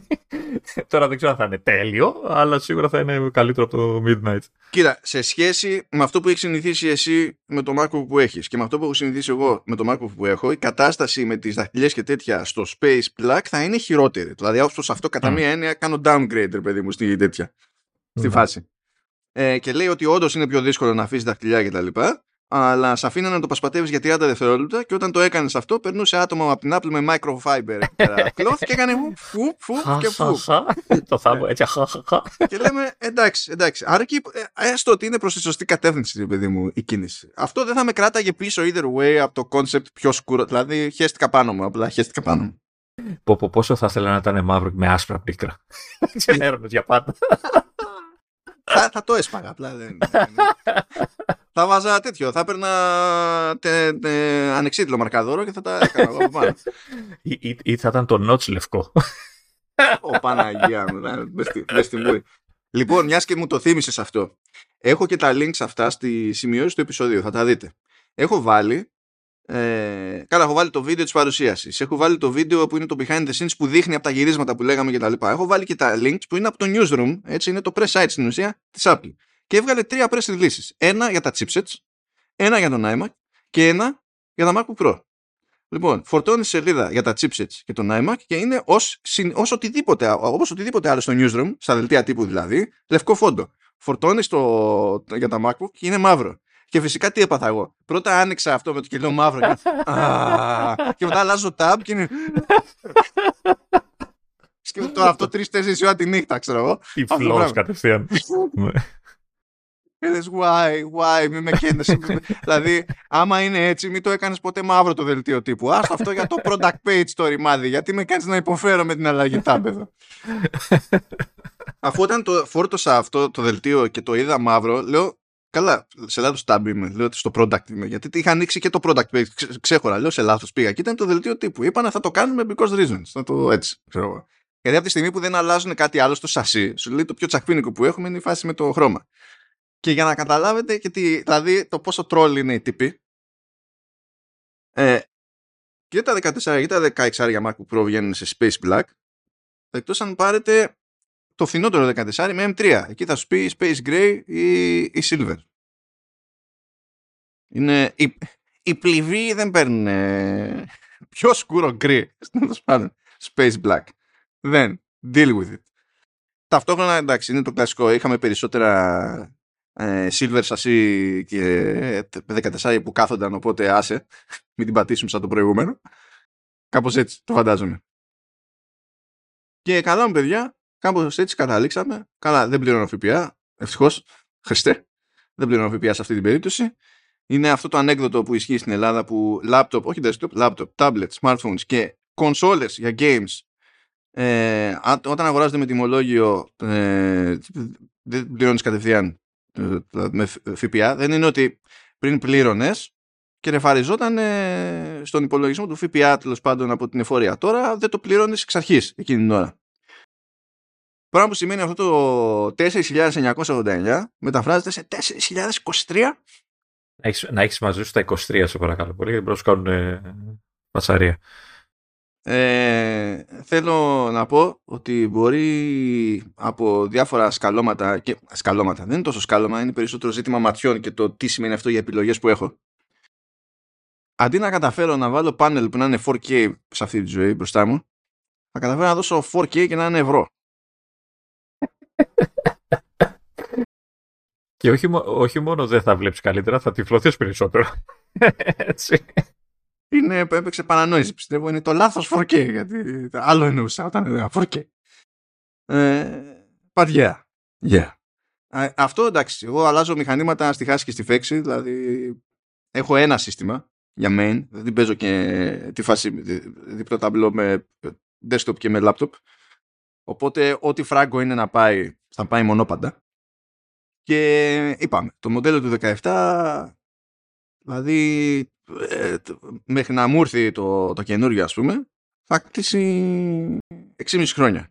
Τώρα δεν ξέρω αν θα είναι τέλειο, αλλά σίγουρα θα είναι καλύτερο από το Midnight. Κοίτα, σε σχέση με αυτό που έχεις συνηθίσει εσύ με το MacBook που έχεις και με αυτό που έχω συνηθίσει εγώ με το MacBook που έχω, η κατάσταση με τις δαχτυλιές και τέτοια στο Space Plug θα είναι χειρότερη. Δηλαδή, όπως αυτό κατά mm. μία έννοια κάνω downgrade, παιδί μου, στη τέτοια. Στη φάση. Ε, και λέει ότι όντως είναι πιο δύσκολο να αφήσεις δαχτυλιά κτλ αλλά σε αφήνανε να το πασπατεύεις για 30 δευτερόλεπτα και όταν το έκανες αυτό, περνούσε άτομο από την Apple με microfiber cloth και έκανε φου, φου και φου. Το θάμπο, έτσι, Και λέμε, εντάξει, εντάξει. Άρα και ε, έστω ότι είναι προς τη σωστή κατεύθυνση, παιδί μου, η κίνηση. Αυτό δεν θα με κράταγε πίσω either way από το concept πιο σκούρο. Δηλαδή, χέστηκα πάνω μου, απλά χέστηκα πάνω μου. πόσο θα ήθελα να ήταν μαύρο με άσπρα πίκρα. Ξέρω για πάντα θα, θα το έσπαγα απλά. Δεν, θα βάζα τέτοιο. Θα έπαιρνα τε, τε, ανεξίτηλο μαρκαδόρο και θα τα έκανα εγώ πάνω. Ή, ή, ή, θα ήταν το νότς λευκό. Ο Παναγία μου. Μες στη μούρη. Λοιπόν, μιας και μου το θύμισες αυτό. Έχω και τα links αυτά στη σημειώση του επεισοδίου. Θα τα δείτε. Έχω βάλει ε, καλά, έχω βάλει το βίντεο της παρουσίασης. Έχω βάλει το βίντεο που είναι το behind the scenes που δείχνει από τα γυρίσματα που λέγαμε κτλ. Έχω βάλει και τα links που είναι από το newsroom, έτσι είναι το press site στην ουσία της Apple. Και έβγαλε τρία press releases. Ένα για τα chipsets, ένα για τον iMac και ένα για τα MacBook Pro. Λοιπόν, φορτώνει σελίδα για τα chipsets και τον iMac και είναι ως, ως οτιδήποτε, όπως οτιδήποτε άλλο στο newsroom, στα δελτία τύπου δηλαδή, λευκό φόντο. Φορτώνεις για τα MacBook και είναι μαύρο. Και φυσικά τι έπαθα εγώ; Πρώτα άνοιξα αυτό με το κελό μαύρο. Και, και μετά αλλάζω tab και είναι. Σκέφτομαι αυτό τρει-τέσσερι ώρα τη νύχτα, ξέρω εγώ. Τυφλό κατευθείαν. Και λες, why, why, μη με καίνεσαι. δηλαδή, άμα είναι έτσι, μην το έκανες ποτέ μαύρο το δελτίο τύπου. Άστο αυτό για το product page το ρημάδι, γιατί με κάνεις να υποφέρω με την αλλαγή τάμπεδο. Αφού όταν το φόρτωσα αυτό το δελτίο και το είδα μαύρο, λέω, Καλά, σε λάθος tab είμαι. Λέω ότι στο product είμαι. Γιατί είχα ανοίξει και το product page. Ξέχωρα. Λέω σε λάθος πήγα. Και ήταν το δελτίο τύπου. Είπανε θα το κάνουμε because reasons. Θα το έτσι. Ξέρω. Γιατί από τη στιγμή που δεν αλλάζουν κάτι άλλο στο σασί, σου λέει το πιο τσακπίνικο που έχουμε είναι η φάση με το χρώμα. Και για να καταλάβετε και τη, δηλαδή το πόσο troll είναι η τύπη, ε, και τα 14 και τα 16 για MacBook Pro βγαίνουν σε Space Black, εκτός αν πάρετε το φθηνότερο 14 με M3. Εκεί θα σου πει Space Gray ή, ή Silver. Είναι, η, οι πληβοί δεν παίρνουν ε, πιο σκούρο γκρι. Space Black. Δεν. Deal with it. Ταυτόχρονα εντάξει είναι το κλασικό. Είχαμε περισσότερα ε, Silver σασί και 14 που κάθονταν οπότε άσε. Μην την πατήσουμε σαν το προηγούμενο. Κάπως έτσι το φαντάζομαι. Και καλά μου παιδιά, Κάπως έτσι καταλήξαμε. Καλά, δεν πληρώνω ΦΠΑ. Ευτυχώς. Χριστέ. Δεν πληρώνω ΦΠΑ σε αυτή την περίπτωση. Είναι αυτό το ανέκδοτο που ισχύει στην Ελλάδα που laptop, όχι desktop, laptop, tablet, smartphones και κονσόλες για games ε, όταν αγοράζετε με τιμολόγιο ε, δεν πληρώνεις κατευθείαν ε, με ΦΠΑ. Δεν είναι ότι πριν πλήρωνες και ρεφαριζόταν στον υπολογισμό του ΦΠΑ τέλος πάντων από την εφορία. Τώρα δεν το πληρώνεις εξ αρχής εκείνη την ώρα. Πράγμα που σημαίνει αυτό το 4.989 μεταφράζεται σε 4.023. Να έχεις, μαζί σου τα 23 σε παρακαλώ πολύ γιατί μπορούν να κάνουν ε, Ε, θέλω να πω ότι μπορεί από διάφορα σκαλώματα και σκαλώματα δεν είναι τόσο σκάλωμα είναι περισσότερο ζήτημα ματιών και το τι σημαίνει αυτό για επιλογές που έχω αντί να καταφέρω να βάλω πάνελ που να είναι 4K σε αυτή τη ζωή μπροστά μου θα καταφέρω να δώσω 4K και να είναι ευρώ και όχι, όχι μόνο δεν θα βλέπεις καλύτερα, θα τυφλωθείς περισσότερο. Έτσι. Είναι, έπαιξε παρανόηση, πιστεύω. Είναι το λάθος 4K, γιατί άλλο εννοούσα όταν έλεγα 4K. Ε, but yeah. yeah. αυτό εντάξει, εγώ αλλάζω μηχανήματα στη χάση και στη φέξη, δηλαδή έχω ένα σύστημα για main, δεν παίζω και τη φάση διπλό ταμπλό με desktop και με laptop. Οπότε ό,τι φράγκο είναι να πάει, θα πάει μονόπαντα. Και είπαμε, το μοντέλο του 17, δηλαδή ε, μέχρι να μου έρθει το, το καινούργιο ας πούμε, θα κτίσει 6,5 χρόνια.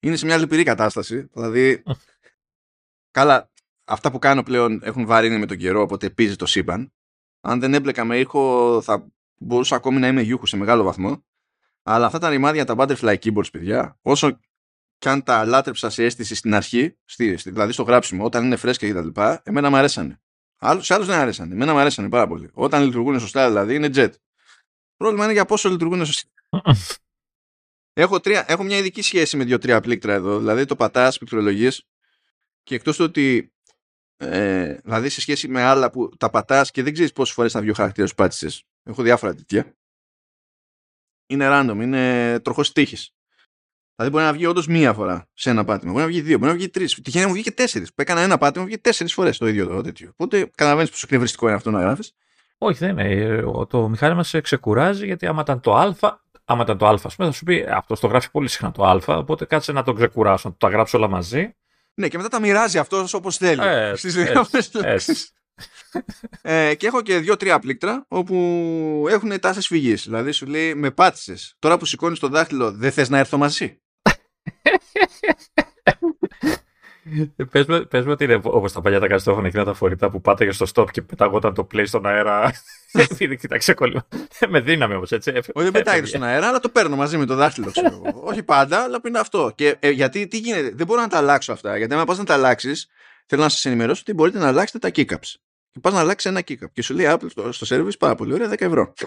Είναι σε μια λυπηρή κατάσταση, δηλαδή καλά, αυτά που κάνω πλέον έχουν βαρύνει με τον καιρό, οπότε πίζει το σύμπαν. Αν δεν έμπλεκα με ήχο θα μπορούσα ακόμη να είμαι γιούχου σε μεγάλο βαθμό. Αλλά αυτά τα ρημάδια, τα butterfly keyboards, παιδιά, όσο κι αν τα λάτρεψα σε αίσθηση στην αρχή, στη, δηλαδή στο γράψιμο, όταν είναι φρέσκα και τα λοιπά, εμένα μου αρέσανε. Σε άλλους δεν αρέσανε. Εμένα μου αρέσανε πάρα πολύ. Όταν λειτουργούν σωστά, δηλαδή, είναι jet. Πρόβλημα είναι για πόσο λειτουργούν σωστά. έχω, τρία, έχω μια ειδική σχέση με δύο-τρία πλήκτρα εδώ. Δηλαδή το πατάς πληκτρολογίες και εκτός του ότι. Ε, δηλαδή σε σχέση με άλλα που τα πατάς και δεν ξέρεις πόσες φορές τα δύο χαρακτήρε σου πάτησες. Έχω διάφορα τέτοια. Είναι random, είναι τροχός τύχης. Δηλαδή μπορεί να βγει όντως μία φορά σε ένα πάτημα. Μπορεί να βγει δύο, μπορεί να βγει τρεις. Τυχαίνει να μου βγει και τέσσερις. Που έκανα ένα πάτημα, μου βγει τέσσερις φορές το ίδιο το τέτοιο. Οπότε καταλαβαίνεις πόσο κρυβριστικό είναι αυτό να γράφεις. Όχι, δεν είναι. Το μηχάνημα σε ξεκουράζει γιατί άμα ήταν το Α, άμα ήταν το Α, πούμε, θα σου πει αυτό το γράφει πολύ συχνά το Α. Οπότε κάτσε να το ξεκουράσω, να το τα γράψω όλα μαζί. Ναι, και μετά τα μοιράζει αυτός όπως θέλει. Ε, Στις ε, και έχω και δύο-τρία πλήκτρα όπου έχουν τάσεις φυγής. Δηλαδή σου λέει με πάτησες. Τώρα που σηκώνεις το δάχτυλο, δεν θες να έρθω μαζί. Πες, με, πες με ότι είναι όπως τα παλιά τα καστόφωνα εκείνα τα φορητά που πάταγε στο stop και πεταγόταν το play στον αέρα. Κοίταξε κόλλημα. με δύναμη όμως έτσι. Όχι δεν πετάγεται στον αέρα αλλά το παίρνω μαζί με το δάχτυλο ξέρω Όχι πάντα αλλά είναι αυτό. Και ε, γιατί τι γίνεται δεν μπορώ να τα αλλάξω αυτά. Γιατί αν πας να τα αλλάξεις θέλω να σας ενημερώσω ότι μπορείτε να αλλάξετε τα keycaps. Και πας να αλλάξεις ένα keycap. Και σου λέει Apple στο service πάρα πολύ ωραία 10 ευρώ.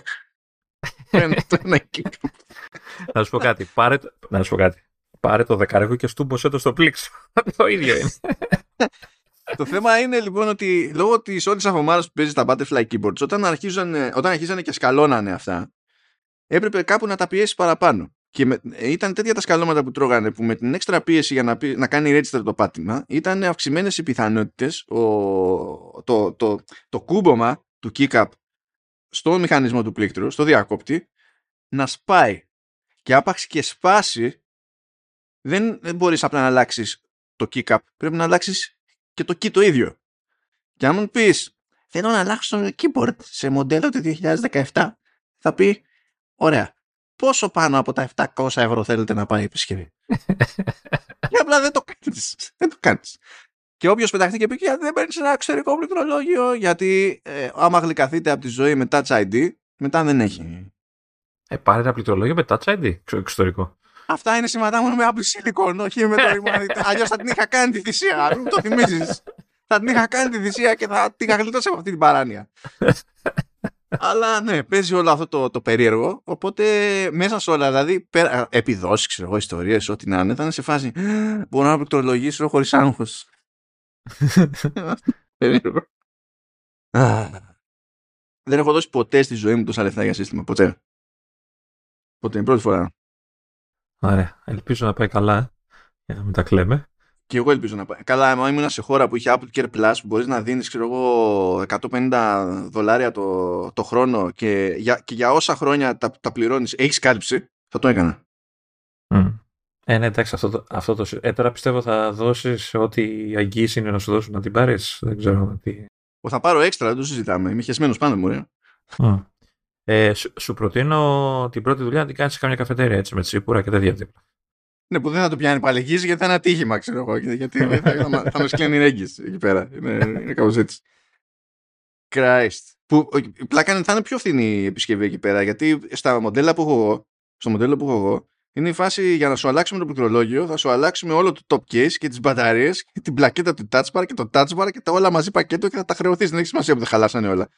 Να σου πω κάτι. Πάρε, να σου πω κάτι. Πάρε το δεκάρικο και στούμποσέ το στο πλήξο. το ίδιο είναι. το θέμα είναι λοιπόν ότι λόγω της όλης αφομάδα που παίζει τα butterfly keyboards, όταν, αρχίζανε, όταν αρχίζανε και σκαλώνανε αυτά, έπρεπε κάπου να τα πιέσεις παραπάνω. Και με, ήταν τέτοια τα σκαλώματα που τρώγανε που με την έξτρα πίεση για να, να κάνει register το πάτημα ήταν αυξημένες οι πιθανότητες το, το, το, το κούμπομα του keycap στο μηχανισμό του πλήκτρου, στο διακόπτη, να σπάει. Και άπαξ και σπάσει, δεν, δεν μπορείς απλά να αλλάξεις το keycap. Πρέπει να αλλάξεις και το key το ίδιο. Και αν μου πεις, θέλω να αλλάξω το keyboard σε μοντέλο του 2017, θα πει, ωραία, πόσο πάνω από τα 700 ευρώ θέλετε να πάει η επισκευή; και απλά δεν το κάνεις. Δεν το κάνεις. Και όποιος πεταχτεί και πει: Δεν παίρνεις ένα εξωτερικό πληκτρολόγιο, γιατί ε, άμα γλυκαθείτε από τη ζωή με Touch ID, μετά δεν έχει. Ε, πάρε ένα πληκτρολόγιο με Touch ID, εξωτερικό. Αυτά είναι σημαντά μόνο με Apple Silicon, όχι με το ρημάδι. Αλλιώς θα την είχα κάνει τη θυσία. Μην το θυμίζεις. θα την είχα κάνει τη θυσία και θα την είχα γλιτώσει από αυτή την παράνοια. Αλλά ναι, παίζει όλο αυτό το, το περίεργο. Οπότε μέσα σε όλα, δηλαδή επιδόσεις, ξέρω εγώ, ιστορίες, ό,τι να είναι, θα είναι σε φάση. Μπορώ να πληκτρολογήσω χωρίς άγχος. Δεν έχω δώσει ποτέ στη ζωή μου τόσα λεφτά για σύστημα. Ποτέ. Ποτέ. Είναι πρώτη φορά. Ωραία. Ελπίζω να πάει καλά. Για να μην τα κλαίμε. Και εγώ ελπίζω να πάει. Καλά, άμα ήμουν σε χώρα που είχε Apple Care Plus που μπορείς να δίνεις, ξέρω εγώ, 150 δολάρια το, το χρόνο και για, και για όσα χρόνια τα, τα πληρώνεις, έχεις κάλυψη, θα το έκανα. Mm. Ε, ναι, εντάξει, αυτό το, αυτό το, ε, τώρα πιστεύω θα δώσεις ό,τι αγγίση είναι να σου δώσουν να την πάρεις. Δεν ξέρω τι. θα πάρω έξτρα, δεν το συζητάμε. Είμαι χεσμένος πάνω μου, ρε. Ε, σου, σου, προτείνω την πρώτη δουλειά να την κάνεις σε καμιά καφετέρια έτσι με τσίπουρα και τέτοια τύπα. Ναι, που δεν θα το πιάνει πάλι γιατί θα είναι ατύχημα, ξέρω εγώ. Γιατί θα, θα, θα με σκλένει ρέγγις εκεί πέρα. Είναι, είναι κάπως έτσι. Christ. Που η πλάκα είναι, θα είναι πιο φθηνή η επισκευή εκεί πέρα. Γιατί στα μοντέλα που έχω εγώ, στο μοντέλο που έχω εγώ, είναι η φάση για να σου αλλάξουμε το πληκτρολόγιο, θα σου αλλάξουμε όλο το top case και τις μπαταρίες και την πλακέτα του touch bar και το touch bar και τα όλα μαζί πακέτο και θα τα χρεωθείς. Δεν έχει σημασία που δεν χαλάσανε όλα.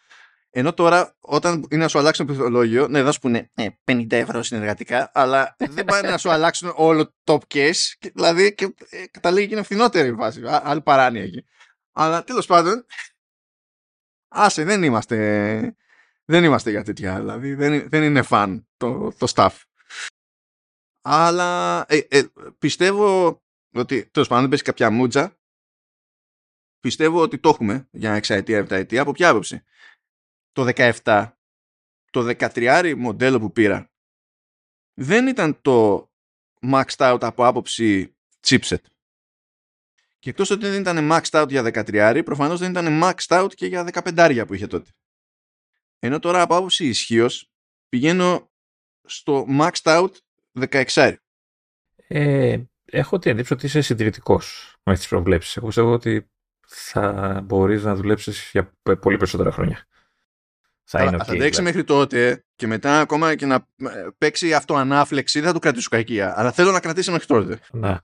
Ενώ τώρα, όταν είναι να σου αλλάξουν το πληκτρολόγιο, ναι, θα σου πούνε ναι, 50 ευρώ συνεργατικά, αλλά δεν πάνε να σου αλλάξουν όλο το top case. Δηλαδή, και, ε, καταλήγει και είναι φθηνότερη η φάση. Άλλη παράνοια εκεί. Αλλά τέλος πάντων, άσε, δεν είμαστε. Δεν είμαστε για τέτοια, δηλαδή δεν, δεν είναι φαν το, το staff. Αλλά ε, ε, πιστεύω ότι τέλος πάντων δεν πέσει κάποια μούτζα. Πιστεύω ότι το έχουμε για εξαετία, επταετία. Από ποια άποψη. Το 17, το 13 μοντέλο που πήρα δεν ήταν το maxed out από άποψη chipset. Και εκτός ότι δεν ήταν maxed out για 13, προφανώς δεν ήταν maxed out και για 15 που είχε τότε. Ενώ τώρα από άποψη ισχύως πηγαίνω στο maxed out 16. Ε, έχω την εντύπωση ότι είσαι συντηρητικός με τις προβλέψεις. Εγώ πιστεύω ότι θα μπορείς να δουλέψεις για πολύ περισσότερα χρόνια. Θα, είναι okay, θα αντέξει μέχρι τότε και μετά ακόμα και να παίξει αυτοανάφλεξη δεν θα του κρατήσω κακία. Αλλά θέλω να κρατήσει μέχρι τότε. Ναι.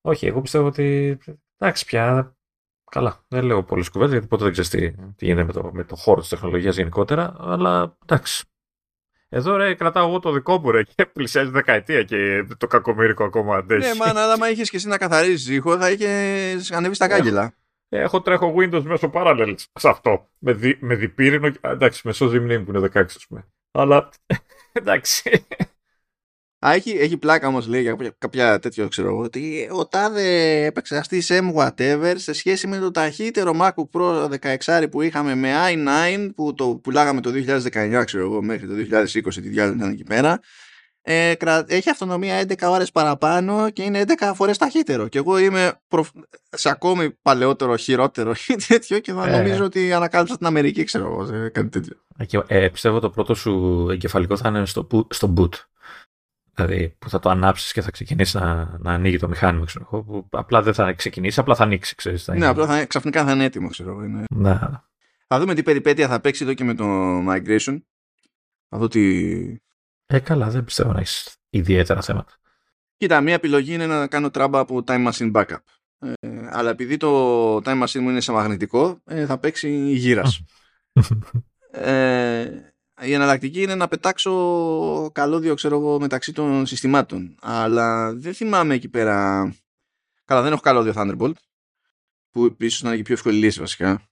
Όχι, εγώ πιστεύω ότι. Εντάξει, πια. Καλά. Δεν λέω πολλές κουβέντες γιατί ποτέ δεν ξέρεις τι, τι γίνεται με το, με το χώρο της τεχνολογίας γενικότερα. Αλλά εντάξει. Εδώ ρε κρατάω εγώ το δικό μου ρε και πλησιάζει δεκαετία και το κακομύρικο ακόμα αντέχει. Ναι, μα αλλά άμα είχες και εσύ να καθαρίζεις ήχο θα είχες ανέβει στα κάγκελα. Έχω τρέχω Windows μέσω Parallels σε αυτό. Με, δι, με διπύρινο. Εντάξει, μεσό Zimlim που είναι 16, ας πούμε. Αλλά εντάξει. Α, έχει, έχει πλάκα όμως λέει για κάποια, τέτοιο ξέρω εγώ ότι ο τάδε επεξεργαστή M whatever σε σχέση με το ταχύτερο MacBook Pro 16 που είχαμε με i9 που το πουλάγαμε το 2019 ξέρω εγώ μέχρι το 2020 τη διάλογο ήταν εκεί πέρα ε, έχει αυτονομία 11 ώρες παραπάνω και είναι 11 φορές ταχύτερο και εγώ είμαι σε ακόμη παλαιότερο, χειρότερο ή τέτοιο και θα ε. νομίζω ότι ανακάλυψα την Αμερική ξέρω εγώ σε κάτι τέτοιο. Ε, πιστεύω το πρώτο σου εγκεφαλικό θα είναι στο, στο boot. Δηλαδή που θα το ανάψεις και θα ξεκινήσεις να, να ανοίγει το μηχάνημα, ξέρω εγώ. Που απλά δεν θα ξεκινήσεις, απλά θα ανοίξει, ξέρεις. Θα ναι, απλά θα, ξαφνικά θα είναι έτοιμο, ξέρω εγώ. Είναι... Ναι. Θα δούμε τι περιπέτεια θα παίξει εδώ και με το migration. Θα δω τι, ε, καλά, δεν πιστεύω να έχεις ιδιαίτερα θέματα. Κοίτα, μία επιλογή είναι να κάνω τράμπα από time machine backup. Ε, αλλά επειδή το time machine μου είναι σε μαγνητικό, ε, θα παίξει γύρας. ε, η εναλλακτική είναι να πετάξω καλώδιο, ξέρω εγώ, μεταξύ των συστημάτων. Αλλά δεν θυμάμαι εκεί πέρα. Καλά, δεν έχω καλώδιο Thunderbolt. Που ίσω να είναι και πιο εύκολη λύση βασικά.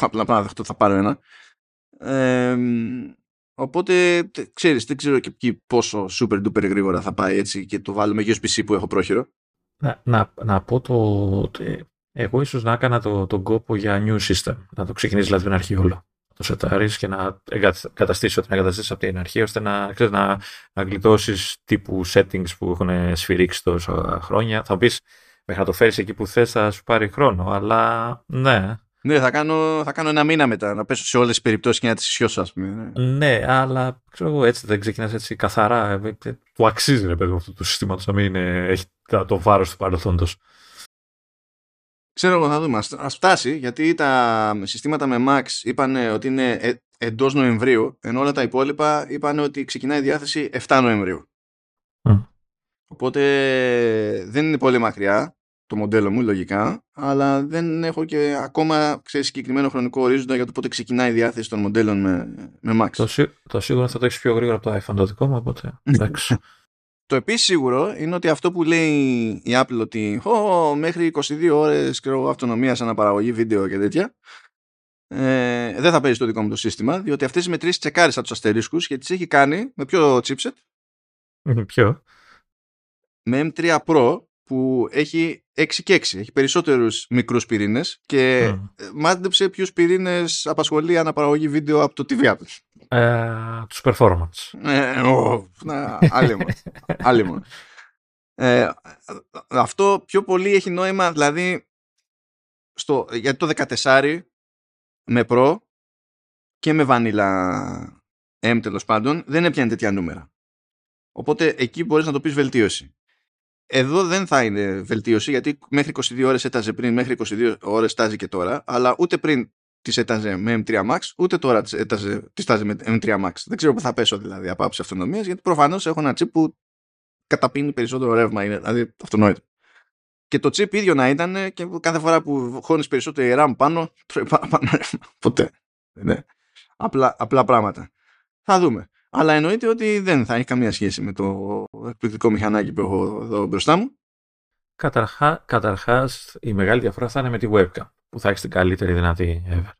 Απλά να δεχτώ θα πάρω ένα. Ε, Οπότε, ξέρεις, δεν ξέρω και εκεί πόσο super duper γρήγορα θα πάει έτσι και το βάλουμε USB-C που έχω πρόχειρο. Να, να, να πω το... Εγώ ίσως να έκανα το, τον κόπο για new system. Να το ξεκινήσεις δηλαδή την αρχή όλο. Να το σετάρεις και να εγκαταστήσεις ό,τι να εγκαταστήσεις από την αρχή ώστε να, ξέρεις, να, να γλιτώσεις τύπου settings που έχουν σφυρίξει τόσα χρόνια. Θα πεις μέχρι να το φέρεις εκεί που θες θα σου πάρει χρόνο. Αλλά ναι, ναι, θα κάνω, θα κάνω ένα μήνα μετά να πέσω σε όλες τις περιπτώσεις και να τις ισιώσω, ας πούμε. Ναι. ναι, αλλά ξέρω εγώ έτσι δεν ξεκινάς έτσι καθαρά. Ε, ε, του αξίζει, ρε παιδί, αυτού του συστήματο να μην έχει το βάρος του παρελθόντος. Ξέρω εγώ, θα δούμε. Α φτάσει, γιατί τα συστήματα με Max είπαν ότι είναι ε, εντός Νοεμβρίου, ενώ όλα τα υπόλοιπα είπαν ότι ξεκινάει η διάθεση 7 Νοεμβρίου. Οπότε δεν είναι πολύ μακριά το μοντέλο μου λογικά, αλλά δεν έχω και ακόμα ξέρεις, συγκεκριμένο χρονικό ορίζοντα για το πότε ξεκινάει η διάθεση των μοντέλων με, με Max. Το, το σίγουρο θα το έχεις πιο γρήγορα από το iPhone το δικό μου, οπότε εντάξει. το επίσης σίγουρο είναι ότι αυτό που λέει η Apple ότι oh, μέχρι 22 ώρες ξέρω, αυτονομία σε αναπαραγωγή βίντεο και τέτοια ε, δεν θα παίζει το δικό μου το σύστημα διότι αυτές τις μετρήσεις τσεκάρισα τους αστερίσκους και τις έχει κάνει με ποιο chipset Ποιο; Με M3 Pro που έχει 6 και 6. Έχει περισσότερους μικρούς πυρήνες και mm. μάντεψε ποιους πυρήνες απασχολεί αναπαραγωγή βίντεο από το TV Apple. Ε, τους performance. Ε, oh, να, άλλη μόνο. Ε, αυτό πιο πολύ έχει νόημα, δηλαδή, στο, γιατί το 14 με Pro και με Vanilla M τέλος πάντων δεν έπιανε τέτοια νούμερα. Οπότε εκεί μπορείς να το πεις βελτίωση. Εδώ δεν θα είναι βελτίωση γιατί μέχρι 22 ώρες έταζε πριν, μέχρι 22 ώρες τάζει και τώρα, αλλά ούτε πριν τις έταζε με M3 Max, ούτε τώρα τις, έταζε, τις τάζει με M3 Max. Δεν ξέρω που θα πέσω δηλαδή από άψη αυτονομίας, γιατί προφανώς έχω ένα chip που καταπίνει περισσότερο ρεύμα, είναι δηλαδή αυτονόητο. Και το chip ίδιο να ήταν και κάθε φορά που χώνεις περισσότερο RAM πάνω, τρώει παραπάνω ρεύμα. Ποτέ. Ναι. Απλά, απλά πράγματα. Θα δούμε. Αλλά εννοείται ότι δεν θα έχει καμία σχέση με το εκπληκτικό μηχανάκι που έχω εδώ μπροστά μου. Καταρχά, καταρχάς, η μεγάλη διαφορά θα είναι με τη webcam, που θα έχεις την καλύτερη δυνατή ever.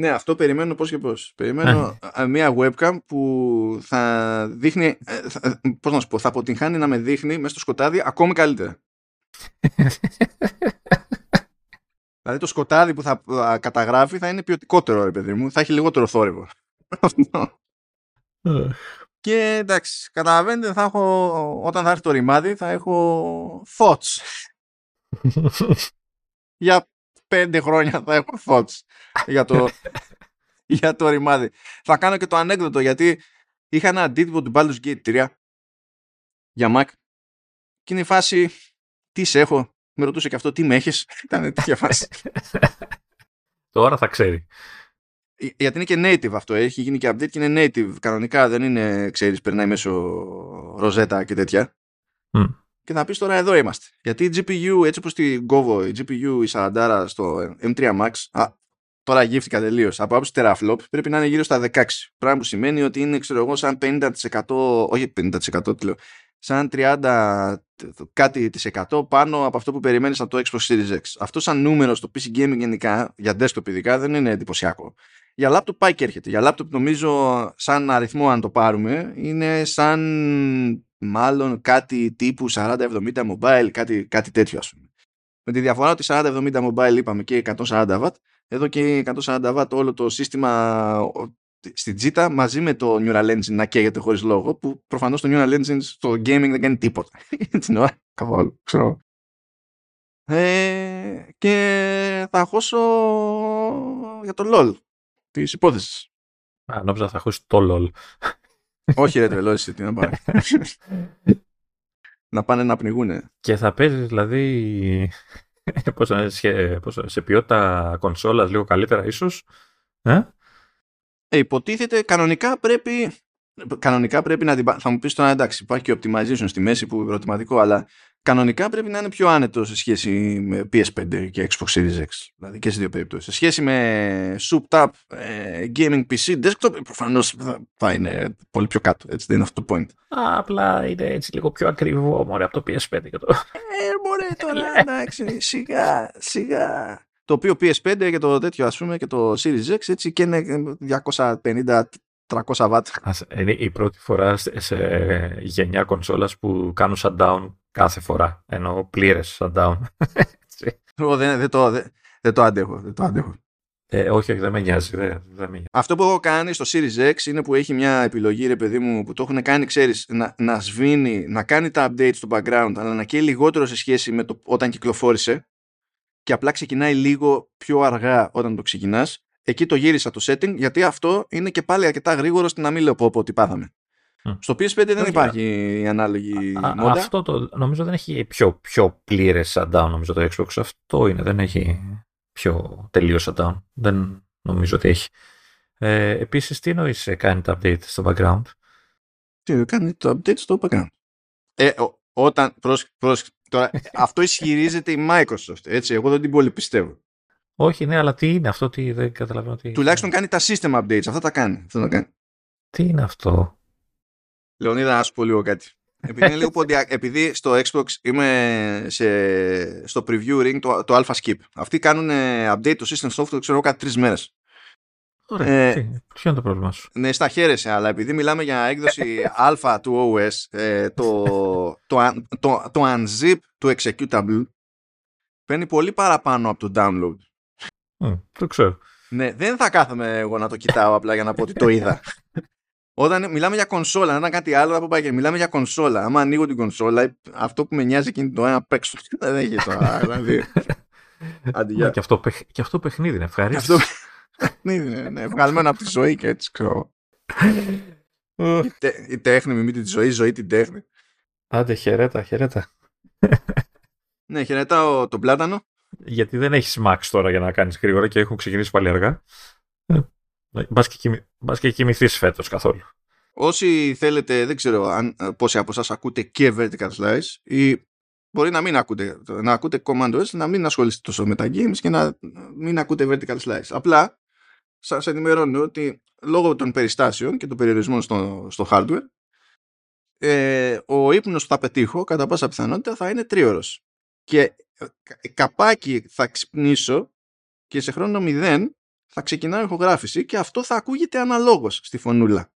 Ναι, αυτό περιμένω πώς και πώς. Περιμένω ναι. μια webcam που θα δείχνει, ε, θα, πώς να σου πω, θα αποτυγχάνει να με δείχνει μέσα στο σκοτάδι ακόμη καλύτερα. δηλαδή το σκοτάδι που θα καταγράφει θα είναι ποιοτικότερο, ρε παιδί μου, θα έχει λιγότερο θόρυβο. Και εντάξει, καταλαβαίνετε, θα έχω, όταν θα έρθει το ρημάδι θα έχω thoughts. για πέντε χρόνια θα έχω thoughts για το, για το ρημάδι. Θα κάνω και το ανέκδοτο γιατί είχα ένα αντίτυπο του Baldur's Gate 3 για Mac και είναι η φάση τι σε έχω; Με ρωτούσε και αυτό τι με έχεις; Ήταν τέτοια φάση. Τώρα θα ξέρει. Ε, γιατί είναι και native αυτό, έχει γίνει και update και είναι native. Κανονικά δεν είναι, ξέρεις, περνάει μέσω ροζέτα και τέτοια. Mm. Και θα πεις τώρα εδώ είμαστε. Γιατί η GPU, έτσι όπως την κόβω, η GPU η 40 στο M3 Max, α, τώρα γύφτηκα τελείως. Από άποψη teraflop πρέπει να είναι γύρω στα 16. Πράγμα που σημαίνει ότι είναι, ξέρω εγώ, σαν 50%, όχι 50%, τι λέω, σαν 30 κάτι της 100 πάνω από αυτό που περιμένεις από το Xbox Series X. Αυτό σαν νούμερο στο PC Gaming γενικά, για desktop ειδικά, δεν είναι εντυπωσιακό. Για laptop πάει και έρχεται. Για laptop νομίζω σαν αριθμό αν το πάρουμε είναι σαν μάλλον κάτι τύπου 40-70 mobile, κάτι, κάτι τέτοιο ας πούμε. Με τη διαφορά ότι 40-70 mobile είπαμε και 140 W, εδώ και 140 W όλο το σύστημα στην Jita μαζί με το Neural Engine να καίγεται χωρίς λόγο που προφανώς το Neural Engine στο gaming δεν κάνει τίποτα. Την ώρα καθόλου, ξέρω. Ε, και θα χώσω για το LOL της υπόθεσης. Α, νόμιζα θα ακούσεις το LOL. Όχι ρε τρελό τι να πάει. να πάνε να πνιγούνε. Και θα παίζεις δηλαδή πώς, σε, πώς, σε ποιότητα κονσόλας λίγο καλύτερα ίσως. Ε; Ε, υποτίθεται κανονικά πρέπει κανονικά πρέπει να την... Θα μου πεις τώρα εντάξει υπάρχει και optimization στη μέση που ερωτηματικό αλλά κανονικά πρέπει να είναι πιο άνετο σε σχέση με PS5 και Xbox Series X. Δηλαδή και σε δύο περιπτώσεις. Σε σχέση με souped up ε, gaming PC desktop προφανώς θα, είναι πολύ πιο κάτω. Έτσι δεν είναι αυτό το point. Α, απλά είναι έτσι λίγο πιο ακριβό μωρέ, από το PS5 και το... Ε, μωρέ τώρα εντάξει σιγά σιγά. Το οποίο PS5 και το τέτοιο ας πούμε και το Series X έτσι και είναι 250 300 watt. Είναι η πρώτη φορά σε γενιά κονσόλας που κάνουν shutdown κάθε φορά. Ενώ πλήρες shutdown. δεν, δεν, το, δεν, δεν, το αντέχω. Δεν το αντέχω. Ε, όχι, όχι, δεν με νοιάζει. Δεν, δεν με Αυτό που έχω κάνει στο Series X είναι που έχει μια επιλογή, ρε παιδί μου, που το έχουν κάνει, ξέρεις, να, να σβήνει, να κάνει τα updates στο background, αλλά να καίει λιγότερο σε σχέση με το όταν κυκλοφόρησε και απλά ξεκινάει λίγο πιο αργά όταν το ξεκινάς. Εκεί το γύρισα το setting, γιατί αυτό είναι και πάλι αρκετά γρήγορο στην να μην λέω πω, πω ότι πάθαμε. Στο PS5 δεν υπάρχει η ανάλογη α, μόντα. Αυτό το, νομίζω δεν έχει πιο, πιο πλήρες shutdown νομίζω το Xbox. Αυτό είναι, δεν έχει πιο τελείως shutdown. Δεν νομίζω ότι έχει. Ε, επίσης, τι εννοείς ε, κάνει το update στο background; Τι κάνει το update στο background. Ε, όταν, προς, προς, τώρα, αυτό ισχυρίζεται η Microsoft, έτσι, εγώ δεν την πολύ πιστεύω. Όχι, ναι, αλλά τι είναι αυτό, τι δεν καταλαβαίνω. Τι... Τουλάχιστον κάνει τα system updates, αυτά τα κάνει. Αυτό τα κάνει. Τι είναι αυτό; Λεωνίδα, να σου πω λίγο κάτι. Επειδή, λίγο επειδή στο Xbox είμαι σε, στο preview ring το, το Alpha Skip. Αυτοί κάνουν update το system software, ξέρω κάθε τρεις μέρες. Ωραία. Ε, ποιο είναι το πρόβλημα σου; Ναι, στα χαίρεσαι, αλλά επειδή μιλάμε για έκδοση α του OS, ε, το, το, το, το, unzip του executable παίρνει πολύ παραπάνω από το download. Mm, το ξέρω. Ναι, δεν θα κάθομαι εγώ να το κοιτάω απλά για να πω ότι το είδα. Όταν μιλάμε για κονσόλα, να ήταν κάτι άλλο, θα πω πάει μιλάμε για κονσόλα. Άμα ανοίγω την κονσόλα, αυτό που με νοιάζει εκείνη το ένα παίξω. Δεν έχει τώρα. Δηλαδή. και, αυτό, και αυτό παιχνίδι είναι ευχαρίστηση. παιχνίδι. Ναι, βγαλμένο από τη ζωή και έτσι ξέρω. η, τε, η τέχνη μιμείται τη ζωή, η ζωή την τέχνη. Άντε, χαιρέτα, χαιρέτα. ναι, χαιρετάω τον πλάτανο. Γιατί δεν έχεις Max τώρα για να κάνεις γρήγορα και έχουν ξεκινήσει πάλι αργά. Ε, Μπας και, κοιμηθείς φέτος καθόλου. Όσοι θέλετε, δεν ξέρω αν, πόσοι από εσάς ακούτε και vertical slice ή μπορεί να μην ακούτε, να ακούτε command S, να μην ασχολείστε τόσο με τα games και να μην ακούτε vertical slice. Απλά σας ενημερώνω ότι λόγω των περιστάσεων και των περιορισμών στο, στο hardware ε, ο ύπνος που θα πετύχω κατά πάσα πιθανότητα θα είναι τρίωρος. Και ε, καπάκι θα ξυπνήσω και σε χρόνο μηδέν θα ξεκινάω ηχογράφηση και αυτό θα ακούγεται αναλόγως στη φωνούλα.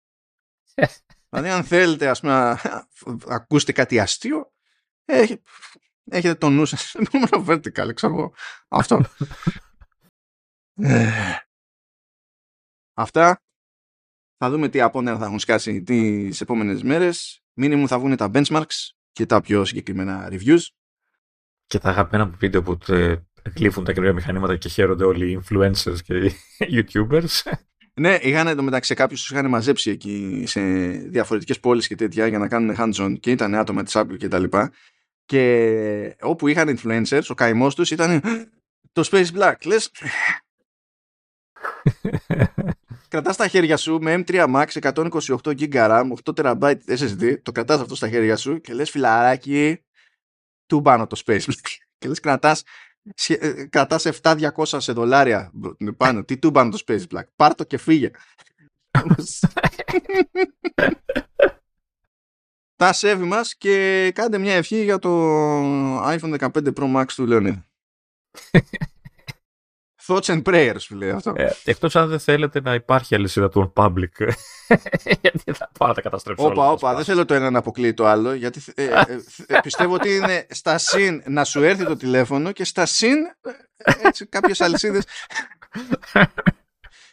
δηλαδή αν θέλετε ας πούμε να ακούσετε κάτι αστείο έχετε το νου σας μόνο vertical ξέρω αυτό. Ε, αυτά θα δούμε τι απόνερα θα έχουν σκάσει τις επόμενες μέρες. Μήνυμου θα βγουν τα benchmarks και τα πιο συγκεκριμένα reviews. Και τα αγαπημένα βίντεο που γλύφουν τα καινούργια μηχανήματα και χαίρονται όλοι οι influencers και οι YouTubers. Ναι, είχαν εντωμεταξύ κάποιους τους είχαν μαζέψει εκεί σε διαφορετικές πόλεις και τέτοια για να κάνουν hands-on και ήταν άτομα της Apple και τα λοιπά. Και όπου είχαν influencers, ο καημός τους ήταν το Space Black. Λες. κρατάς τα χέρια σου με M3 Max 128 GB RAM, 8 TB SSD, το κρατάς αυτό στα χέρια σου και λες φιλαράκι, του πάνω το Space Black. Και λες κρατάς ε, κρατάς 7-200 σε δολάρια πάνω. Τι του πάνω το Space Black. Πάρ' το και φύγε. Τα σέβη μας και κάντε μια ευχή για το iPhone 15 Pro Max του Leonid. Thoughts and prayers, φίλε αυτό. Ε, εκτός αν δεν θέλετε να υπάρχει αλυσίδα του public. γιατί θα πάω να τα καταστρέψω Όπα, όπα, δεν θέλω το ένα να αποκλείει το άλλο. Γιατί ε, ε, ε, πιστεύω ότι είναι στα συν να σου έρθει το τηλέφωνο και στα συν έτσι, κάποιες αλυσίδες.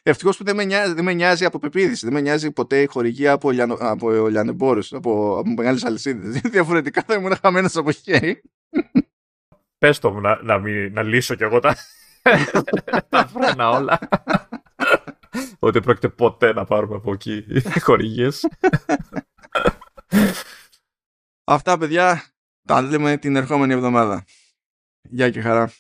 Ευτυχώς που δεν με, νοιάζει, δεν με νοιάζει από πεποίθηση. Δεν με νοιάζει ποτέ η χορηγία από, λιανο, από λιανεμπόρους, από, από μεγάλες αλυσίδες. Διαφορετικά θα ήμουν χαμένος από χέρι. Πες το μου να, να, να λύσω κι εγώ τα, τα φρένα όλα. Ότι πρόκειται ποτέ να πάρουμε από εκεί χορηγίες. Αυτά παιδιά τα λέμε την ερχόμενη εβδομάδα. Γεια και χαρά.